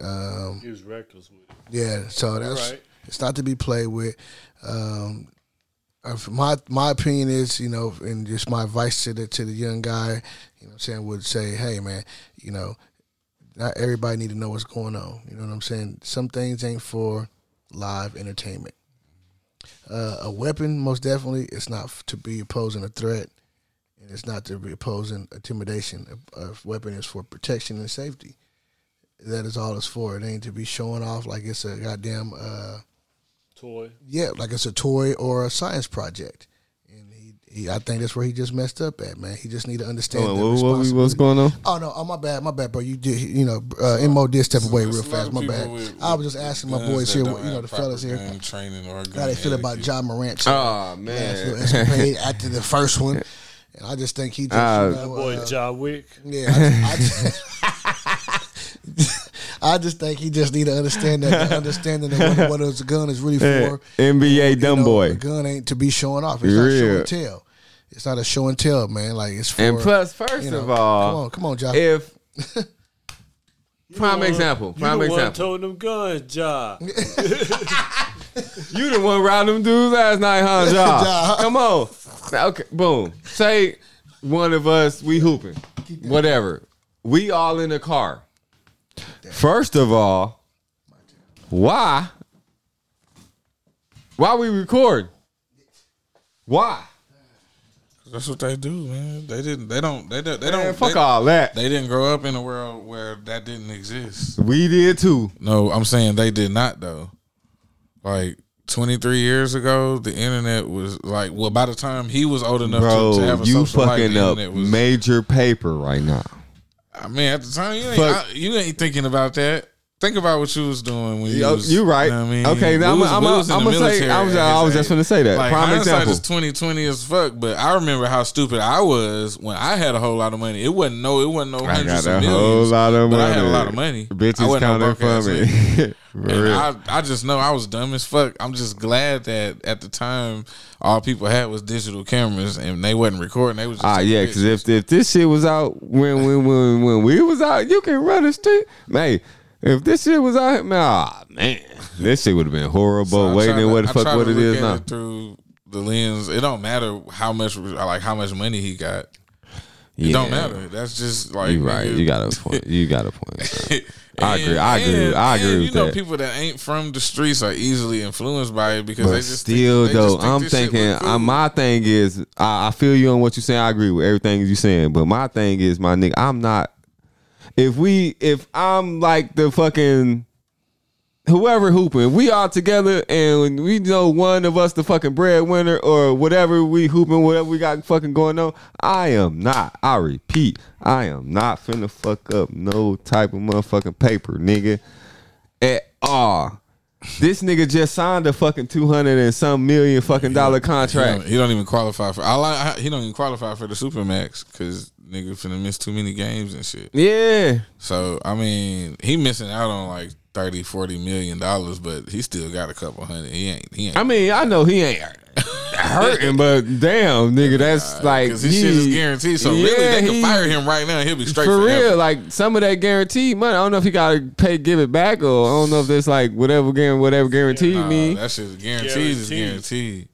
Um, He was reckless with it. yeah, so that's right. it's not to be played with. Um, uh, my my opinion is, you know, and just my advice to the to the young guy, you know, what I'm saying would say, hey man, you know, not everybody need to know what's going on. You know what I'm saying? Some things ain't for live entertainment. Uh, a weapon, most definitely, it's not to be posing a threat, and it's not to be posing intimidation. A, a weapon is for protection and safety. That is all it's for. It ain't to be showing off like it's a goddamn uh, Toy. yeah, like it's a toy or a science project. And he, he I think that's where he just messed up at, man. He just need to understand. Hold the what, what, what's going on? Oh no! Oh my bad, my bad, bro. You did, you know, uh, Mo did step away There's real fast. My bad. with- I was just asking my boys here, you know, the fellas here, gun training or how they feel about. Ja Morant. Oh last man, little escapade after the first one, and I just think he just, Uh, you know, boy uh, John Wick. yeah, I just, I just, I just think he just need to understand that the understanding of what, what a gun is really for. NBA You dumb know, boy. A gun ain't to be showing off. It's not show and tell. It's not a show and tell, man. Like it's for. And plus, first you know, of all, come on, come on, Josh. if prime You the example, prime you the one example, told them guns, John. you the one robbing them dudes last night, huh, Ja. John? Come on, okay, boom. Say one of us we hooping, whatever. We all in the car. First of all, why? Why we record? Why? That's what they do, man. They didn't. They don't. They don't. They Man, don't. fuck they, all that. They didn't grow up in a world where that didn't exist. We did too. No, I'm saying they did not though. Like 23 years ago, the internet was like. Well, by the time he was old enough Bro, to, to have a you social life, fucking up was. major paper right now. I mean, at the time, you ain't. I- you ain't thinking about that. Think about what you was doing when you Yo, was. you right. know what I mean, Okay, now was- I'm- I'm- was I'm gonna say- I was- I was just gonna say that. Like, Prime hindsight example. is 2020 as fuck, but I remember how stupid I was when I had a whole lot of money. It wasn't no, it wasn't no I hundreds got of a millions. whole lot of but money. I had a lot of money. Bitches no counting for me. And. I, I just know I was dumb as fuck. I'm just glad that at the time all people had was digital cameras and they wasn't recording. They was just Ah, yeah, because if if this shit was out when when when when we was out, you can run the street, man. If this shit was out, here, man, ah, man, this shit would have been horrible. So Waiting to- what the I fuck what it is now. it through the lens. It don't matter how much like how much money he got. It don't matter. That's just like You right. nigga. You got a point. You got a point. I agree. I And- agree. I agree and with you know, that. people that ain't from the streets are easily influenced by it because But they just still, think, though, just think I'm thinking. cool. uh, my thing is, I, I feel you on what you're saying. I agree with everything you're saying. But my thing is, my nigga, I'm not. If we, if I'm like the fucking whoever hooping, we all together, and we know one of us the fucking breadwinner or whatever we hooping, whatever we got fucking going on. I am not. I repeat, I am not finna fuck up no type of motherfucking paper, nigga, at all. This nigga just signed a fucking two hundred and some million fucking dollar He contract. don't, he don't even qualify for. I like. He don't even qualify for the supermax because nigga finna miss too many games and shit. Yeah, So I mean, he missing out on like 30, 40 million dollars, but he still got a couple hundred. He ain't. He ain't. I mean, I know he ain't hurting, but damn, nigga, that's like because his shit is guaranteed. So Yeah, really, they can he- fire him right now. and He'll be straight for forever. real, like some of that guaranteed money. I don't know if he got to pay, give it back, or I don't know if it's like whatever guarantee, whatever guarantee Nah, mean. that shit is guaranteed. Is Guaranteed. guaranteed.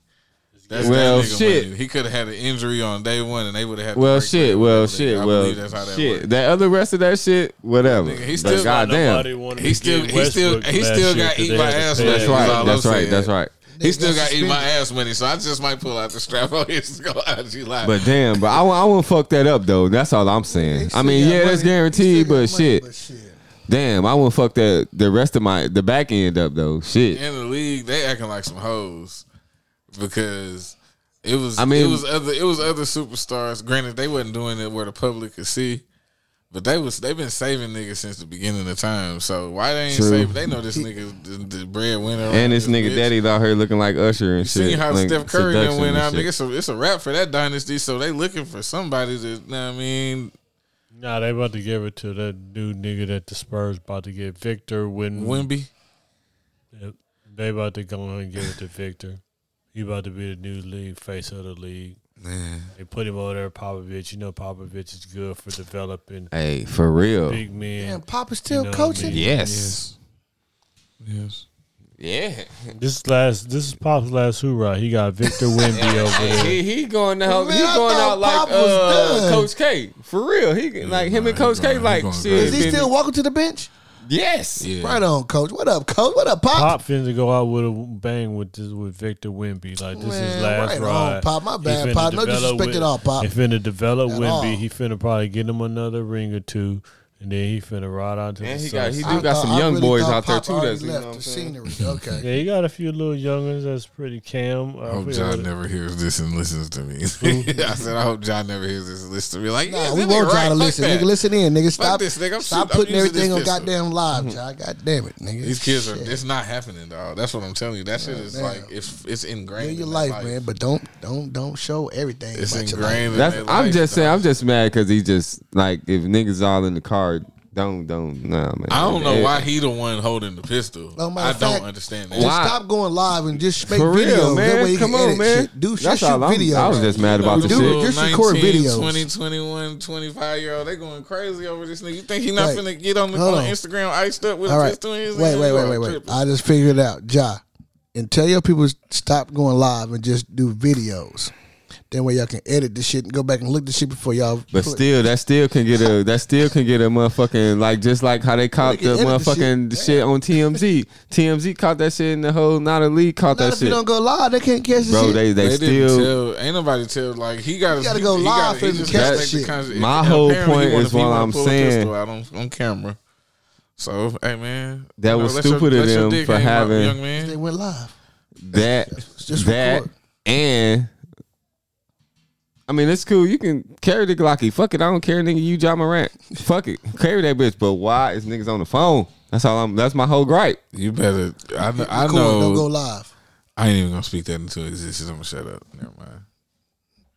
That's Well, that nigga shit. money. He could have had an injury on day one, and they would have had. to Well, shit. Well, shit. I Well, believe that's how that shit. works. That other rest of that shit, whatever. Nigga, he still- goddamn. Nobody wanted He still, get he still, he still year got 'cause eat they my ass. That's right. That's right. That's right. He still That's got eat my ass money, so I just might pull out the strap on his go out you live. But damn, but I, I won't fuck that up though. That's all I'm saying. I mean, Still got yeah, that's guaranteed, but money, shit, but shit. damn, I won't fuck that the rest of my the back end up though. Shit. in the league, they acting like some hoes because it was. I mean- it was other. It was other superstars. Granted, they wasn't doing it where the public could see, but they was. They've been saving niggas since the beginning of time. So why they ain't True. saving? They know this nigga the, the breadwinner. And this nigga bitch. daddy out here looking like Usher and You shit. seen how like Steph Curry done went out, nigga? So it's a wrap for that dynasty. So they looking for somebody to. Know what I mean, Nah, they about to give it to that new nigga that the Spurs about to get Victor Win. Wemby. Yep. They about to go ahead and give it to Victor. He about to be the new league face of the league. Man, They put him over there, Popovich. You know Popovich is good for developing Hey, for real. big men. Damn, Papa's still know what I coaching. mean? Yes. yes. Yeah. This last, this is Pop's last hoorah. He got Victor Wemby over there. He, he going out. Man, he going thought out like Pop was uh. Coach K. For real. He like him and he Coach K. going- Like he going shit. crazy. Is he still walking to the bench? Yes. Yeah. Right on, coach. What up, coach? What up, Pop? Pop finna go out with a bang with this with Victor Wemby. Like this is last right on, ride. Pop. My bad, Pop. No disrespect at all, Pop. He finna develop At Wemby. all. He finna probably get him another ring or two, and then he finna ride on to And the he got- he sunset. do got thought- some I young really boys thought out there, Pop too, already that's- you left know what the I'm saying? scenery. Okay. Yeah, he got a few little youngins that's pretty cam. I I hope forget John it- never hears this and listens to me. Mm-hmm. I said, I hope John never hears this and listens to me. Like, yeah, we this won't nigga try right. to Fuck listen. that. Nigga, listen in, nigga. Stop, this, nigga. I'm stop shoot- I'm putting using everything this on pistol. goddamn live, mm-hmm. John. God damn it, nigga. These kids are. Shit. It's not happening, dog. That's what I'm telling you. That shit is man. like it's it's ingrained. Live your in life, man, but don't don't don't show everything It's about your life. ingrained. in That's. their I'm life, just saying. dog. I'm just mad because he just like if niggas all in the car. Don't don't nah man. I don't know why he the one holding the pistol. No, I of don't fact, understand Just. Why? stop going live and just make For videos. real, That way man. you Come can on, edit man. Shit. Do That's shoot all I'm- videos. I was just mad about the Do- shit. just record 19, videos. 20, 21, 25 year old, they going crazy over this nigga. You think he not Right. finna get on the Hold on on. Instagram iced up with All a right. pistol in his Wait, hand? wait, You wait, wait, wait. I just figured it out, Ja. And tell your people stop going live and just do videos. Then way y'all can edit the shit and go back and look the shit before y'all. But put- still, that still can get a that still can get a motherfucking like just like how they caught can the edit the motherfucking shit. shit, on TMZ. TMZ caught that shit, and the whole not a league caught Not that if you shit. don't go live, they can't catch the Bro, shit. they they, They, still. didn't tell. Ain't nobody tell. Like he got. Gotta go live and catch gotta the make shit. con- My whole point wanna- is what I'm saying. out on, on camera. So hey man, That you know, was let your- stupid of them for having- young They went live. that Just that record. and I mean it's cool. You can carry the Glocky. Fuck it. I don't care, nigga. You Ja Morant. Fuck it. Carry that bitch. But why is niggas on the phone? That's all. I'm. That's my whole gripe. You better. I, kn- I Record, Don't go live. I ain't even gonna speak that into existence. I'm gonna shut up. Never mind.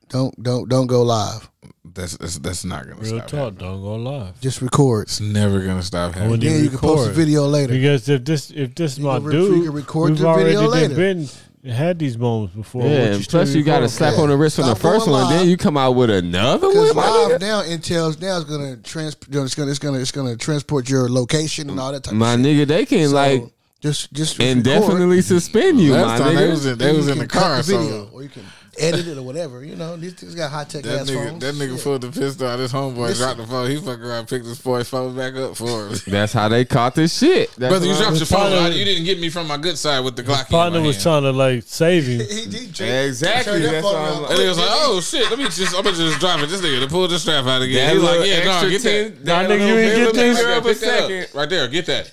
Don't don't don't go live. That's that's, that's not gonna stop. Real stop. talk, happening. don't go live. Just record. It's never gonna stop happening. When Then you you can post a record. video later. Because if this if this You my can re- you dude, can record we've the already video done later. been had these moments before. Yeah. What And plus, you got a slap for? on the wrist from the Stop first going one. Then you come out with another Because one. my live nigga. now entails now it's gonna trans it's gonna it's gonna it's gonna transport your location and all that type My of shit. nigga, they can So, like just just record, indefinitely suspend you, Last my time they nigga. was in, they was in the can cut car. video, So or you can edit it or whatever. You know, these things got high tech that ass nigga, phones. that nigga Shit. pulled the pistol out. His homeboy Listen. dropped the phone. He fucking around, picked his boy's phone back up for him. That's how they caught this shit. That's Brother, you dropped I'm- your phone. partner- out. You didn't get me from my good side with the Glock. Partner was trying to like save him. He- he- he- Exactly. Turn that That's phone why I'm like- And he was like, "Oh shit, let me just, I'm gonna just drop it." This nigga to pull the strap out again. That He's like, "Yeah, no, extra get 10 that." that Nah, nigga, you little ain't bit get of this. up a Pick that up. second. right there. Get that.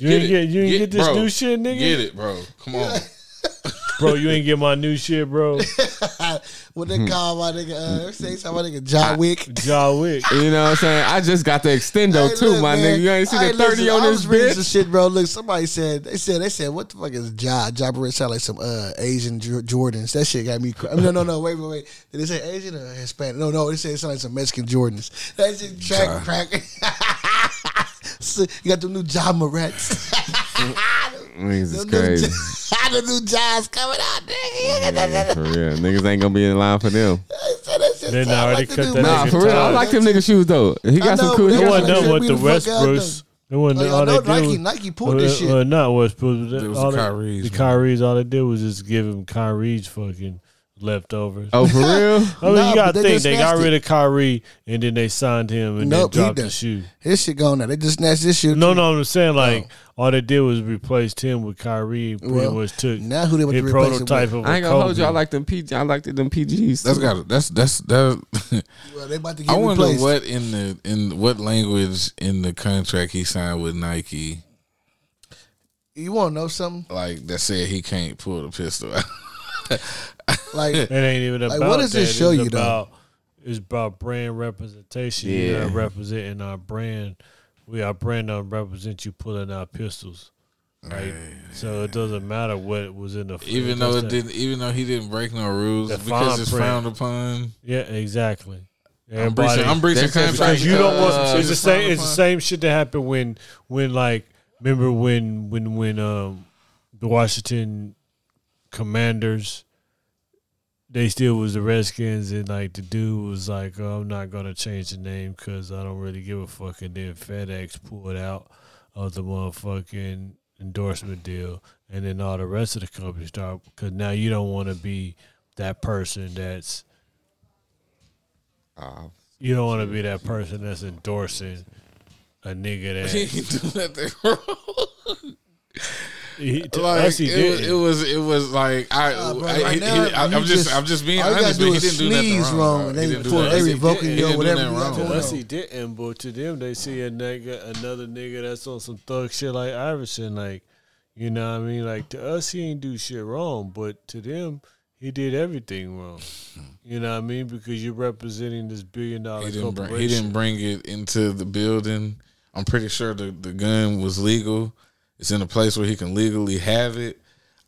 You ain't it. get you ain't get, this bro. new shit, nigga. Get it, bro. Come on. bro. You ain't get my new shit, bro. what they call my nigga? Uh, say something my nigga John Wick. John Wick. You know what I'm saying? I just got the extendo Hey, too, look, my man. nigga. You ain't see the 30 listen, on I this was reading some shit, bro. Look, somebody said they said they said what the fuck is Ja? Ja Barrett sound like some uh, Asian J- Jordans. That shit got me. Cr- I mean, no, no, no. Wait, wait, wait. Did they say Asian or Hispanic? No, no. They said it sound like some Mexican Jordans. That shit track crack. So, you got the new Ja Morants. Niggas is the new crazy. Ja- the new Ja's coming out. Nigga. For real. Niggas ain't gonna be in line for them. They said that shit They sound already like cut new that Nah, nigga for real. I like them nigga shoes though. He got I some cool but It they shoes. wasn't gotta done with the the fuck out Westbrooks. It wasn't Oh, yeah, all I know they Nike, did. Nike pulled this uh, shit. Uh, not Westbrook. It was all the they- Kyries, The. Kyries. All they did was just give him Kyrie's fucking leftovers. Oh, for real? I mean, Nah, you but gotta they think just they got snatched rid of Kyrie and then they signed him and Nope, he then dropped done- the shoe. His shit gone now. They just snatched this shit. No, too. no, I'm just saying like all they did was replaced him with Kyrie. Pretty Well, much took Now who they want his to replace it prototype with? of I a ain't gonna hold you. I like them PG. I like them PGs. That's got that's that's that. Well, they about to get I wonder replaced. what in the in what language in the contract he signed with Nike, You want to know something? like that said he can't pull the pistol out. Like, It ain't even Like, about what does that. this show it's you, though? It's about brand representation. Yeah. gotta representing our brand. We our brand don't represent you pulling out pistols. Right. So it doesn't matter what was in the even though it didn't, even though he didn't break no rules The because it's print. frowned upon. Yeah, exactly. I'm breaching, I'm breaching That's just contract because you don't want. because it's the same. frowned It's the same shit that happened when when like remember when when when um the Washington Commanders they still was the Redskins and like the dude was like oh, I'm not gonna change the name because I don't really give a fuck. And then FedEx pulled out of the motherfucking endorsement deal and then all the rest of the companies start because now you don't want to be that person that's Oh, you don't want to be that person that's endorsing a nigga that ain't do nothing wrong. he, to like us he it, was, it was it was like I, Nah, bro, I, right he- now, he- I you am just, just- I'm just being all gotta honest. do but he didn't do nothing wrong. wrong, dog. and they didn't do pull every He revoking didn't you or do whatever nothing you got wrong. to us he didn't, but to them they see a nigga, another nigga that's on some thug shit like Iverson, like you know what I mean. Like to us he ain't do shit wrong, but to them he did everything wrong. You know what I mean? Because you're representing this billion dollar He didn't corporation. bring, he didn't bring it into the building. I'm pretty sure the, the gun was legal. It's in a place where he can legally have it.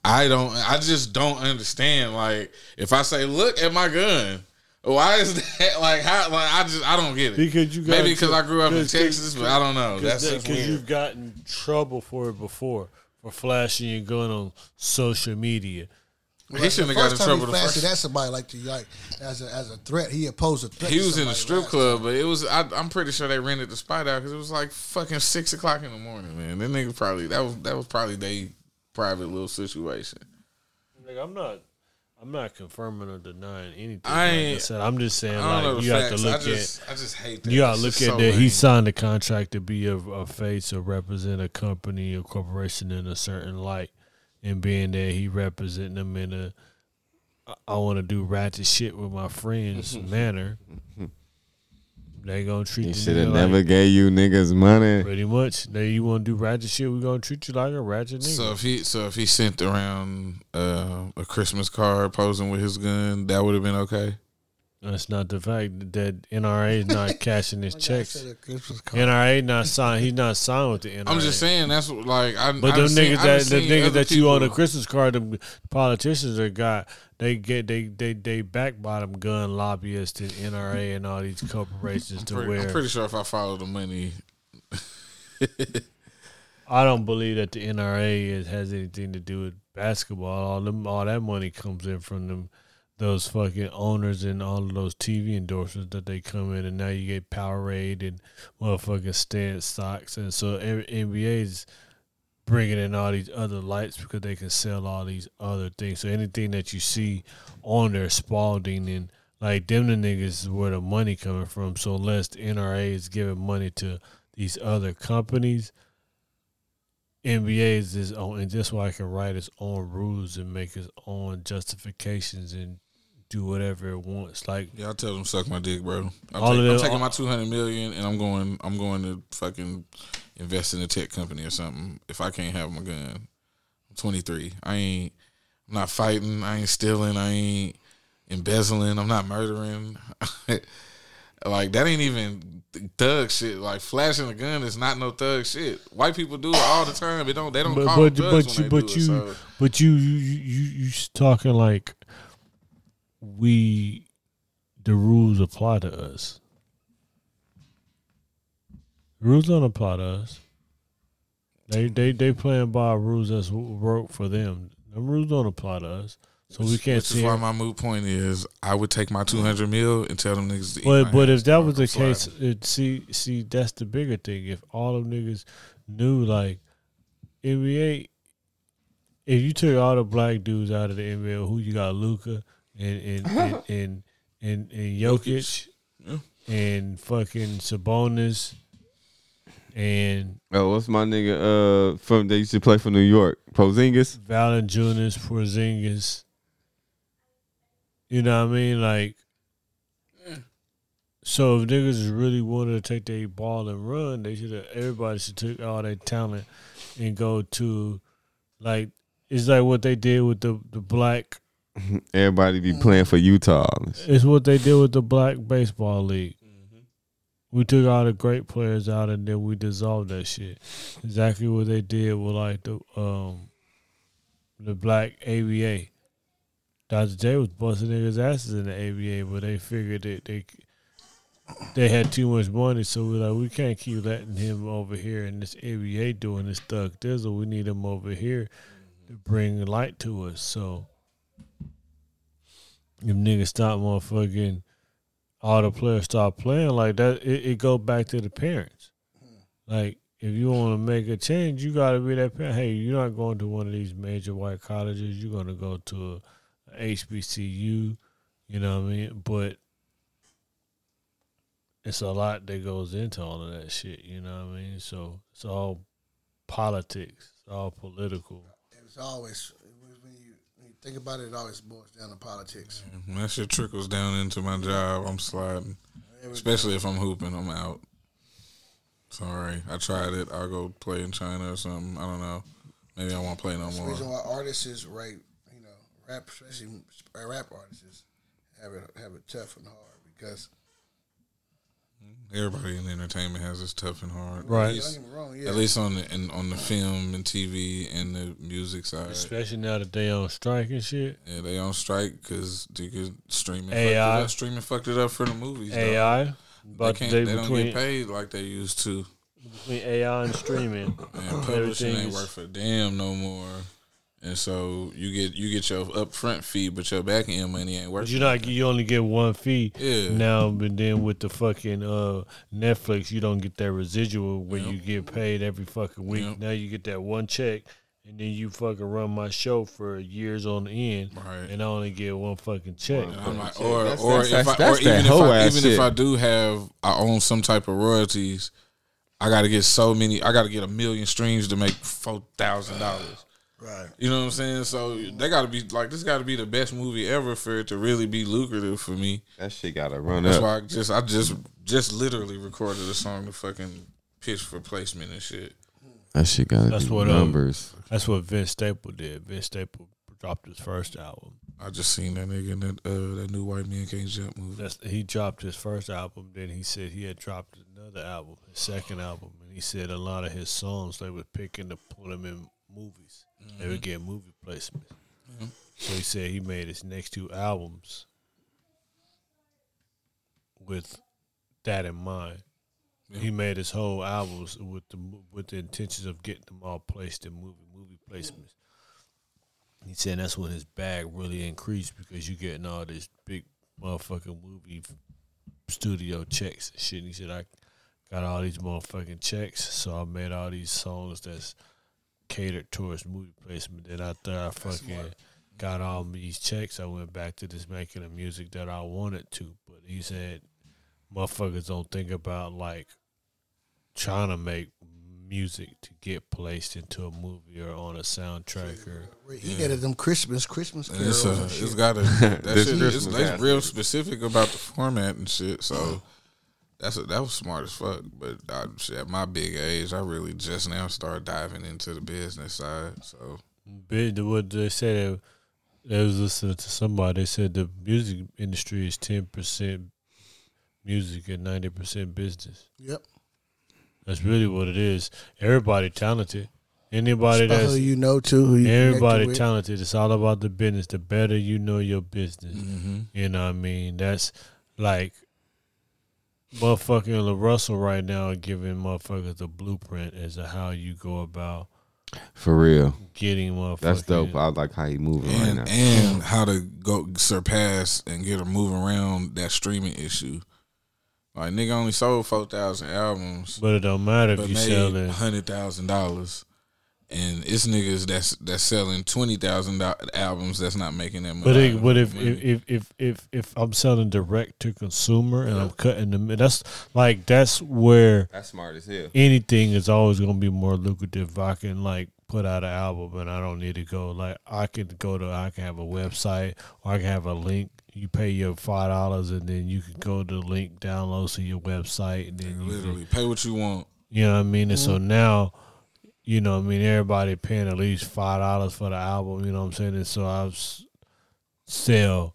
I don't. I just don't understand. Like, if I say, "Look at my gun," why is that? Like, how? Like, I just I don't get it. Because you got maybe because I grew up in Texas, but I don't know. That's because you've gotten trouble for it before for flashing your gun on social media. He shouldn't have got in first time trouble he the flashed first. it at somebody like to like as a as a threat. He opposed a threat. He to was in a strip last club, but it was. I, I'm pretty sure they rented the spot out because it was like fucking six o'clock in the morning. Man, that nigga probably that was that was probably they private little situation. Like, I'm not, I'm not confirming or denying anything. I like I ain't- said, I'm just saying I don't know like the you have to look I just, at. I just hate that. You gotta look at so that. He signed a contract to be a, a face or represent a company or corporation in a certain light, and being that he representing them in a I want to do ratchet shit with my friends manner. They gonna treat you he should have never like, gave you niggas money. pretty much. They you want to do ratchet shit, we gonna treat you like a ratchet nigga. So if he, so if he sent around uh, a Christmas card posing with his gun, that would have been okay. That's not the fact that NRA is not cashing his checks. said a Christmas card. NRA not signed. He's not signed with the NRA. I'm just saying that's what, like I. But I them done seen- niggas that the seen niggas other that you on a people- Christmas card, the politicians that got they get they they they back bottom gun lobbyists and NRA and all these corporations to Pretty- where I'm pretty sure if I follow the money, I don't believe that the NRA is, has anything to do with basketball. All them all that money comes in from them those fucking owners and all of those TV endorsements that they come in and now you get Powerade and motherfucking stand stocks and so NBA is bringing in all these other lights because they can sell all these other things. So anything that you see on there, Spalding and like them the niggas is where the money coming from. So unless the NRA is giving money to these other companies, NBA is his own, and that's why I can write its own rules and make its own justifications and do whatever it wants. Like yeah, I tell them suck my dick, bro. I'm, All take- of I'm taking all- my 200 million and I'm going. I'm going to fucking invest in a tech company or something. If I can't have my gun, I'm 23. I ain't. I'm not fighting. I ain't stealing. I ain't embezzling. I'm not murdering. like that ain't even thug shit. Like flashing a gun is not no thug shit. White people do it all the time. They don't. They don't but call but thugs but when you they but do you it. So. but you you you you you talking like we the rules apply to us. Rules don't apply to us. They they they playing by rules that's work for them. The rules don't apply to us, so we can't Which see. is why my moot point is I would take my 200 mil and tell them niggas to eat But but if that was the slide. case, it, see see that's the bigger thing. If all them niggas knew like NBA, if you took all the black dudes out of the NBA, who you got Luka, and and and and, and, and Jokic Yeah. and fucking Sabonis and Oh, what's my nigga? Uh, from they used to play for New York, Porzingis. Valanciunas, Porzingis. You know what I mean? Like, so if niggas really wanted to take their ball and run, they should have. Everybody should take all their talent and go to, like, it's like what they did with the the black. Everybody be playing for Utah. It's what they did with the black baseball league. We took all the great players out and then we dissolved that shit. Exactly what they did with like the um the black ABA. Dr. J was busting niggas asses in the ABA, but they figured that they they had too much money, so we're like, we can't keep letting him over here in this ABA doing this thug dizzle. We need him over here to bring light to us. So if niggas stop motherfucking all the players stop playing like that, it, it go back to the parents. Like if you want to make a change, you got to be that parent. Hey, you're not going to one of these major white colleges. You're going to go to a, HBCU. You know what I mean? But it's a lot that goes into all of that shit. You know what I mean? So it's all politics. It's all political. It's always when you, when you think about it, it always boils down to politics. When that shit trickles down into my job, I'm sliding. Especially if I'm hooping, I'm out. Sorry, I tried it. I'll go play in China or something. I don't know. Maybe I won't play no That's the more. reason why artists is right. You know, rap, especially rap artists, have it have it tough and hard because Everybody in entertainment has this tough and hard. Right. At least, Don't get me wrong, yeah. at least on the in, on the film and TV and the music side. Especially now that they on strike and shit. Yeah, they on strike because they could streaming AI. Fucked it up. Streaming fucked it up for the movies. AI. They, But can't, they they don't between get paid like they used to. between AI and streaming, And publishing everything ain't is- worth a damn no more. And so you get you get your upfront fee, but your back end money ain't worth. But you not you only get one fee Yeah. now, but then with the fucking uh, Netflix, you don't get that residual where you get paid every fucking week. Yep. Now you get that one check, and then you fucking run my show for years on end, Right. and I only get one fucking check. And I'm or That's- or that's- if I, or even if I ass even if. I do have I own some type of royalties, I got to get so many. I got to get a million streams to make four thousand dollars. Right. You know what I'm saying? So they got to be like this. Got to be the best movie ever for it to really be lucrative for me. That shit gotta run That's up. why I just I just just literally recorded a song to fucking pitch for placement and shit. That shit gotta That's be what, um, numbers. That's what Vince Staple did. Vince Staple dropped his first album. I just seen that nigga in that uh, that new White Man Can't Jump movie. That's he dropped his first album. Then he said he had dropped another album, his second album, and he said a lot of his songs they were picking to put them in movies. They would get movie placements. So he said he made his next two albums with that in mind. He made his whole albums with the with the intentions of getting them all placed in movie movie placements. He said that's when his bag really increased because you're getting all this big motherfucking movie studio checks and shit. And he said I got all these motherfucking checks, so I made all these songs that's catered towards movie placement. Then after I fucking got all these checks, I went back to just making the music that I wanted to. But he said motherfuckers don't think about like trying to make music to get placed into a movie or on a soundtrack or He got them Christmas Christmas And carols. It's, and it's shit. got to that shit. Christmas It's, they has real specific about the format and shit. So that's a, that was smart as fuck. But I, shit, at my big age, I really just now started diving into the business side. So big what they said I was listening to somebody they said the music industry is ten percent music and ninety percent business. Yep. That's really what it is. Everybody talented. Anybody About that's you know too. Who you everybody with. talented. It's all about the business. The better you know your business. Mm-hmm. You know what I mean? That's like motherfucking La Russell right now giving motherfuckers the blueprint as to how you go about For real. getting motherfuckers. That's dope. I like how he moving right and now. and how to go surpass and get her moving around that streaming issue. Like nigga only sold four thousand albums, But it don't matter if you sell it. hundred thousand dollars. And it's niggas that's that's selling twenty thousand albums that's not making that much. But it, but if, if if if if if I'm selling direct to consumer and I'm cutting them, that's like that's where That's smart as hell. anything is always gonna be more lucrative. If I can like put out an album and I don't need to go like I can go to I can have a website or I can have a link. You pay your five dollars and then you can go to the link, download to your website, and then you can literally pay what you want. you know what I mean? And so now, you know, what I mean, everybody paying at least five dollars for the album. You know what I'm saying? And so I s- sell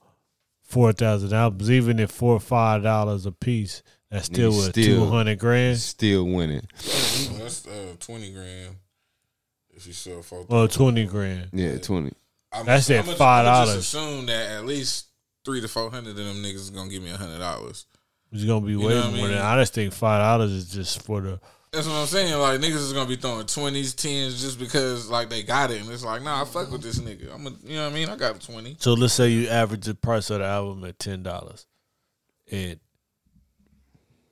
four thousand albums, even if four or five dollars a piece. That's still You what two hundred grand. Still winning. That's uh, twenty grand. If you sell four, Well, twenty grand. Yeah, twenty. I'm That's I'm at just- $5. I'ma just assume that at least three to four hundred of them niggas is gonna give me a hundred dollars. It's gonna be You way know more I mean? than I just think five dollars is just for the. That's what I'm saying. Like niggas is gonna be throwing twenties, tens just because like they got it, and it's like, nah, I fuck with this nigga. I'm, a, you know what I mean? I got a twenty. So let's say you average the price of the album at ten dollars, at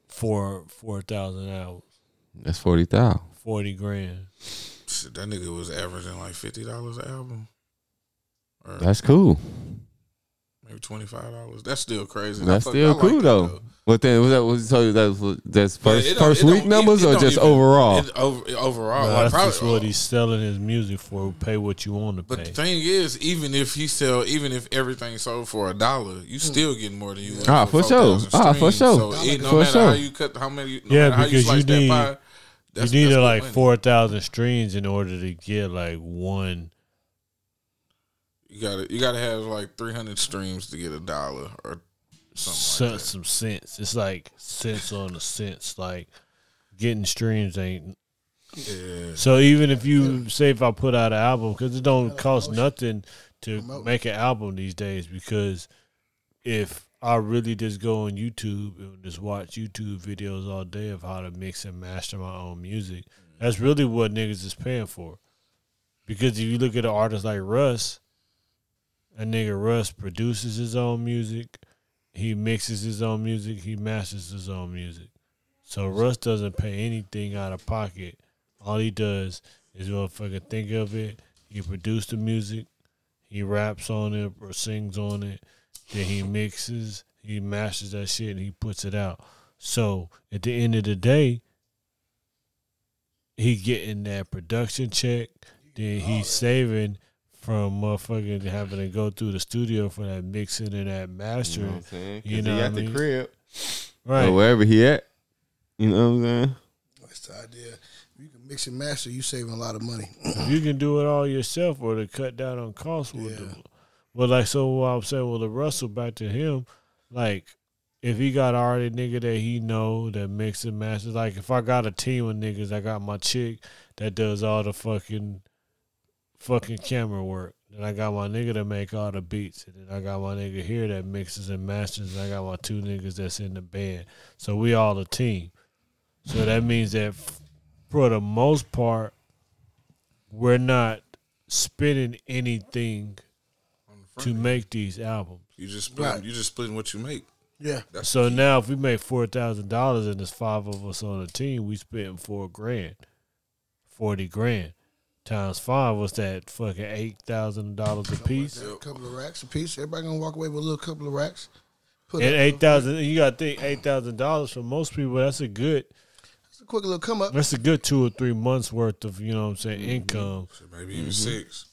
four four thousand albums, That's forty thousand. forty grand. Shit, that nigga was averaging like fifty dollars an album, or That's cool. maybe twenty five dollars. That's still crazy. That's fuck- still I like cool that, though. What then? Was that? Was so that was that's first it don't- first week numbers it- it or just even- overall? it- over, overall, No, like that's probably, just what he's selling his music for. Pay what you want to But pay. But the thing is, even if he sell, even if everything sold for a dollar, you still getting more than you. Ah, for sure. 4,000 Ah, for sure. So it, no For matter sure. how you cut, how many, no yeah, matter how you because you, slice that need pie, you need to like money. four thousand streams in order to get like one. You got to you got to have like three hundred streams to get a dollar or something like some, cents. It's like sense on the sense. Like getting streams ain't. Yeah. So even if you say if I put out an album, because it don't cost nothing to make an album these days. Because if I really just go on YouTube and just watch YouTube videos all day of how to mix and master my own music, that's really what niggas is paying for. Because if you look at an artist like Russ, a nigga Russ produces his own music, he mixes his own music, he masters his own music. So Russ doesn't pay anything out of pocket. All he does is motherfucking think of it. He produces the music, he raps on it or sings on it, then he mixes, he masters that shit, and he puts it out. So at the end of the day, he getting that production check. Then he's oh, saving from motherfucking having to go through the studio for that mixing and that You mastering. know what I'm saying? 'Cause You know he at I the crib Right. or wherever he at. You know what I'm saying? That's the idea. If you can mix and master, you saving a lot of money. you can do it all yourself or to cut down on costs, we'll do. But like so, what I'm saying, well, the Russell back to him, like if he got already nigga that he know that mix and masters, like if I got a team of niggas, I got my chick that does all the fucking fucking camera work. Then I got my nigga to make all the beats, and then I got my nigga here that mixes and masters. And I got my two niggas that's in the band. So we all a team. So that means that for the most part, we're not spending anything to make these albums. You just splitting, Right. you just splitting what you make. Yeah. That's So now, if we make four thousand dollars and there's five of us on the team, we spend four grand, forty grand times five. was that? Fucking eight thousand dollars a piece. A couple of racks a piece. Everybody gonna walk away with a little couple of racks. Put And up- eight thousand, you got to think eight thousand dollars for most people. That's a good. It's a quick little come up. That's a good two or three months worth of you know what I'm saying mm-hmm. income. shit, maybe even mm-hmm. six.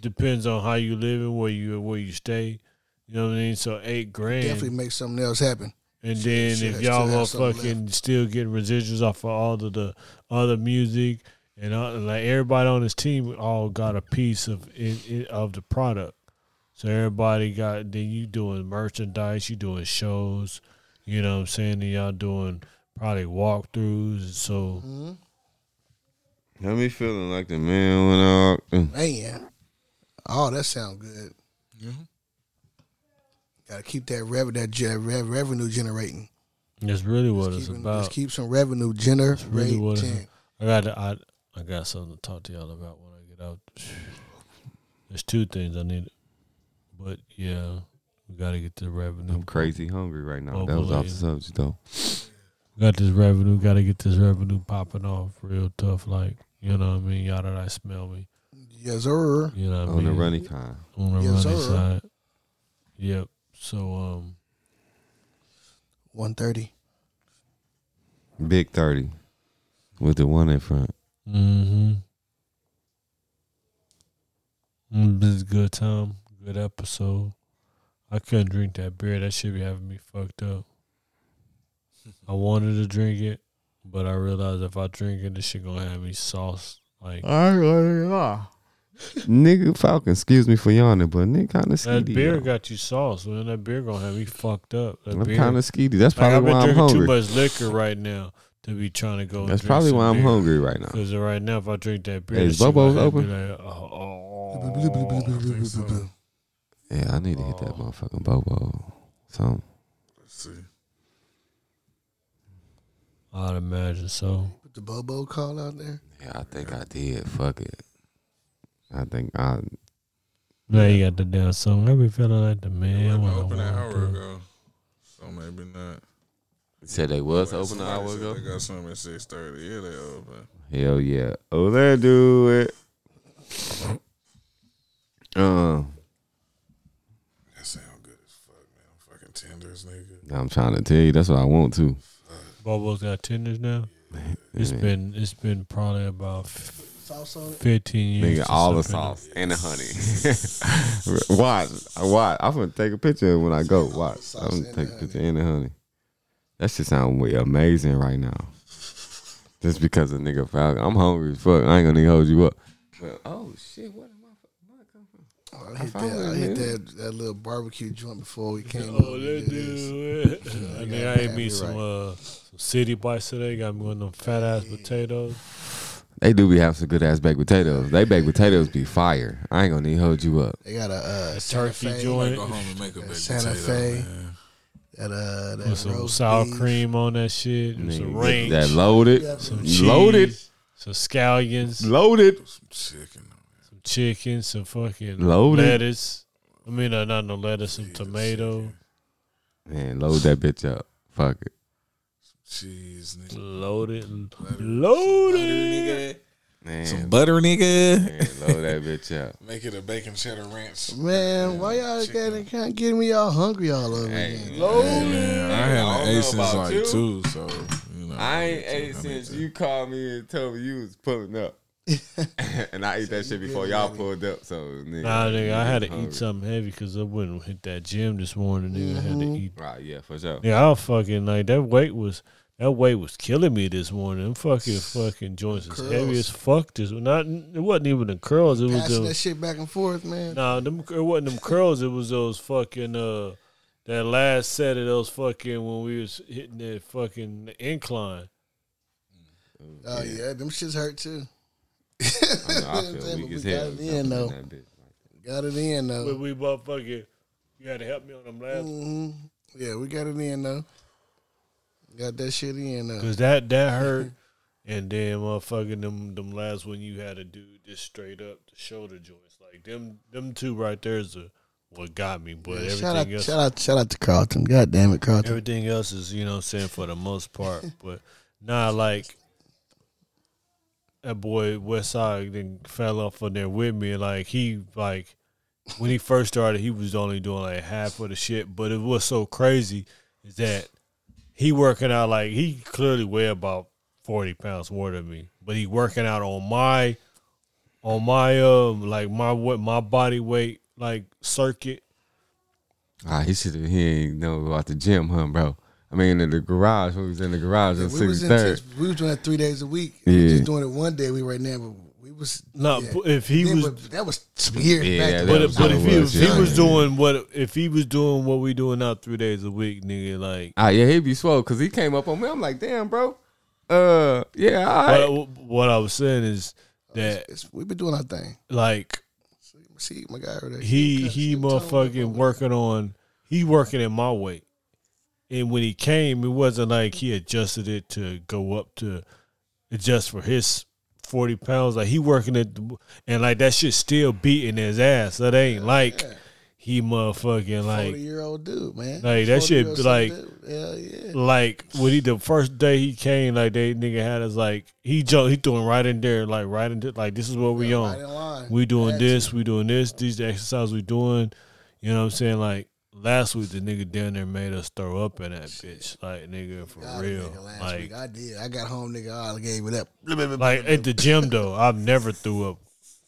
Depends on how you living, where you where you stay. You know what I mean. So eight grand. Definitely make something else happen. And then shit if y'all to have something motherfucking still getting residuals off of all of the other music and all, like everybody on this team all got a piece of it, it, of the product. So everybody got then you doing merchandise, you doing shows, you know what I'm saying? And y'all doing probably walkthroughs. So Mm-hmm. Got me feeling like the man when I walked in. Man, oh, that sounds good. Mm-hmm. Got to keep that rev that ge- rev- revenue generating. that's really what Let's it's keep, it- about. let's keep some revenue generating. really what it's- generating. I got I I got something to talk to y'all about when I get out. There's two things I need, but yeah, we got to get the revenue. I'm crazy hungry right now. That was off the subject though. Got this revenue. Got to get this revenue popping off real tough. Like You know what I mean? Y'all that I smell me. Yes, sir. You know what I On mean? the running kind. On the Yes, running sir. side. Yep. So um One thirty. Big 30 with the one in front. Mm-hmm. Mm, This is a good time, good episode. I couldn't drink that beer. That should be having me fucked up. I wanted to drink it, but I realized if I drink it, this shit gonna have me sauce. Like Nigga Falcon, excuse me for yawning, but nigga kind of that skeety. beer yo. got you sauce, man. That beer gonna have me fucked up. That I'm beer, kind of skeety. That's like, I've probably been why I'm drinking too much liquor right now to be trying to go. That's probably why I'm beer. hungry right now. Because right now, if I drink that beer, Hey, that is Bobo's gonna have me open? like, oh, think so. Yeah, I need to hit that Oh. motherfucking bobo. So Let's see. I'd imagine so. Put the Bobo call out there. yeah, I think I did. Fuck it. I think I. Now you got the damn song. I be feeling like the man. wasn't when I open an hour through. ago, so maybe not. Said they was Wait, open an somebody hour said ago. They got something at six thirty. Yeah, they open. Hell yeah. Oh, they do it. Uh, That sound good as fuck, man. I'm fucking tenders, nigga. I'm trying to tell you. That's what I want to. Bobo's got tenders now. It's Yeah. been it's been probably about f- Sauce on it. fifteen years. Nigga, all the I've been- sauce and the honey. watch, watch. I'm gonna take a picture when I go. Watch. Sauce I'm gonna and take a picture in the honey. That shit sound way amazing right now. Just because of nigga Falcon. I'm hungry as fuck. I ain't gonna hold you up. But, oh shit, what am i Oh, I hit found that. I hit that that little barbecue joint before we came. Oh, over that to this. dude. Yeah, I you mean, gotta I ate me it some right. uh some city bites today. Got me one of them fat ass potatoes. They do be having some good ass baked potatoes. They baked potatoes be fire. I ain't gonna need to hold you up. They got a uh, A turkey Fe, joint. Go home and make a baked Santa potato, Fe. man. That uh, that With some sour beef. cream on that shit. and Some Nigga, ranch. That loaded. Yeah, some Loaded. Some scallions. Loaded. Some chicken. some chicken, some fucking Loaded. lettuce. I mean, uh, not no lettuce, some tomato, Man, load that bitch up. Fuck it. Cheese, nigga. loaded, Butter, loaded. Man, Some butter, nigga. man, load that bitch up. Make it a bacon cheddar ranch. Man, why y'all Chicken. getting can't get me all hungry all over Hey, again? Man, I I haven't don't ate since like you. two, so you know. I ain't I ate to- since you called me and told me you was pulling up. and I ate that shit before y'all pulled up. So nigga, Nah, nigga, I had to hungry. eat something heavy because I wouldn't hit that gym this morning. Nigga, I had to mm-hmm. eat. Right, yeah, for sure. Yeah, I was fucking like that weight was that weight was killing me this morning. Them fucking fucking joints was heavy as fuck. This not it wasn't even the curls. It was Passing the that shit back and forth, man. Nah, them it wasn't them curls. It was those fucking uh that last set of those fucking when we was hitting that fucking incline. Oh yeah, them shits hurt too. I, know, I feel weak we as got hell. it in, though. that bitch. Got it in But though. we motherfucking you had to help me on them last hmm Yeah, we got it in though. Got that shit in though. because that that hurt. And then motherfucking them them last one you had to do just straight up the shoulder joints. Like them them two right there is a, what got me. But Yeah, everything shout out, else shout out, shout out to Carlton. God damn it, Carlton. Everything else is, you know what I'm saying, for the most part. But nah, like that boy Westside then fell off on there with me. Like he like when he first started, he was only doing like half of the shit. But it was so crazy is that he working out like he clearly weigh about forty pounds more than me. But he working out on my on my um like my what my body weight like circuit. Ah, he should. He ain't know about the gym, huh, bro? I mean, in the garage. We was in the garage Yeah, on we was in we was doing it three days a week. We was Yeah. just doing it one day. We right now, but we was No, yeah. if he Then, was that was some years Yeah, back. that. But, was if, but if it he, was, if he was doing what if he was doing what we doing now three days a week, nigga, like Ah, yeah, he be swole because he came up on me. I'm like, damn, bro. Uh, yeah, all right. what, what I was saying is that It's, we been doing our thing. like See my guy over there. he cut- he cut tone up motherfucking over working on he working in my weight, and when he came, it wasn't like he adjusted it to go up to adjust for his. Forty pounds, like he working it, and like that shit still beating his ass. That ain't like he motherfucking like Forty year old dude, man. Like, that shit, like- yeah. like when he the first day he came, like they nigga had us like he jumped, he threw him right in there, like right into like this is what we on. Right in. We doing Had this, to. we doing this, these the exercises we doing. You know what I'm saying? Like last week the nigga down there made us throw up in that bitch. Like nigga for Got a real. nigga last Like week. I did. I got home, nigga. I gave it up. like at the gym though, I've never threw up.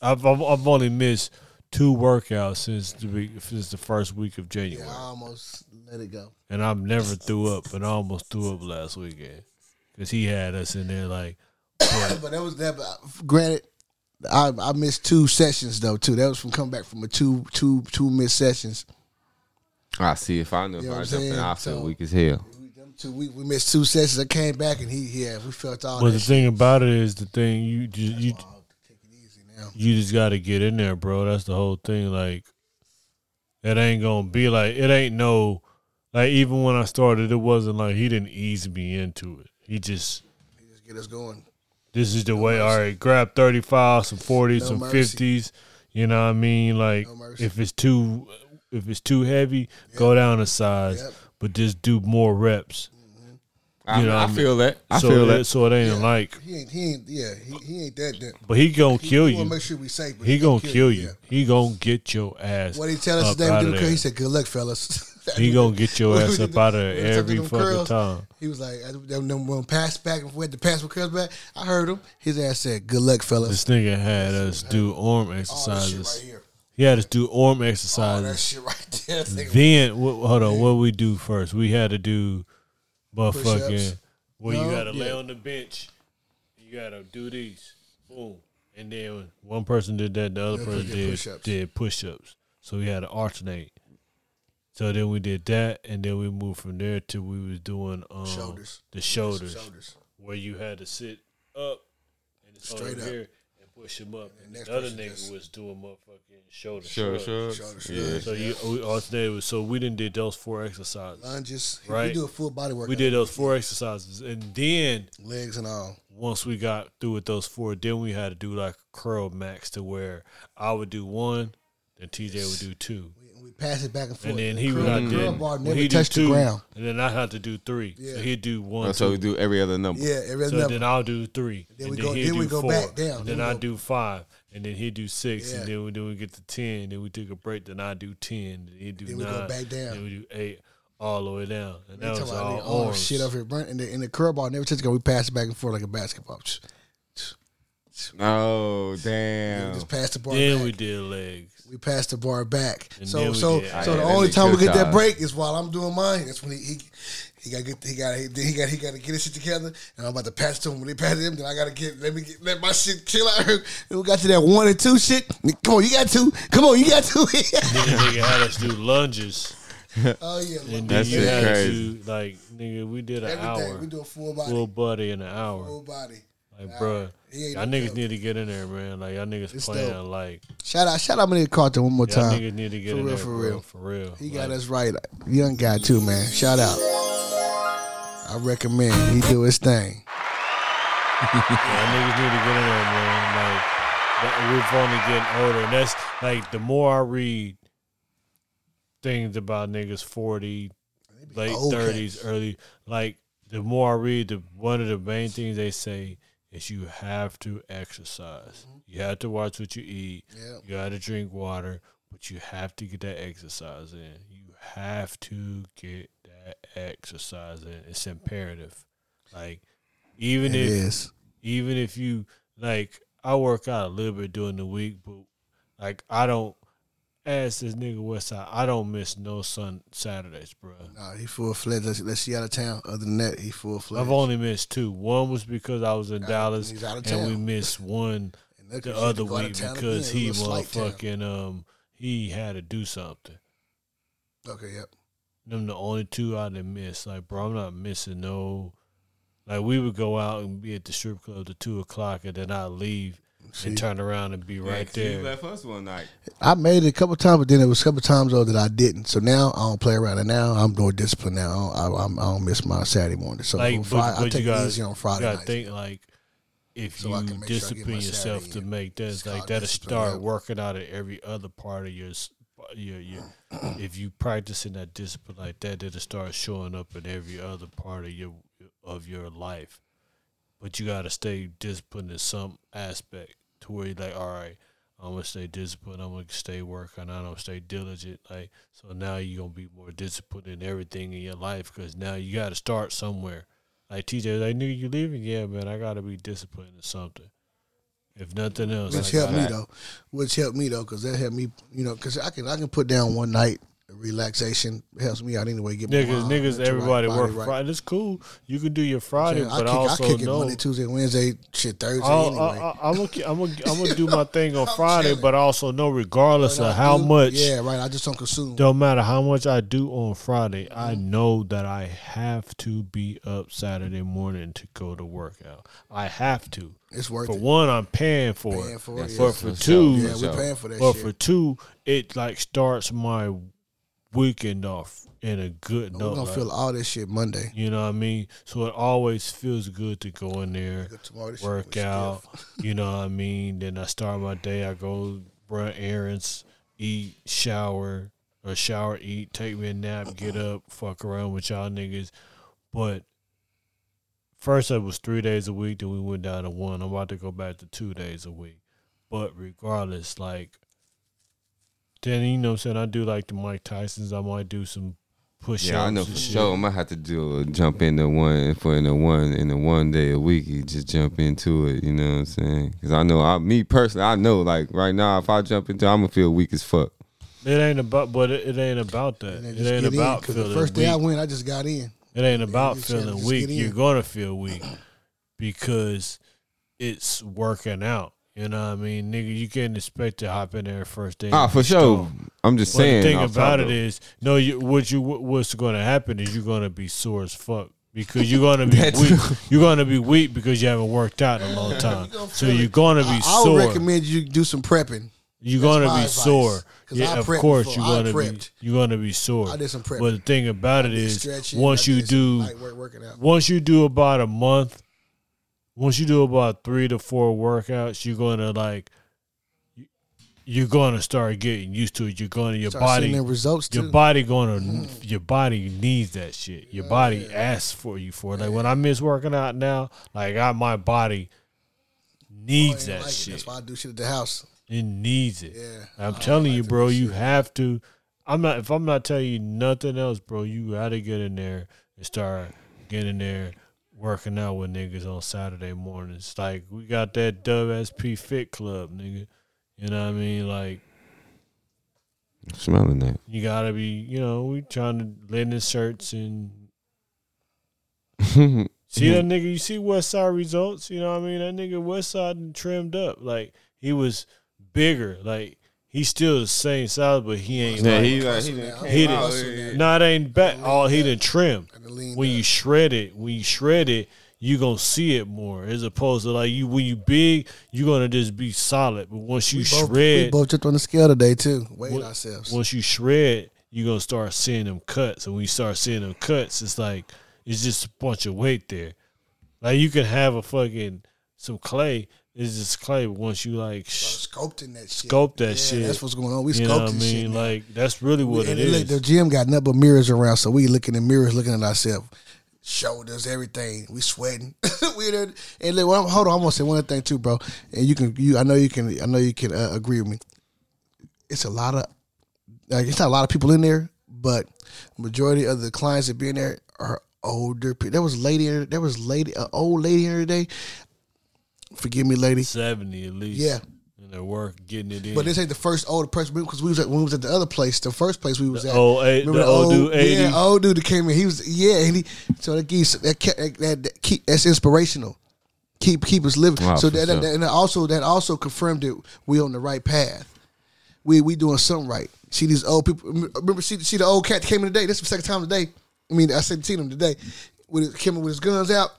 I've I've, I've only missed two workouts since the week, since the first week of Yeah, January, I almost let it go. and I've never threw up, and I almost threw up last weekend because he had us in there like. but that was that. But uh, granted, I I missed two sessions though too. That was from coming back from a two two two missed sessions. I see if I know You if know what I I'm jump in, saying? I feel So- weak as hell. We, them two, we, we missed two sessions. I came back and he yeah we felt all But that. the shit. thing about it is the thing you just you take it easy now. you just got to get in there, bro. That's the whole thing. Like it ain't gonna be like it ain't no like even when I started, it wasn't like he didn't ease me into it. He just he Just get us going. this is the way. All right, grab thirty five, some forties, No some fifties. You know what I mean? Like No if it's too if it's too heavy, go down a size, Yep. but just do more reps. I, You know I what I feel that. I so feel that, that. so it ain't Yeah. like, He ain't he ain't yeah he, he ain't that. that but he gonna he, kill he you. Make sure we safe. But He gonna kill you. yeah. He gonna get your ass. What he tell us up today? we outta did the curl. He said, "Good luck, fellas." He gonna get your ass up out of there every fucking curls, time. He was like, I- them, them, when pass back and forth, the pass with curls back. I heard him. His ass said, "Good luck, fellas." This nigga had us do arm All this shit exercises. He had us do arm exercises. shit right there. Then wh- hold on, what we do first? We had to do, motherfucking, Push-ups. where you gotta lay on the bench. You gotta do these, boom, and then one person did that, the other Yeah, person did push-ups. did push ups. So we had to alternate. So then we did that, and then we moved from there to we was doing um, Shoulders. the shoulders, Shoulders. where you had to sit up and it's Straight up. here and push him up. And next the other nigga was doing motherfucking shoulder Sure, shrugs. sure. Shoulders. Yeah. So you we oh, oh, alternated. So we didn't did those four exercises. Lunges. right? We Right. do a full body workout. We did those four exercises, and then legs and all. once we got through with those four, then we had to do like a curl max to where I would do one, then TJ would do two, We, we pass it back and forth. and then The he curl, would the I curl did bar never he do touched the two, ground. and then I had to do three. Yeah. So he'd do one. so two. we do every other number. Yeah, every So number. then I'll do three. Then and we then go- then we go four. back down. And Then then I go- do five. And then he'd do six. Yeah. And then we, then we get to ten. Then we take a break. Then I do ten. Then he'd do Then we go back down. Then we do eight all the way down. And that was all all arms. shit up here, burnt, and the, and the curl ball never touched the ground. We pass it back and forth like a basketball. Oh We damn. just pass the bar Then back. we did legs. we pass the bar back. And so then so did- so the only time we good get that break is while I'm doing mine. That's when he he, he got to get he got he, he got he got to get his shit together, and I'm about to pass to him. When they pass to him, then I got to get let me get, let my shit chill out. And we got to that one and two shit. Come on, you got two. Come on, you got two. Then nigga had us do lunges. oh yeah, And then you had crazy. to do, like, nigga, we did an everything. hour. We do a full body, Full body in an hour. full body. Like, bruh. He Y'all niggas need to get in there, man. Like, y'all niggas It's playing, dope. like, Shout out, shout out, nigga Carter one more y'all time. niggas need to get For in real, there, for bro, real. For real. He got us right. Young guy too, man. Shout out. I recommend he do his thing. Y'all niggas need to get in there, man. Like we're only getting older, and that's like the more I read things about niggas forty, late thirties, early, like the more I read, the one of the main things they say is you have to exercise. Mm-hmm. You have to watch what you eat. Yeah. You got to drink water, but you have to get that exercise in. You have to get that exercise in. It's imperative. Like even It if is. even if you like I work out a little bit during the week, but like I don't ask this nigga Westside, I don't miss no sun Saturdays, bro. Nah, he full fledged. Let's, let's see out of town. Other than that, he full fledged. I've only missed two. One was because I was in Dallas he's out of and we missed one the he other week because again, he town. motherfucking um he had to do something. Okay, yep. Them the only two I didn't miss. Like, bro, I'm not missing no. Like, we would go out and be at the strip club to two o'clock, and then I'd leave See, and turn around and be right Yeah, 'cause You there. left us one night. I made it a couple times, but then it was a couple times though that I didn't. So now I don't play around. And now I'm more disciplined. Now I don't, I, I'm- don't miss my Saturday morning. So Like, on but, Friday, I but take you gotta, it easy on Friday you gotta nights. think like if So you can make sure discipline yourself to make that, It's like that'll start yeah. working out at every other part of your s- you you if you practicing that discipline like that, it'll start showing up in every other part of your of your life. But you gotta stay disciplined in some aspect to where you're like, all right, I'm gonna stay disciplined. I'm gonna stay working. I'm gonna stay diligent. Like so now you're gonna be more disciplined in everything in your life because now you got to start somewhere. Like TJ, like knew you leaving? Yeah, man, I gotta be disciplined in something. If nothing else, Which I helped me gotta- though. Which helped me though, because that helped me. You know, because I can I can put down one night relaxation. Helps me out anyway. Get my Niggas, mind, niggas, everybody right, work right. Friday. That's cool. You can do your Friday, I but kick, also I kick it know. Monday, Tuesday, Wednesday, shit Thursday I'll- anyway. I, I, I'm gonna, I'm gonna, I'm gonna do my thing on Friday, chilling. but also know regardless of how do- much, Yeah, right. I just don't consume. don't matter how much I do on Friday, I Mm-hmm. know that I have to be up Saturday morning to go to workout. I have to. It's worth For it. one, I'm paying for Paying it. for it, yeah. for For two, yeah, we're paying for that but shit. for two, it like starts my weekend off in a good We're note. gonna like- feel all this shit Monday. you know what I mean? So it always feels good to go in there, Tomorrow, this shit work out. You know what I mean? Then I start my day. I go run errands, eat, shower, or shower, eat, take me a nap, get up, fuck around with y'all niggas. But first it was three days a week, then we went down to one. I'm about to go back to two days a week. But regardless, like then you know what I'm saying, I do like the Mike Tyson's, I might do some push ups. Yeah, I know for sure. I'm gonna have to do a jump into one for in the one in the one day a week. You just jump into it. You know what I'm saying? Because I know, I me personally, I know like right now, if I jump into, it, I'm gonna feel weak as fuck. It ain't about, but it, it ain't about that. It ain't about in, feeling the first day I went, I just got in. It ain't about just feeling weak. You're gonna feel weak because it's working out. You know what I mean, nigga? You can't expect to hop in there first day. Ah, for be sure. I'm just But saying. the thing off about top it of- is, no, you what you what's going to happen is you're going to be sore as fuck because you're going to be weak. You're going to be weak because you haven't worked out in a long time. so you're going to be I, I sore. would recommend you do some prepping. You're That's gonna be advice. sore. 'Cause Yeah, of course before. you're gonna be you're gonna be sore. I did some prepping. But the thing about it did is, stretching, once you do, work out. once you do about a month, once you do about three to four workouts, you're gonna like, you- you're gonna start getting used to it. You're gonna your Start body, results your too. body gonna, mm. your body needs that shit. Your body asks for you for it. Like when I miss working out now, like I my body needs I that like it. shit. That's why I do shit at the house. It needs it. Yeah. I'm telling you, bro, you have to. I'm not. If I'm not telling you nothing else, bro, you got to get in there and start getting in there, working out with niggas on Saturday mornings. Like we got that WSP Fit Club, nigga. You know what I mean? Like smelling that. you gotta be. You know, we trying to linen shirts and see that nigga. You see West Side results. You know what I mean? That nigga West Side trimmed up. Like he was bigger. Like he's still the same size, but he ain't. yeah, like, he like he done Hustle came now. out. Hustle yeah. now. It ain't back. All oh, he done trim. And lean When you shred it, when you shred it, you gonna see it more. As opposed to like you, when you big, you gonna just be solid. But once you we both, we shred, both jumped on the scale today too, weighing What- ourselves. once you shred, you gonna start seeing them cuts. And when you start seeing them cuts, it's like it's just a bunch of weight there. Like you can have a fucking some clay. It's just clay. Once you like sh- sculpting that shit. sculpt that yeah, shit, That's what's going on. We you know what I sculpting mean? shit. Like that's really what and it look, the gym got nothing but mirrors around, so we looking in mirrors, looking at ourselves, shoulders, everything. We sweating. we there, and look, well, hold on, I'm gonna say one other thing too, bro. And you can, you, I know you can, I know you can uh, agree with me. It's a lot of, like, it's not a lot of people in there, but majority of the clients that be in there are older. people. There was a lady, in there, there was lady, an old lady in there today. Forgive me, lady. seventy at least. Yeah. and their work getting it in. But this ain't the first older person because we was at when we was at the other place. The first place we was The at. old eight- remember the old dude, 80? Yeah, old dude that came in. He was yeah, and he so that gives that kept that, that, that keep that's inspirational. Keep keep us living. Wow, so that, sure. that and also that also confirmed that we on the right path. We we doing something right. See these old people. Remember see see the old cat that came in today. This is the second time today. I mean I said seen him today. With his, came in with his guns out.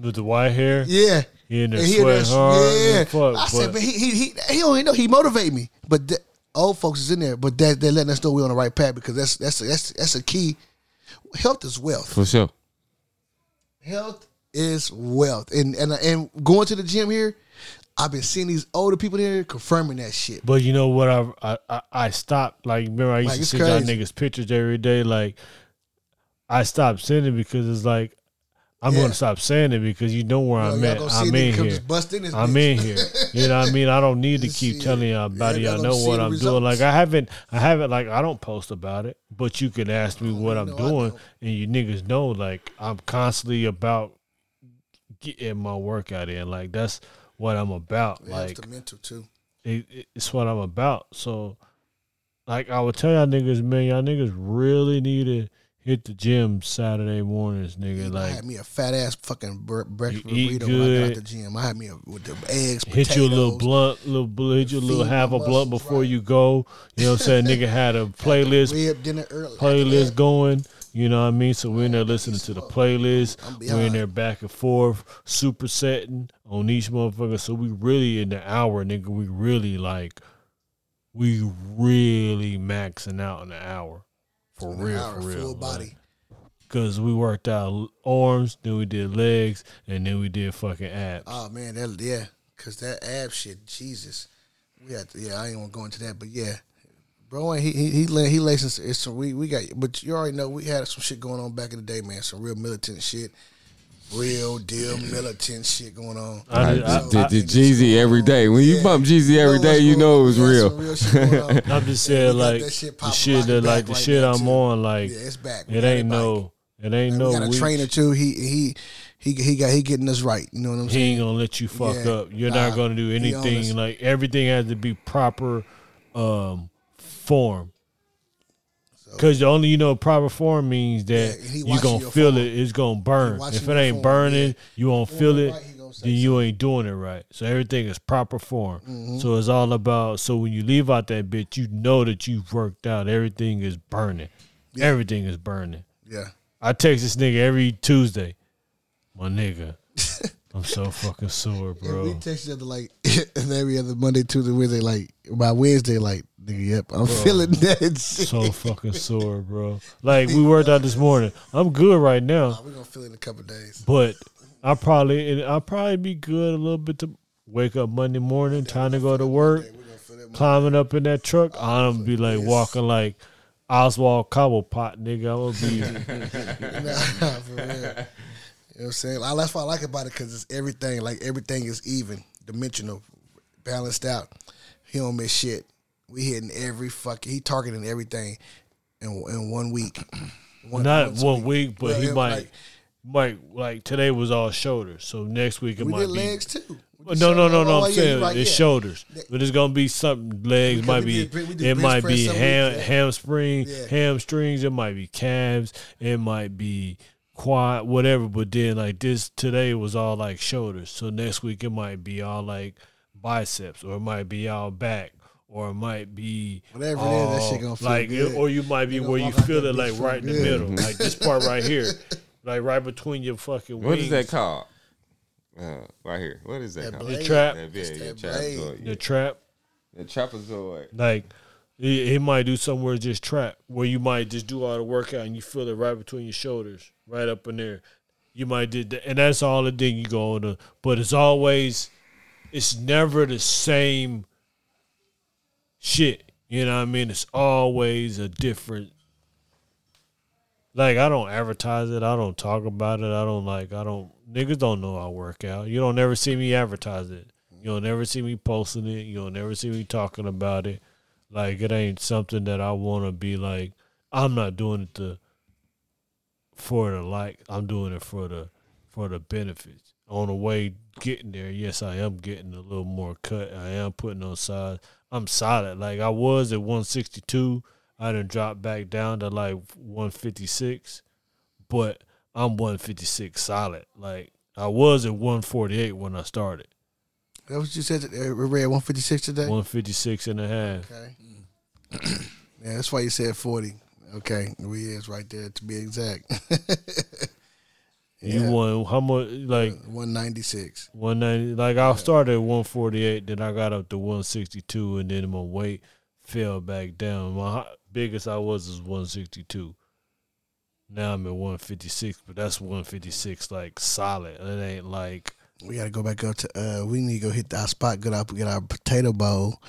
with the white hair. Yeah. He in there And he sweating there- hard. Yeah. and fuck, I said, but- he he he he don't even know. He motivate me, but that, old folks is in there. But that they're letting us know we're on the right path because that's that's that's that's a key. Health is wealth. For sure. Health is wealth, and and and going to the gym here, I've been seeing these older people here confirming that shit. But you know what? I I I, I stopped. Like remember, I used Like, to it's send y'all niggas pictures every day. Like I stopped sending because it's like I'm Yeah. going to stop saying it because you know where I'm at. I'm in here. just bust in this I'm bitch. in here. You know what I mean? I don't need to keep telling y'all about it. Yeah, Y'all y'all know what I'm doing. Like I haven't, I haven't, like I don't post about it, but you can ask me what I'm doing, and you niggas know, like I'm constantly about getting my workout in. Like that's what I'm about. It like the mental too. it, it- it's what I'm about. So, like I would tell y'all niggas, man, y'all niggas really need to hit the gym Saturday mornings, nigga. I Like had me a fat ass fucking breakfast You eat burrito when I got good. out the gym. I had me a, with the eggs, hit you a little potatoes, blunt, little hit you a little half a blunt before right. you go. You know what I'm saying? nigga had a playlist rib dinner early. playlist going. You know what I mean? So we're in there listening to the playlist. We're in there back and forth, super setting on each motherfucker. So we really in the hour, nigga. We really like, we really maxing out in the hour, for real, hour, for real. full body. Cause we worked out arms, then we did legs, and then we did fucking abs. Oh man, that yeah, cause that ab shit, Jesus. We had to, yeah. I ain't want to go into that, but yeah, bro, he he he he lacing. It's some we we got, but you already know we had some shit going on back in the day, man. Some real militant shit, real deal militant shit going on. I I did- I- did, I- did Jeezy every day. When you Yeah. bump Jeezy every know day, what's you know on. it was real. real shit going on. I'm just Yeah, we saying, like that shit the shit like that, like the right shit now, I'm too. on, like Yeah, it's back. We it ain't no, it ain't And no. we got a weak trainer too. He he he he got he getting us right. You know what I'm He saying? He ain't gonna let you fuck Yeah. up. You're Nah, not gonna do he on us. anything. Like everything has to be proper um form. Cause the only you know proper form means that Yeah, you watching gonna your feel form. it. It's gonna burn. If it ain't form, burning, yeah. you won't feel it right, then you ain't doing it right. So everything is proper form. Mm-hmm. So it's all about. So when you leave out that bitch, you know that you've worked out. Everything is burning. Everything is burning. Yeah. I text this nigga every Tuesday. My nigga, I'm so fucking sore, Yeah, bro. we text each other like and every other Monday, Tuesday, Wednesday, like by Wednesday, like nigga, yep, I'm feeling that so fucking sore, bro. Like we worked out this morning. I'm good right now, We're gonna feel it in a couple days. but I probably I'll probably be good a little bit to wake up Monday morning, time to go to work, We're gonna feel it. climbing up in that truck. Oh, I'm gonna be like walking like Oswald Cobblepot, nigga. I'm gonna be Nah, for real. You know what I'm saying? That's what I like about it because it's everything. Like everything is even, dimensional, balanced out. He don't miss shit. We hitting every fucking. He targeting everything in in one week. One, not one week, but Well, he might. like, might like today was all shoulders, so next week it we might did be legs too. No, no, no, no. oh, I'm saying it's shoulders, but it's gonna be something. Legs might be. it might be ham, hamstring, hamstrings. It might be calves. It might be quad, whatever. But then like this today was all like shoulders. So next week it might be all like biceps, or it might be all back. Or it might be Whatever it is, that shit gonna feel like, good. or you might be You where you feel it like right in the feeling middle, like this part right here, like right between your fucking. What is that called? Uh, right here. What is that, That called? blade. The trap, That, yeah, It's that trapezoid. the Yeah. trap. The trapezoid. Like he, he might do somewhere just trap where you might just do all the workout and you feel it right between your shoulders, right up in there. You might did that, and that's all the thing you go on to. But it's always, it's never the same shit. You know what I mean? It's always a different. Like I don't advertise it. I don't talk about it. I don't like. I don't. Niggas don't know I work out. You don't never see me advertise it. You'll never see me posting it. You'll never see me talking about it. Like it ain't something that I want to be like. I'm not doing it to for the like. I'm doing it for the for the benefits. On the way getting there, yes, I am getting a little more cut. I am putting on size. I'm solid. Like I was at 162. I done dropped back down to like 156, but I'm 156 solid. Like I was at 148 when I started. That was you said. We read 156 today. 156 and a half. Okay. yeah, that's why you said 40. Okay, we is right there to be exact. You won how much? Like 196. 190. Like I started at 148, then I got up to 162, and then my weight fell back down. My biggest I was is 162. Now I'm at 156, but that's 156 like solid. It ain't like We gotta go back up to. uh We need to go hit our spot. Get up, get our potato bowl.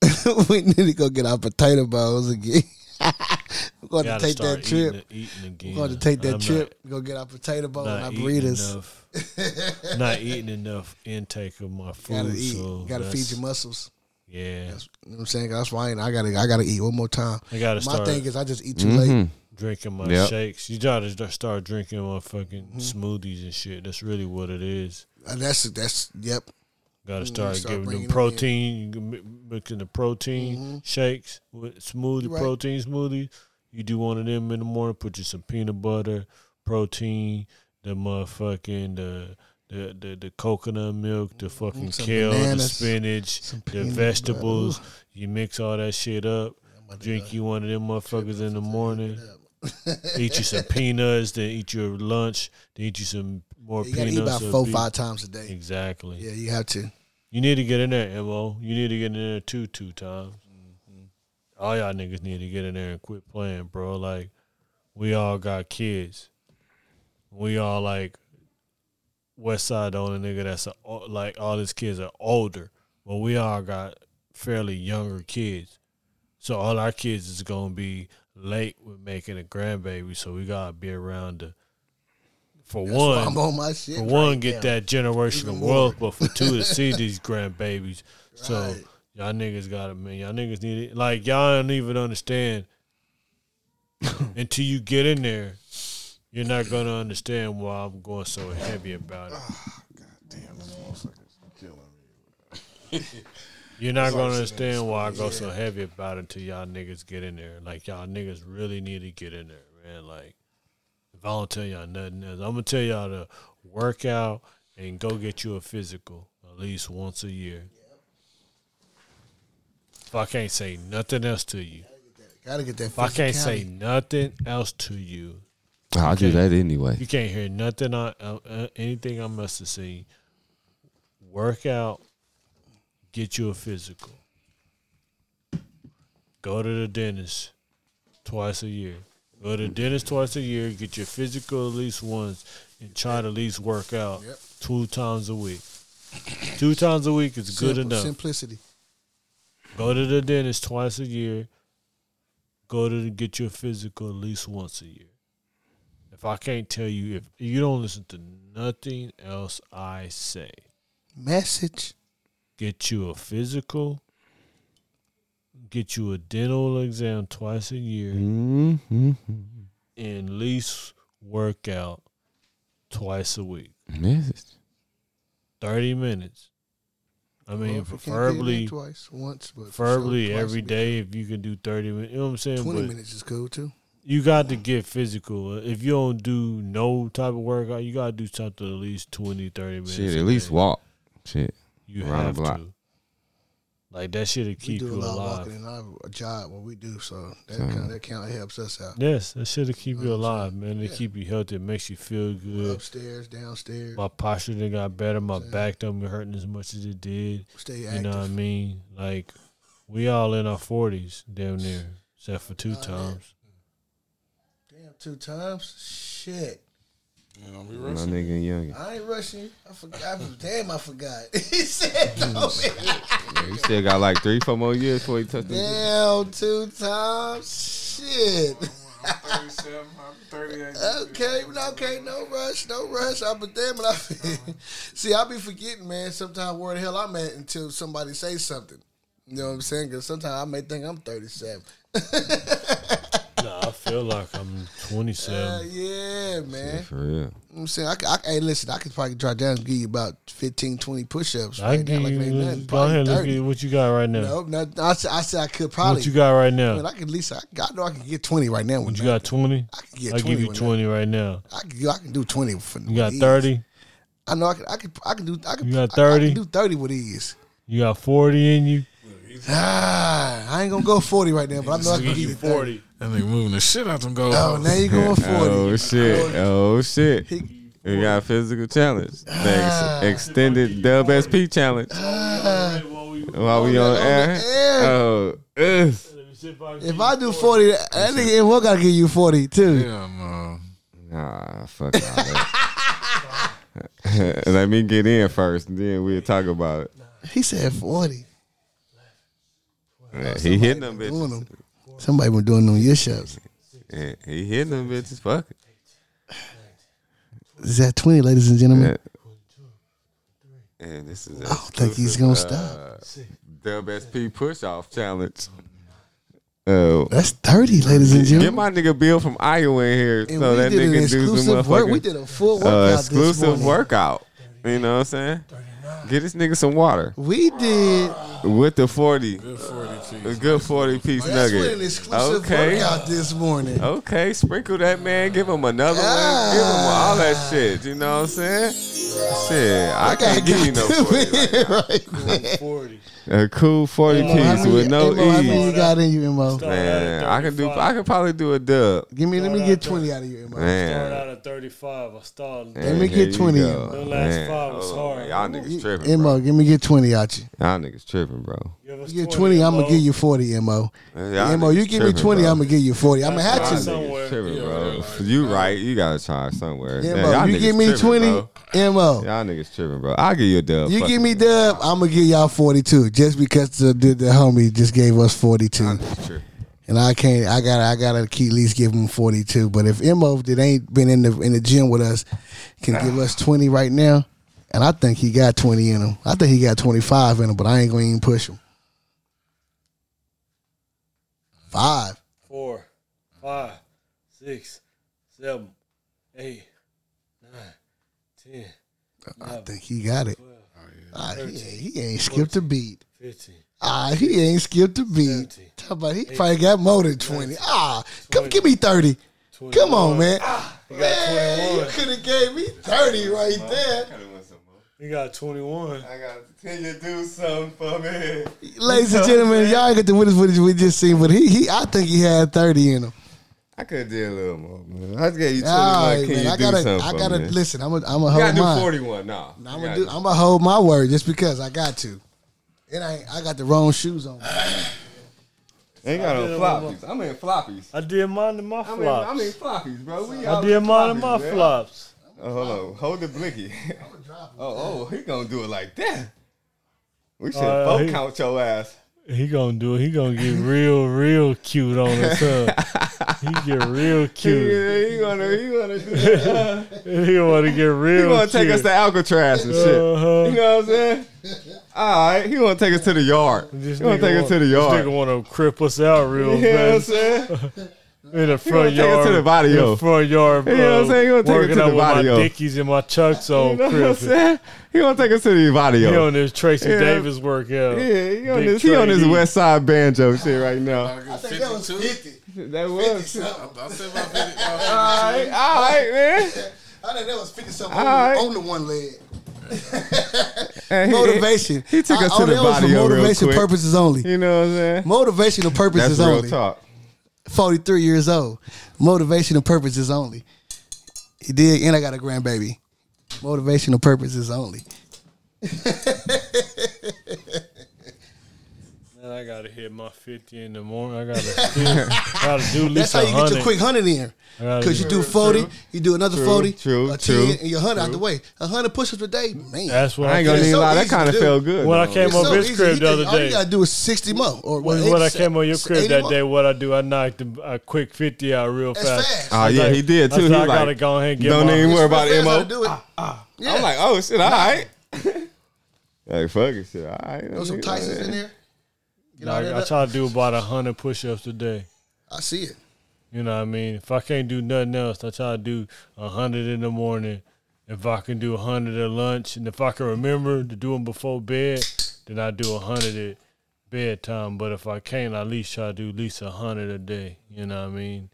we need to go get our potato bowls again. We're going to Gotta take that trip. Eating, eating again. We're going to take that I'm trip. Go get our potato bowl and Not, our not eating burritos. enough. not eating enough intake of my food. Gotta eat. So gotta feed your muscles. Yeah, You know what I'm saying? That's why I, I gotta I gotta eat one more time. I gotta My start thing is I just eat too Mhm. late. drinking my Yep. shakes. You gotta start drinking my fucking Mm-hmm. smoothies and shit. That's really what it is. And that's that's yep. Gotta Mm, start, start giving them protein. You mixing the protein shakes with smoothie right. protein smoothie. You do one of them in the morning. Put you some peanut butter, protein, the motherfucking the the the, the coconut milk, the fucking Mm, some kale, the spinach, the vegetables. You mix all that shit up. Drink you one of them motherfuckers in the morning. eat you some peanuts, then eat your lunch, then eat you some more You gotta peanuts. eat about four beef. five times a day. Exactly. Yeah, you have to. You need to get in there, Mo. You need to get in there two two times. Mm-hmm. All y'all niggas need to get in there and quit playing, bro. Like we all got kids. We all like West Side the only nigga that's a, like all his kids are older, but we all got fairly younger kids. So all our kids is gonna be late with making a grandbaby. So we gotta be around to for That's one I'm on my shit. for one, right get now. that generational wealth, but for two, to see these grandbabies. So y'all niggas got it, man. Y'all niggas need it. Like y'all don't even understand until you get in there. You're not gonna understand why I'm going so heavy about it. Ah, God Damn, this motherfucker's killing me. You're not gonna understand why I go so heavy about it until y'all niggas get in there. Like y'all niggas really need to get in there, man. Like if I don't tell y'all nothing else, I'm gonna tell y'all to work out and go get you a physical at least once a year. If I can't say nothing else to you, Gotta get that. if I can't say nothing else to you, I'll do that anyway. you can't hear nothing. I, uh, uh, anything I must have seen. Work out. Get you a physical. Go to the dentist twice a year. Go to the dentist twice a year. Get your physical at least once, and try to at least work out Yep. two times a week. Two times a week is good enough. Simplicity. Go to the dentist twice a year. Go to the, get your physical at least once a year. If I can't tell you, if you don't listen to nothing else I say, Message. get you a physical, get you a dental exam twice a year, Mm-hmm. and at least work out twice a week. Message. 30 minutes. I mean, Well, if you can't get it in preferably, twice, once, but preferably sure, twice every a week. day if you can do 30 minutes. You know what I'm saying? Twenty But- minutes is cool too. you got to get physical. If you don't do no type of workout, you got to do something at least 20, 30 minutes. Shit, at least day. walk. Shit. You around the have block. to. Like that shit'll We do a you lot of alive. walking in our job, what we do, so that So- kind that kind of helps us out. Yes, that shit'll keep you know what alive, man. It Yeah. keep you healthy. It makes you feel good. Upstairs, downstairs, My posture done got better. My Saying. back don't be hurting as much as it did. stay active. You know what I mean? Like we all in our forties, damn near, except for two yeah. times. Damn, two times. Shit, You know, we My rushing. nigga young. I ain't rushing. I forgot. Damn, I forgot. he said oh, no. Yeah, you still got like three, four more years before he touch them. Damn, two times. Shit. I'm 37, I'm 38. Okay, okay, no rush, no rush. I but damn it, I see. I be forgetting, man. Sometimes where the hell I'm at until somebody say something. You know what I'm saying? Because sometimes I may think I'm 37. Nah, I feel like I'm twenty seven. Uh, yeah, man. Yeah, for real. You know what I'm saying, I, could- I, hey, listen, I could probably drop down and give you about 15, 20 push-ups. I Right now, give like it you. nothing. Go Probably ahead, let's 30. get what you got right now. Nope, not, I, said, I said I could probably. What you got right now? Man, I could at least, I, I know I can get 20 right now. What you got? Twenty. I can get I 20 give you with twenty right now. I can, I can do 20 for You got thirty. I know I can, I can, I can do, I can, You got I- I 30? can do 30 with ease. You got forty in you. Ah, I ain't gonna go 40 right now, but I know I can get you you 30. forty. That nigga moving the shit out them goals. Oh, now you going 40. Oh shit! Oh shit! He- We got a physical challenge. The Ah. ex- extended Dub SP challenge. Ah. While we on air. Oh, ugh. If I do 40, that nigga what gotta give you 40 too. Yeah, no. Nah, fuck all that. Let me get in first, and then we'll talk about it. He said forty. Yeah, he hitting them Doing bitches. them. Somebody been doing them your shows. Yeah, he hitting them bitches. Fuck it. Is that twenty, ladies and gentlemen? Yeah. And this is. I don't think he's gonna stop. Dub SP push off challenge. Oh, That's thirty, ladies and gentlemen. Get my nigga Bill from Iowa in here And so we that did an nigga do some exclusive work. motherfucking We did a full uh, workout this exclusive morning. workout. You know what I'm saying? Get this nigga some water We did. with the 40. Good 40 A good 40 piece That's nugget. with an exclusive okay. workout this morning. Okay, sprinkle that man, give him another one, ah. give him all that shit. You know what I'm saying? Shit, I can't give you no 40. like right, man. Forty. A cool 40 Mo, how piece many- with no hey, Mo, How many you E. got in you, Mo? Man, I can do. I can probably do a dub. Give me. Let me get twenty out of you, Mo. Started Man, out at thirty-five. I started. Let me Man, get 20 The last Man. five was Oh, hard. Y'all niggas tripping, Mo, bro. give me get twenty out you. Y'all niggas tripping, bro. You get twenty, I'm gonna give you forty, Mo. Y'all Mo, you niggas give me tripping, twenty, bro. I'm gonna give you forty. I'm gonna That's have fine. to. Somewhere. Tripping, Yeah, bro. like- you right. You gotta try somewhere. Yeah, Mo, y'all you niggas give me tripping, twenty, bro. Mo. Y'all niggas tripping, bro. I'll give you a dub. You Fuck give me it. dub, I'm gonna give y'all forty two, just because the, the the homie just gave us forty two. Tripping. And I can't. I got. to I gotta keep at least give him forty two. But if Mo that ain't been in the in the gym with us can give us twenty right now, and I think he got twenty in him. I think he got twenty five in him. But I ain't gonna even push him. Five. Four, five, six, seven, eight, nine, ten, I think he got it. twelve, Ah, he, ain't, he ain't skipped a beat. fifteen. Ah, he ain't skipped a beat. Seventeen. Talk about he probably got more than twenty. Ah, come give me thirty. Come on, man. You got Man, you could have gave me thirty right there. You got 21. I gotta tell you to do something for me. Ladies and gentlemen, y'all ain't got the witness footage we just seen, but he, he I think he had 30 in him. I could have did a little more, man. I just gave you 21. All right, Can man. you I do gotta, something I gotta me? listen. I'm gonna, I'm gonna hold gotta do mine. 41. Nah. I'm gonna gotta do, I'm gonna hold my word just because I got to. It ain't. I got the wrong shoes on. Ain't got no floppies. I'm in floppies. I did mine in my I'm in, flops. I'm in floppies, bro. We I did mine in my man. flops. Oh, hold on. Hold the blicky. oh, oh, he gonna do it like that. We should Uh, folk he- count your ass. He gonna do it. He gonna get real, real cute on us. Huh? He get real cute. he gonna, he gonna. He want to get real. He gonna take us to Alcatraz and shit. Uh-huh. You know what I'm saying? All right, he gonna take us to the yard. This He gonna nigga take us to the yard. This yard. nigga want to crip us out real You know what I'm saying? In the gonna front take us yard. to the barrio. in the front yard. You know what I'm saying? He gonna take us working to out the with my dickies and my chucks on. You know what I'm saying? He gonna take us to the He on this Tracy Yeah. Davis workout. Yeah, he on Big this, he on his West Side banjo shit right now. I think that was 50. That was. I said about 50. All right, all right, man. I think that was 50 something All right. on, the one leg. Hey, he- Motivation. He took us oh, to the that was for Vadio real motivation quick. purposes only. You know what I'm saying? Motivational That's purposes real only. talk. 43 years old. Motivational purposes only. He did, and I got a grandbaby. Motivational purposes only. Man, I gotta hit my fifty in the morning. I gotta, still, gotta do at That's how you get your hundred. quick hundred in. Because you do do- 40, you do another True, 40, true, a 10, true, and your 100 out the way. A 100 push-ups a day, man. That's what I I, ain't gonna It's even so lie. That easy to kind of do. felt good. When I though. came It's over so his easy. crib He the think other All you day. got to do is 60 more. Or When, when I came on your eighty crib that more. day, what I do, I knocked a, a quick fifty out real That's fast. fast. Oh yeah, like- he did I too. said, He I gotta go ahead and get don't my- even worry about That's how mo. do it. Ah, ah, ah. Yeah. I'm like, oh shit, all right. like fuck it, shit, all right. Throw some Tysons in there. Get all Like, that I try to do about hundred push-ups a day. I see it. You know what I mean? If I can't do nothing else, I try to do a hundred in the morning. If I can do a hundred at lunch, and if I can remember to do them before bed, then I do a hundred at bedtime. But if I can't, I at least try to do at least a hundred a day. You know what I mean?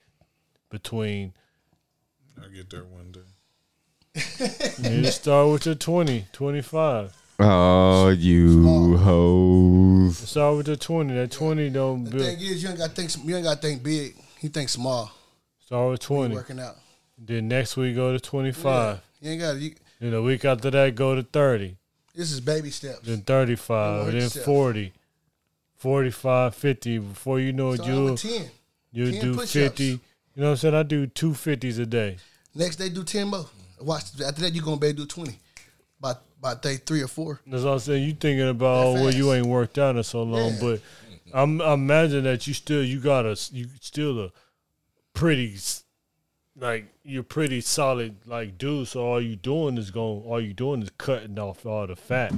Between I'll get there one day. you start with your 20, 25. Oh, you hoes. Start with the twenty. That twenty don't The build. thing is, you ain't got to think. You ain't got to think big. He thinks small. Start with when you twenty. Working out. Then next week go to twenty five. You ain't got. You, Then the week after that go to thirty. this is baby steps. Then thirty Don't five. hurt Then yourself. 40. 45, 50. Before you know it, Start you'll with 10. you 10 do push-ups. fifty. You know what I'm saying? I do two fifties a day. Next day, do 10 more. Watch after that, you gonna be able to do twenty. By day three or four. That's what I'm saying. You thinking about oh, well, you ain't worked out in so long, Yeah. but I'm I imagine that you still you got a you still a pretty like you're pretty solid like dude. So all you doing is going all you doing is cutting off all the fat.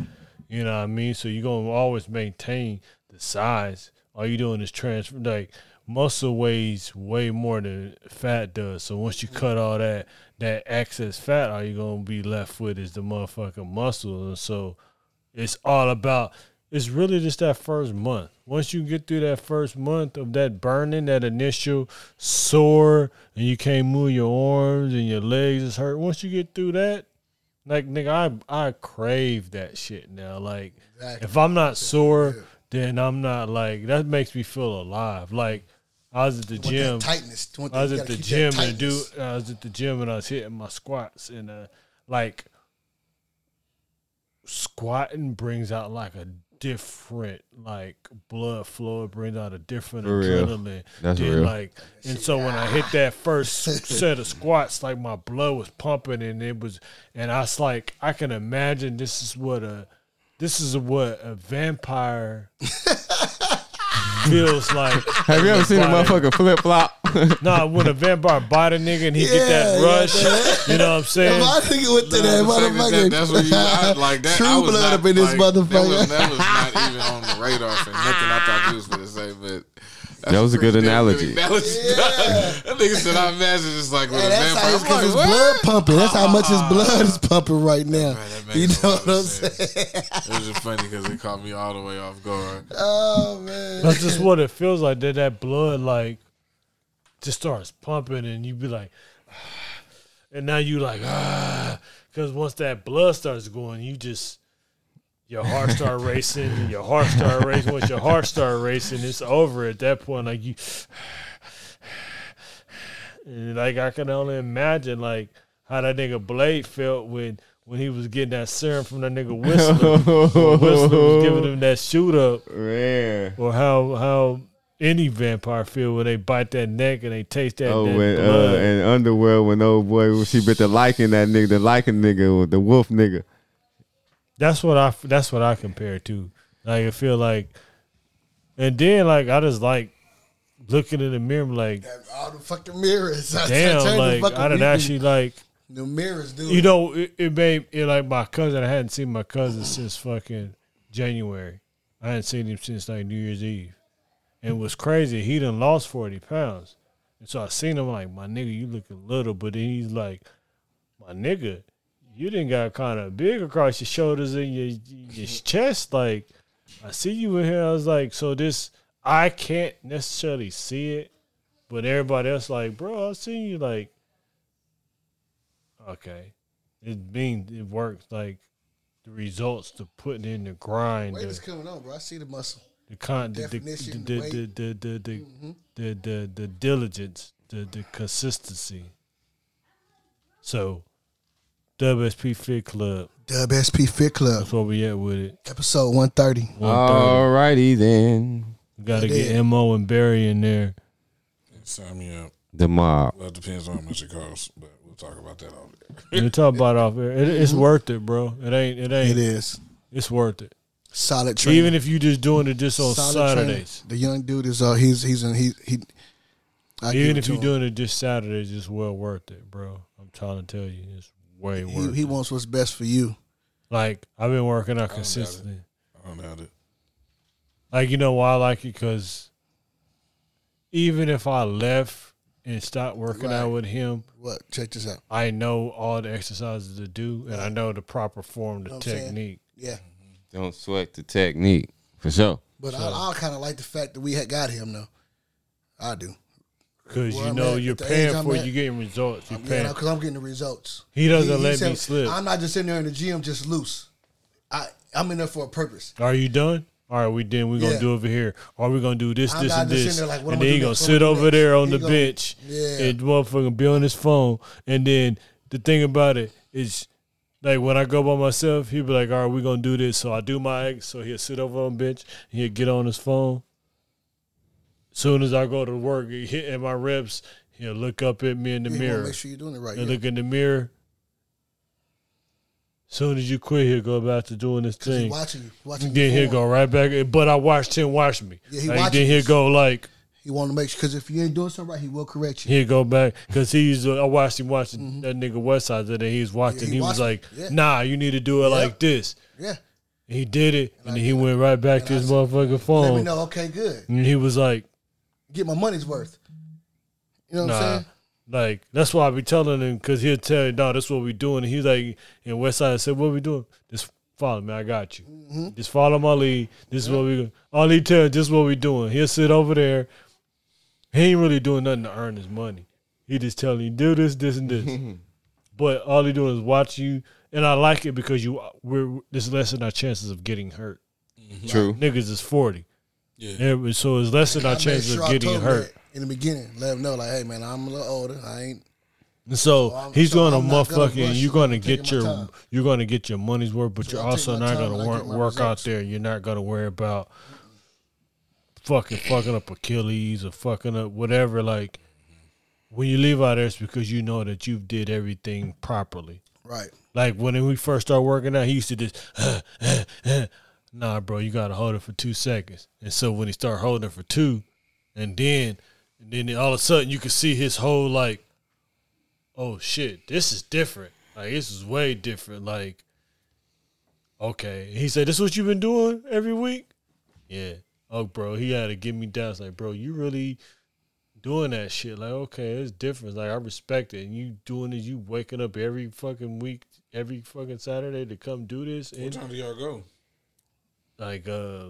You know what I mean? So you're gonna always maintain the size. All you doing is transfer like muscle weighs way more than fat does. So once you cut all that that excess fat, all you're gonna be left with is the motherfucking muscle. And so it's all about it's really just that first month. Once you get through that first month of that burning, that initial sore, and you can't move your arms and your legs is hurt. Once you get through that, like nigga, I I crave that shit now. Like Exactly. if I'm not sore, then I'm not like that makes me feel alive. Like I was at the gym. tightness. I was at the gotta gym and do. I was at the gym and I was hitting my squats and uh like squatting brings out like a different like blood flow. It brings out a different For real. adrenaline. That's Then, real. Like and so when I hit that first set of squats, like my blood was pumping and it was and I was like I can imagine this is what a this is what a vampire feels like. Have you ever seen a Body- motherfucker flip flop? Nah, when a vampire bite a nigga and he get that rush, yeah. you know what I'm saying? I think it went to that the that motherfucker. that's what you I, like that. True I was blood not, up in this like, That was, motherfucker. that was not even on the radar for nothing. I thought you was going to say, but that's That was a good pretty analogy. analogy. that nigga said, I imagine it's like with Hey, a that's how vampire. it's because his like, blood pumping. That's how much his blood is pumping right now. Man, You know what I'm sense. saying? It was just funny because it caught me all the way off guard. Oh man. That's just what it feels like. That that blood like just starts pumping, and you be like, and now you like ah, because once that blood starts going, you just your heart start racing, your heart start racing. Once your heart start racing, it's over at that point. Like you, like I can only imagine like how that nigga Blade felt when. When he was getting that serum from that nigga Whistler, Whistler was giving him that shoot up, Man. or how how any vampire feel when they bite that neck and they taste that, Oh, that when blood. uh, in Underworld, when old boy, when she bit the Lycan that nigga, the Lycan nigga, with the wolf nigga. That's what I that's what I compare to. Like I feel like, and then like I just like looking in the mirror, like All the fucking mirrors. I damn, like I weeping- actually like the mirrors, dude. you know it, it made it like my cousin. I hadn't seen my cousin since fucking January. I hadn't seen him since like New Year's Eve, and it was crazy. He done lost forty pounds, and so I seen him like my nigga, you looking little, but then he's like, my nigga, you didn't got kind of big across your shoulders and your your chest. Like I see you in here. I was like, so this I can't necessarily see it, but everybody else like, bro, I seen you like okay. It means it works like the results to putting in the grind, Weight is coming on, bro. I see the muscle. the con the the Definition, the weight. the the the, the, Mm-hmm. the, the, the diligence, the the consistency. So WSP Fit Club, Dub SP Fit Club, that's where we at with it. episode 130. 130. Alrighty then. We gotta I get did. Mo and Barry in there. Sign me up. The mob. Well, it depends on how much it costs, but we'll talk about that off there. We talk about it off air. It, it's worth it, bro. It ain't. It ain't. It is It's worth it. solid training. Even if you just doing it just on Solid training. Saturdays. The young dude is uh he's he's in he he. I Even if you're him. doing it just Saturdays, it's well worth it, bro. I'm trying to tell you, it's way worth he, he wants what's best for you. Like I've been working out consistently. I don't doubt it. Like you know why I like it because even if I left and stopped working out with him, What? Check this out. I know all the exercises to do and I know the proper form, the Know what I'm saying? technique. Yeah, Don't sweat the technique. For sure. but I, I kind of like the fact that we had got him though. I do. Because you know at, you're paying for it, at, you're getting results. You're Yeah, paying. because I'm getting the results. He doesn't let me said, slip. I'm not just sitting there in the gym just loose. I I'm in there for a purpose. Are you done? All right, we done. We're gonna do over here. Or we're gonna do this, I'm this, and this. like, and then do he gonna sit over next? there on He the gonna- bench Yeah. and motherfucking be on his phone. And then the thing about it is, like when I go by myself, he'll be like, "All right, we're gonna do this." So I do my ex. So he'll sit over on the bench. And he'll get on his phone. Soon as I go to work, hitting my reps. He'll look up at me in the wanna mirror. Make sure you're doing it right. He'll Yeah. look in the mirror, As Soon as you quit, he'll go back to doing this 'Cause he thing. watching you, watching Then he'll go right back. But I watched him watch me. Yeah, he Like, watching then he'll go like He want to make sure because if you ain't doing something right, he will correct you. he'll go back because he's. I watched him watching that nigga Westside today. He was watching. Mm-hmm. he he was like, Yeah. "Nah, you need to do it like this." Yeah. He did it, and then he went right back to I his said, motherfucking phone. Let me know. Okay, good. And he was like, Get my money's worth. You know what I'm Nah, saying? like that's why I be telling him because he'll tell you, "No, that's what we doing." And he's like, "In West Side, I said, what we doing? Just follow me. I got you. Mm-hmm. Just follow my lead. This is what we go. All he tell, this is what we doing. He'll sit over there. He ain't really doing nothing to earn his money. He just telling you do this, this, and this. but all he doing is watch you, and I like it because you we're this lessen our chances of getting hurt. True. Niggas is forty. Yeah. Yeah, so it's lessen I our made chances sure of getting hurt. in the beginning. Let him know, like, hey man, I'm a little older. I ain't. And so he's so I'm not gonna motherfucking you're gonna get your time. you're gonna get your money's worth, but So you're I'm also not gonna work work out there. You're not gonna worry about fucking fucking up Achilles or fucking up whatever. Like when you leave out there, it's because you know that you did everything properly. Right. Like when we first started working out, he used to just, nah, bro, you gotta hold it for two seconds. And so when he started holding it for two, and then, and then all of a sudden you could see his whole like, oh shit, this is different. Like this is way different. Like, okay, he said, "This is what you've been doing every week." Yeah. Oh, bro, he had to get me down. It's like, bro, you really doing that shit. Like, okay, it's different. Like, I respect it. And you doing this, you waking up every fucking week, every fucking Saturday to come do this. What And time do y'all go? Like, uh,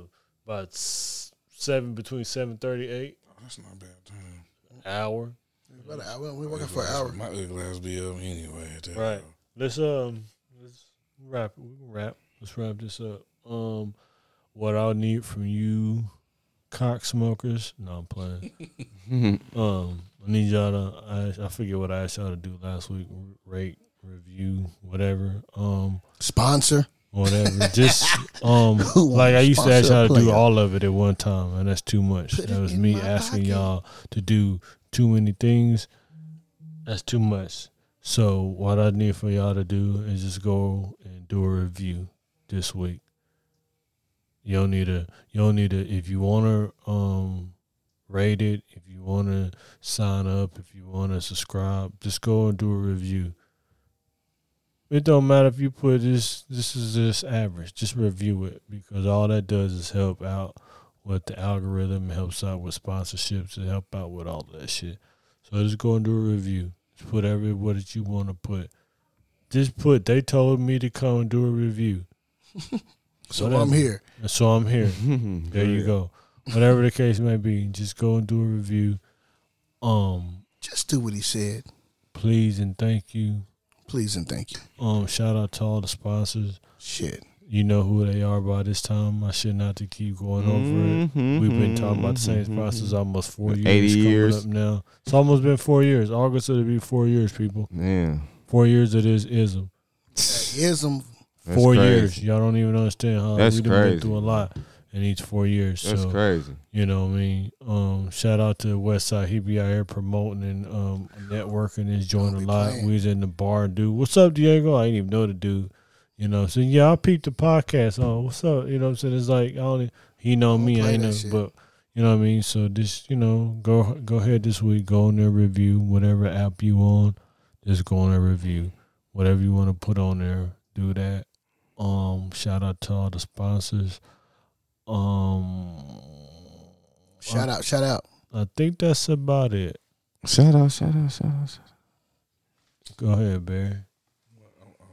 about seven, between seven thirty eight Oh, that's not bad time. hour. About an hour. We're working for an hour. My ugly ass be up anyway. Right. hour. Let's um let's wrap. We can wrap. Let's wrap this up. Um what I'll need from you cock smokers. No, I'm playing. um I need y'all to I, I forget what I asked y'all to do last week. Rate, review, whatever. Um Sponsor. Whatever. Just um like I used to ask y'all to do all of it at one time and that's too much. Put that it was me asking pocket. y'all to do too many things. That's too much. So what I need for y'all to do is just go and do a review this week. You don't need a you don't need a if you wanna um rate it, if you wanna sign up, if you wanna subscribe, just go and do a review. It don't matter if you put this this is just average. Just review it because all that does is help out with the algorithm, helps out with sponsorships, it help out with all that shit. So just go and do a review. Just put every what that you want to put. Just put they told me to come and do a review. So. I'm here. So I'm here. There you go. Whatever the case may be, just go and do a review. Um, Just do what he said. please and thank you. Please and thank you. Um, shout out to all the sponsors. Shit. You know who they are by this time. I should not to keep going over it. Mhm, We've been talking about the same mhm, sponsors almost four years. 80 years. up now. It's almost been four years. August it'll be four years, people. Yeah. Four years it is ism. Ism. that's four crazy. years. Y'all don't even understand how That's we've been through a lot in each four years. That's so crazy. You know what I mean? Um, shout out to Westside. He be out here promoting and um, networking. He's joined a lot. playing. We was in the bar, dude. What's up, Diego? I didn't even know the dude. You know, so yeah, I peeped the podcast. Oh, what's up? You know what I'm saying? It's like I only he know Don't me, I ain't know, shit. but you know what I mean. So just, you know, go go ahead this week. Go on there, review whatever app you on. Just go on there, review whatever you want to put on there. Do that. Um, shout out to all the sponsors. Um, Shout out. Shout out. I think that's about it. Shout out, shout out, shout out. Shout out. Go ahead, Barry.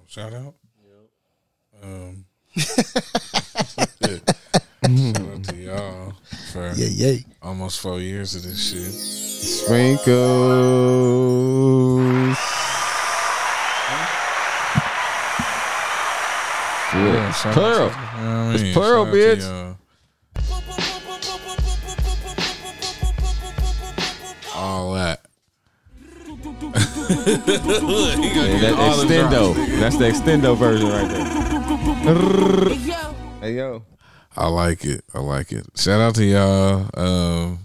Shout out. Yep. Um, shout out to y'all for Yeah, yeah. almost four years of this shit. Sprinkles. Yeah, shout out Pearl. to- you know I It's mean? Pearl, Shout to bitch. Yeah, that extendo. That's the extendo version right there. Hey yo. I like it. I like it. Shout out to y'all. Um,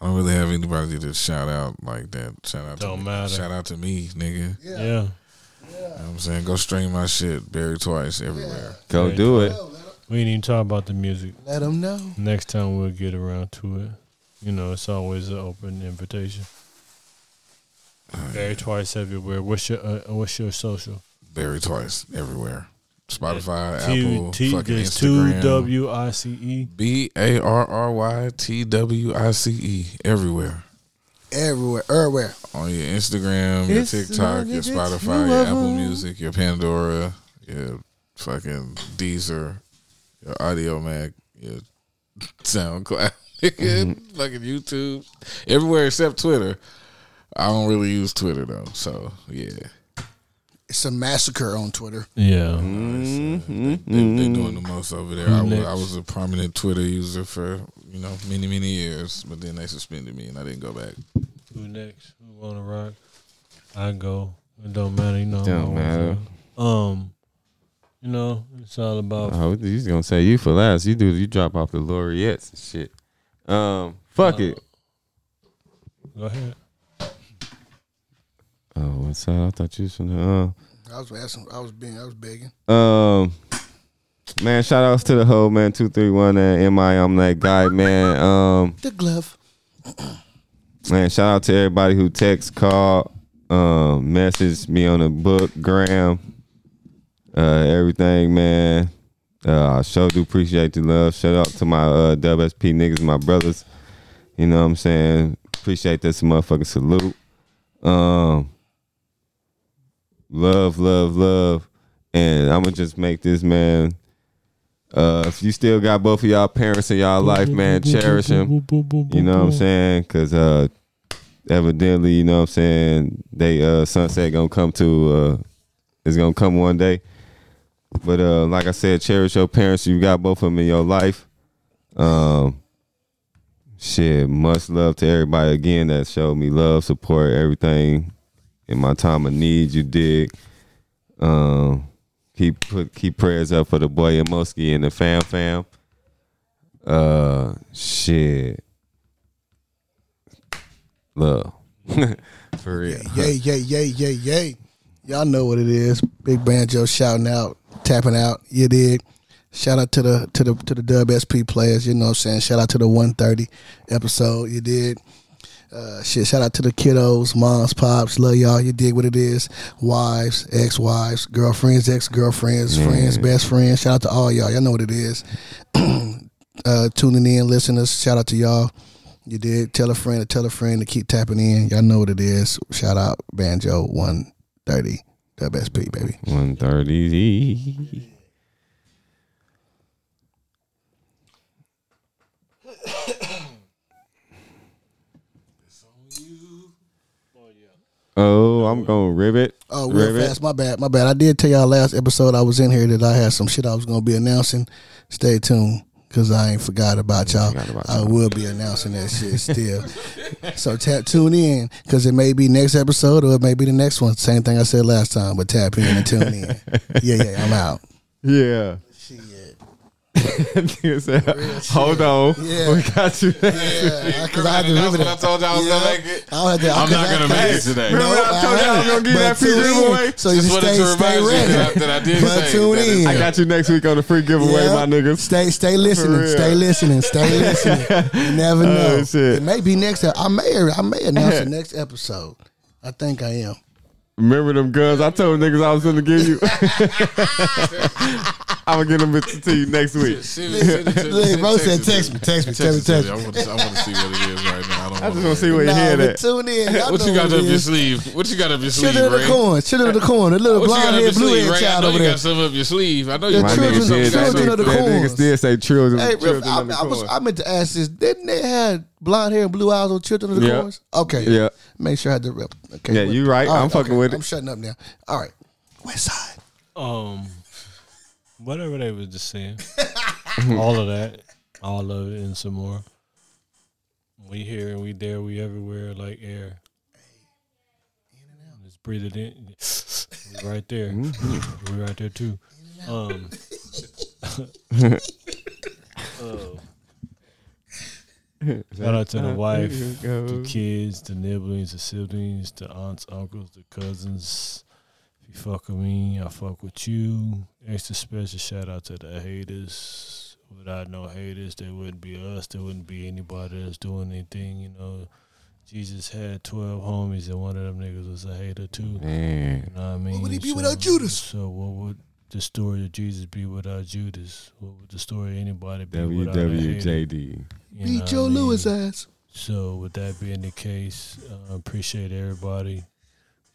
I don't really have anybody to shout out like that. Shout out Don't to me. matter. Shout out to me, nigga. Yeah. You know I'm saying? Go stream my shit, Barry Twice, everywhere. Go Right. do it. We didn't even talk about the music. Let them know. Next time we'll get around to it. You know, it's always an open invitation. Barry Twice everywhere. What's your uh, What's your social? Barry Twice, everywhere. Spotify, T- Apple, T- fucking there's two Instagram. W I C E. B A R R Y T W I C E everywhere. Everywhere, everywhere. On your Instagram, your It's TikTok, your Spotify, your Apple her. Music, your Pandora, your fucking Deezer, your Audiomack, your SoundCloud, Mm-hmm. fucking YouTube, everywhere except Twitter. I don't really use Twitter though, so yeah, It's a massacre on Twitter. Yeah. Mm-hmm. they, they doing the most over there. I was, I was a prominent Twitter user for you know many many years, but then they suspended me and I didn't go back. Who next? Who wanna rock? I go. It don't matter. You know. I'm Don't matter. Um, you know, it's all about. Oh, he's gonna say you for last. You do. You drop off the laureates and shit. Um, fuck it. Go ahead. Oh, what's that? I thought you was gonna. I was asking. I was being. I was begging. Uh, um, man, shout outs to the whole man two three one and mi. I'm that guy, man. Um, The glove. man, shout out to everybody who text, call, um, message me on the book, gram, uh, everything, man. Uh, I sure do appreciate the love. Shout out to my uh, WSP niggas, my brothers. You know what I'm saying? Appreciate this motherfucking salute. Um, love, love, love. And I'm gonna just make this man. Uh, if you still got both of y'all parents in y'all life, man, cherish them. You know what I'm saying? Cause uh, evidently, you know what I'm saying, they uh sunset gonna come to uh is gonna come one day. But uh like I said, cherish your parents. You got both of them in your life. Um shit, much love to everybody again that showed me love, support, everything in my time of need, you dig. Um keep put keep prayers up for the boy Muskie and the fam fam. Uh shit. Love. For real. Yay, yay, yay, yay, yay. Y'all know what it is. Big Banjo shouting out, tapping out. You did. Shout out to the to the to the Dub SP players. You know what I'm saying. Shout out to the 130 episode. You did. Uh, shit. Shout out to the kiddos, moms, pops. Love y'all. You did what it is. Wives, ex wives, girlfriends, ex girlfriends, friends, best friends. Shout out to all y'all. Y'all know what it is. uh, tuning in, listeners. Shout out to y'all. You did. Tell a friend to tell a friend to keep tapping in. Y'all know what it is. Shout out Banjo 130 WSP, baby. 130. Oh, I'm gonna ribbit. Oh, real ribbit. fast. My bad. My bad. I did tell y'all last episode I was in here that I had some shit I was going to be announcing. Stay tuned because I ain't forgot about y'all. forgot about I y'all. will be announcing that shit still. so tap tune in because it may be next episode or it may be the next one. Same thing I said last time, but tap in and tune in. yeah, yeah, I'm out. Yeah. Shit. Nigga said, Hold on. Yeah. We got you. Yeah, because I had to remember what I told you I was Yeah. gonna make it. I had to, I'm 'cause not gonna make it today. No, Remember I told you I was gonna give that free giveaway? So you Just wanted stay, to stay remind ready. that- that I did but tune in. I got you next week on the free giveaway, Yeah. my niggas. Stay, stay listening. Stay listening. Stay listening. You never oh, know. Oh. It may be next. I may, I may announce the next episode. I think I am. Remember them guns? I told niggas I was gonna give you. I'm gonna get them bitches to you next week. Send it- send it to- Look, send- bro said, "Text me, text me, Text text me, text me. I want to. I want to see what it is right now. I don't I just wanna- wanna see where you Nah, hear that. tune in. Y'all What know you got what up your is. sleeve? What you got up your sleeve, Children of the Ray? corn. Children of the corn. The little What you got blonde up your head, blue sleeve? head Ray? I child know over you there. got something up your sleeve. I know The you My got children- nigga something did up your children that. of the That nigga corns. still say children. Hey, children I, of the I, was, corn. I meant to ask this. Didn't they have blonde hair and blue eyes on Children of the Yeah. Corns? Okay. Yeah. Make sure I had the rep. Okay. Yeah, what- you right. All I'm fucking with it. I'm shutting up now. All right. West Side. Um, whatever they was just saying, all of that, all of it, and some more. We here and we there, we everywhere, like air. In and out, Just breathe it in. We right there. We right there too. Um. oh. Shout out to the wife, the kids, the nibblings, the siblings, the aunts, uncles, the cousins. If you You fuck with me, I fuck with you. Extra special shout out to the haters. Without no haters, there wouldn't be us. There wouldn't be anybody that's doing anything. You know, Jesus had twelve homies, and one of them niggas was a hater too. Man. You know what I mean? What would he be So- without Judas? So what would the story of Jesus be without Judas? What would the story of anybody be without a? WWJD. You know Beat Joe I mean? Louis ass. So with that being the case, uh, appreciate everybody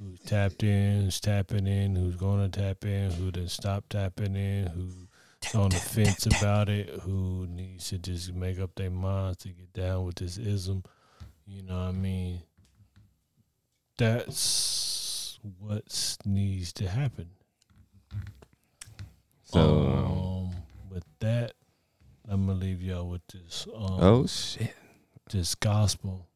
who's tapped in, who's tapping in, who's going to tap in, who done stop tapping in, who's on the fence about it, who needs to just make up their minds to get down with this ism. You know what I mean? That's what needs to happen. So, um, with that, I'm gonna leave y'all with this. Um, oh shit. this gospel.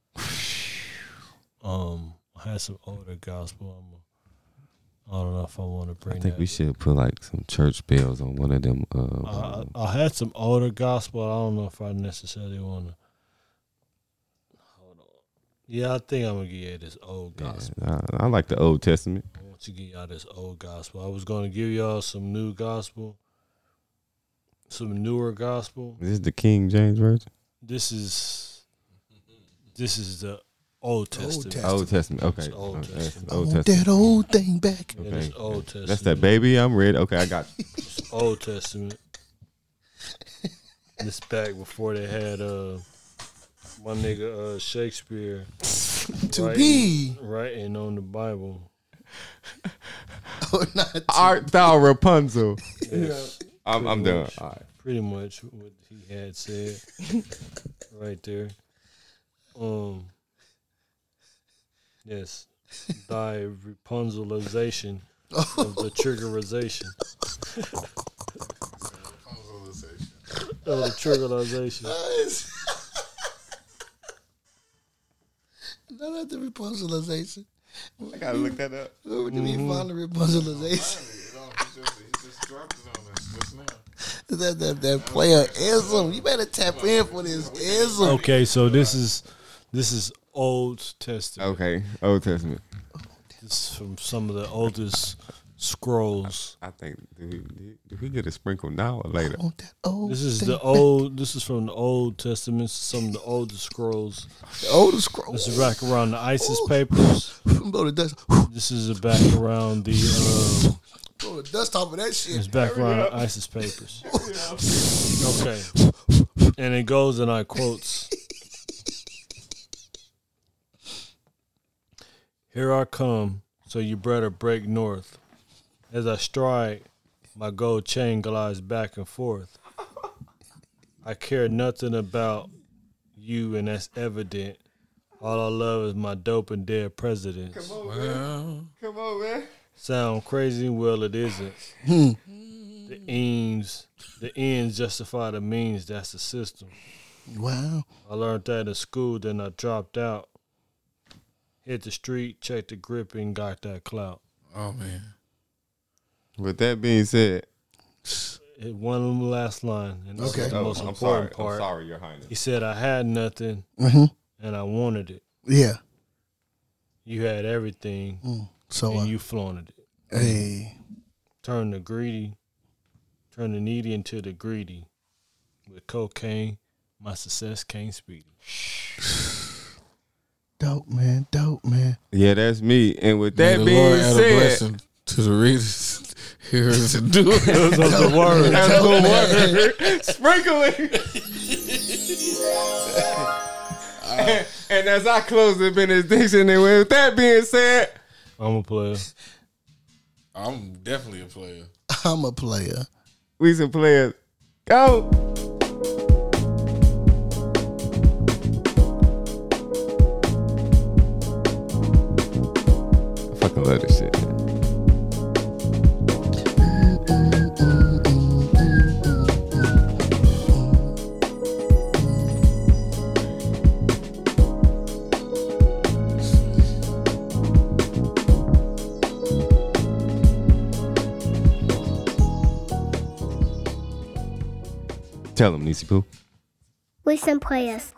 Um, I had some older gospel. I'm a, I don't know if I want to bring I think we should put like some church bells on one of them. Uh, I, I had some older gospel. I don't know if I necessarily want to. Hold on. Yeah, I think I'm gonna give you this old yeah, gospel. I, I like the Old Testament. I want to give y'all this old gospel. I was gonna give y'all some new gospel, some newer gospel. This Is this the King James version? This is this is the Old Testament. Testament. Old Testament. Okay. It's Old Okay, that's Testament. I Old want Testament. that old thing back. Yeah, Okay. this Old Testament. That's that baby. I'm ready. Okay, I got. It's Old Testament. this back before they had uh my nigga uh Shakespeare To writing- be writing on the Bible. or not. to- Art thou Rapunzel? Yes, I'm, I'm done. All right. pretty much what he had said right there. Um Yes. Thy Rapunzelization of the triggerization. of the triggerization. No, not the Rapunzelization. I gotta look that up. Where would we find the Rapunzelization? That that that player ism. You better tap in for this ism. Okay, so this is this is Old Testament. Okay, Old Testament. This is from some of the oldest scrolls. I think do we, do we get a sprinkle now or later? I want that old This is thing the old. This is from the Old Testament. Some of the oldest scrolls. The oldest scroll. This is back around the ISIS papers. Blow the dust. This is back around the. Um, Blow the dust off of that shit. it's shit. back around the ISIS papers. Okay, and it goes and I quotes. Here I come, so you better break north. As I stride, my gold chain glides back and forth. I care nothing about you, and that's evident. All I love is my dope and dead presidents. Come on, Well, Come on, man. Sound crazy? Well, it isn't. Hmm. The ends, the ends justify the means. That's the system. Wow. I learned that in school, then I dropped out. Hit the street, checked the grip, and got that clout. oh man, With that being said, It one last line, and this Okay. is the oh, most I'm important sorry. part. I'm sorry, Your Highness. He said, "I had nothing, Mm-hmm. and I wanted it. Yeah. You had everything, Mm. So, and uh, you flaunted it. hey, Turn the greedy, turn the needy into the greedy. With cocaine, my success came speedy." Dope, man. Dope, man. Yeah, that's me. And with that May the being Lord add a said, blessing to the readers, hearers, and doers. Those are the words. that's the word. Sprinkling. and, and as I close the benediction, and with that being said, I'm a player. I'm definitely a player. I'm a player. we some players. Go. Love this shit. Tell him, Nisi Poo. We some players.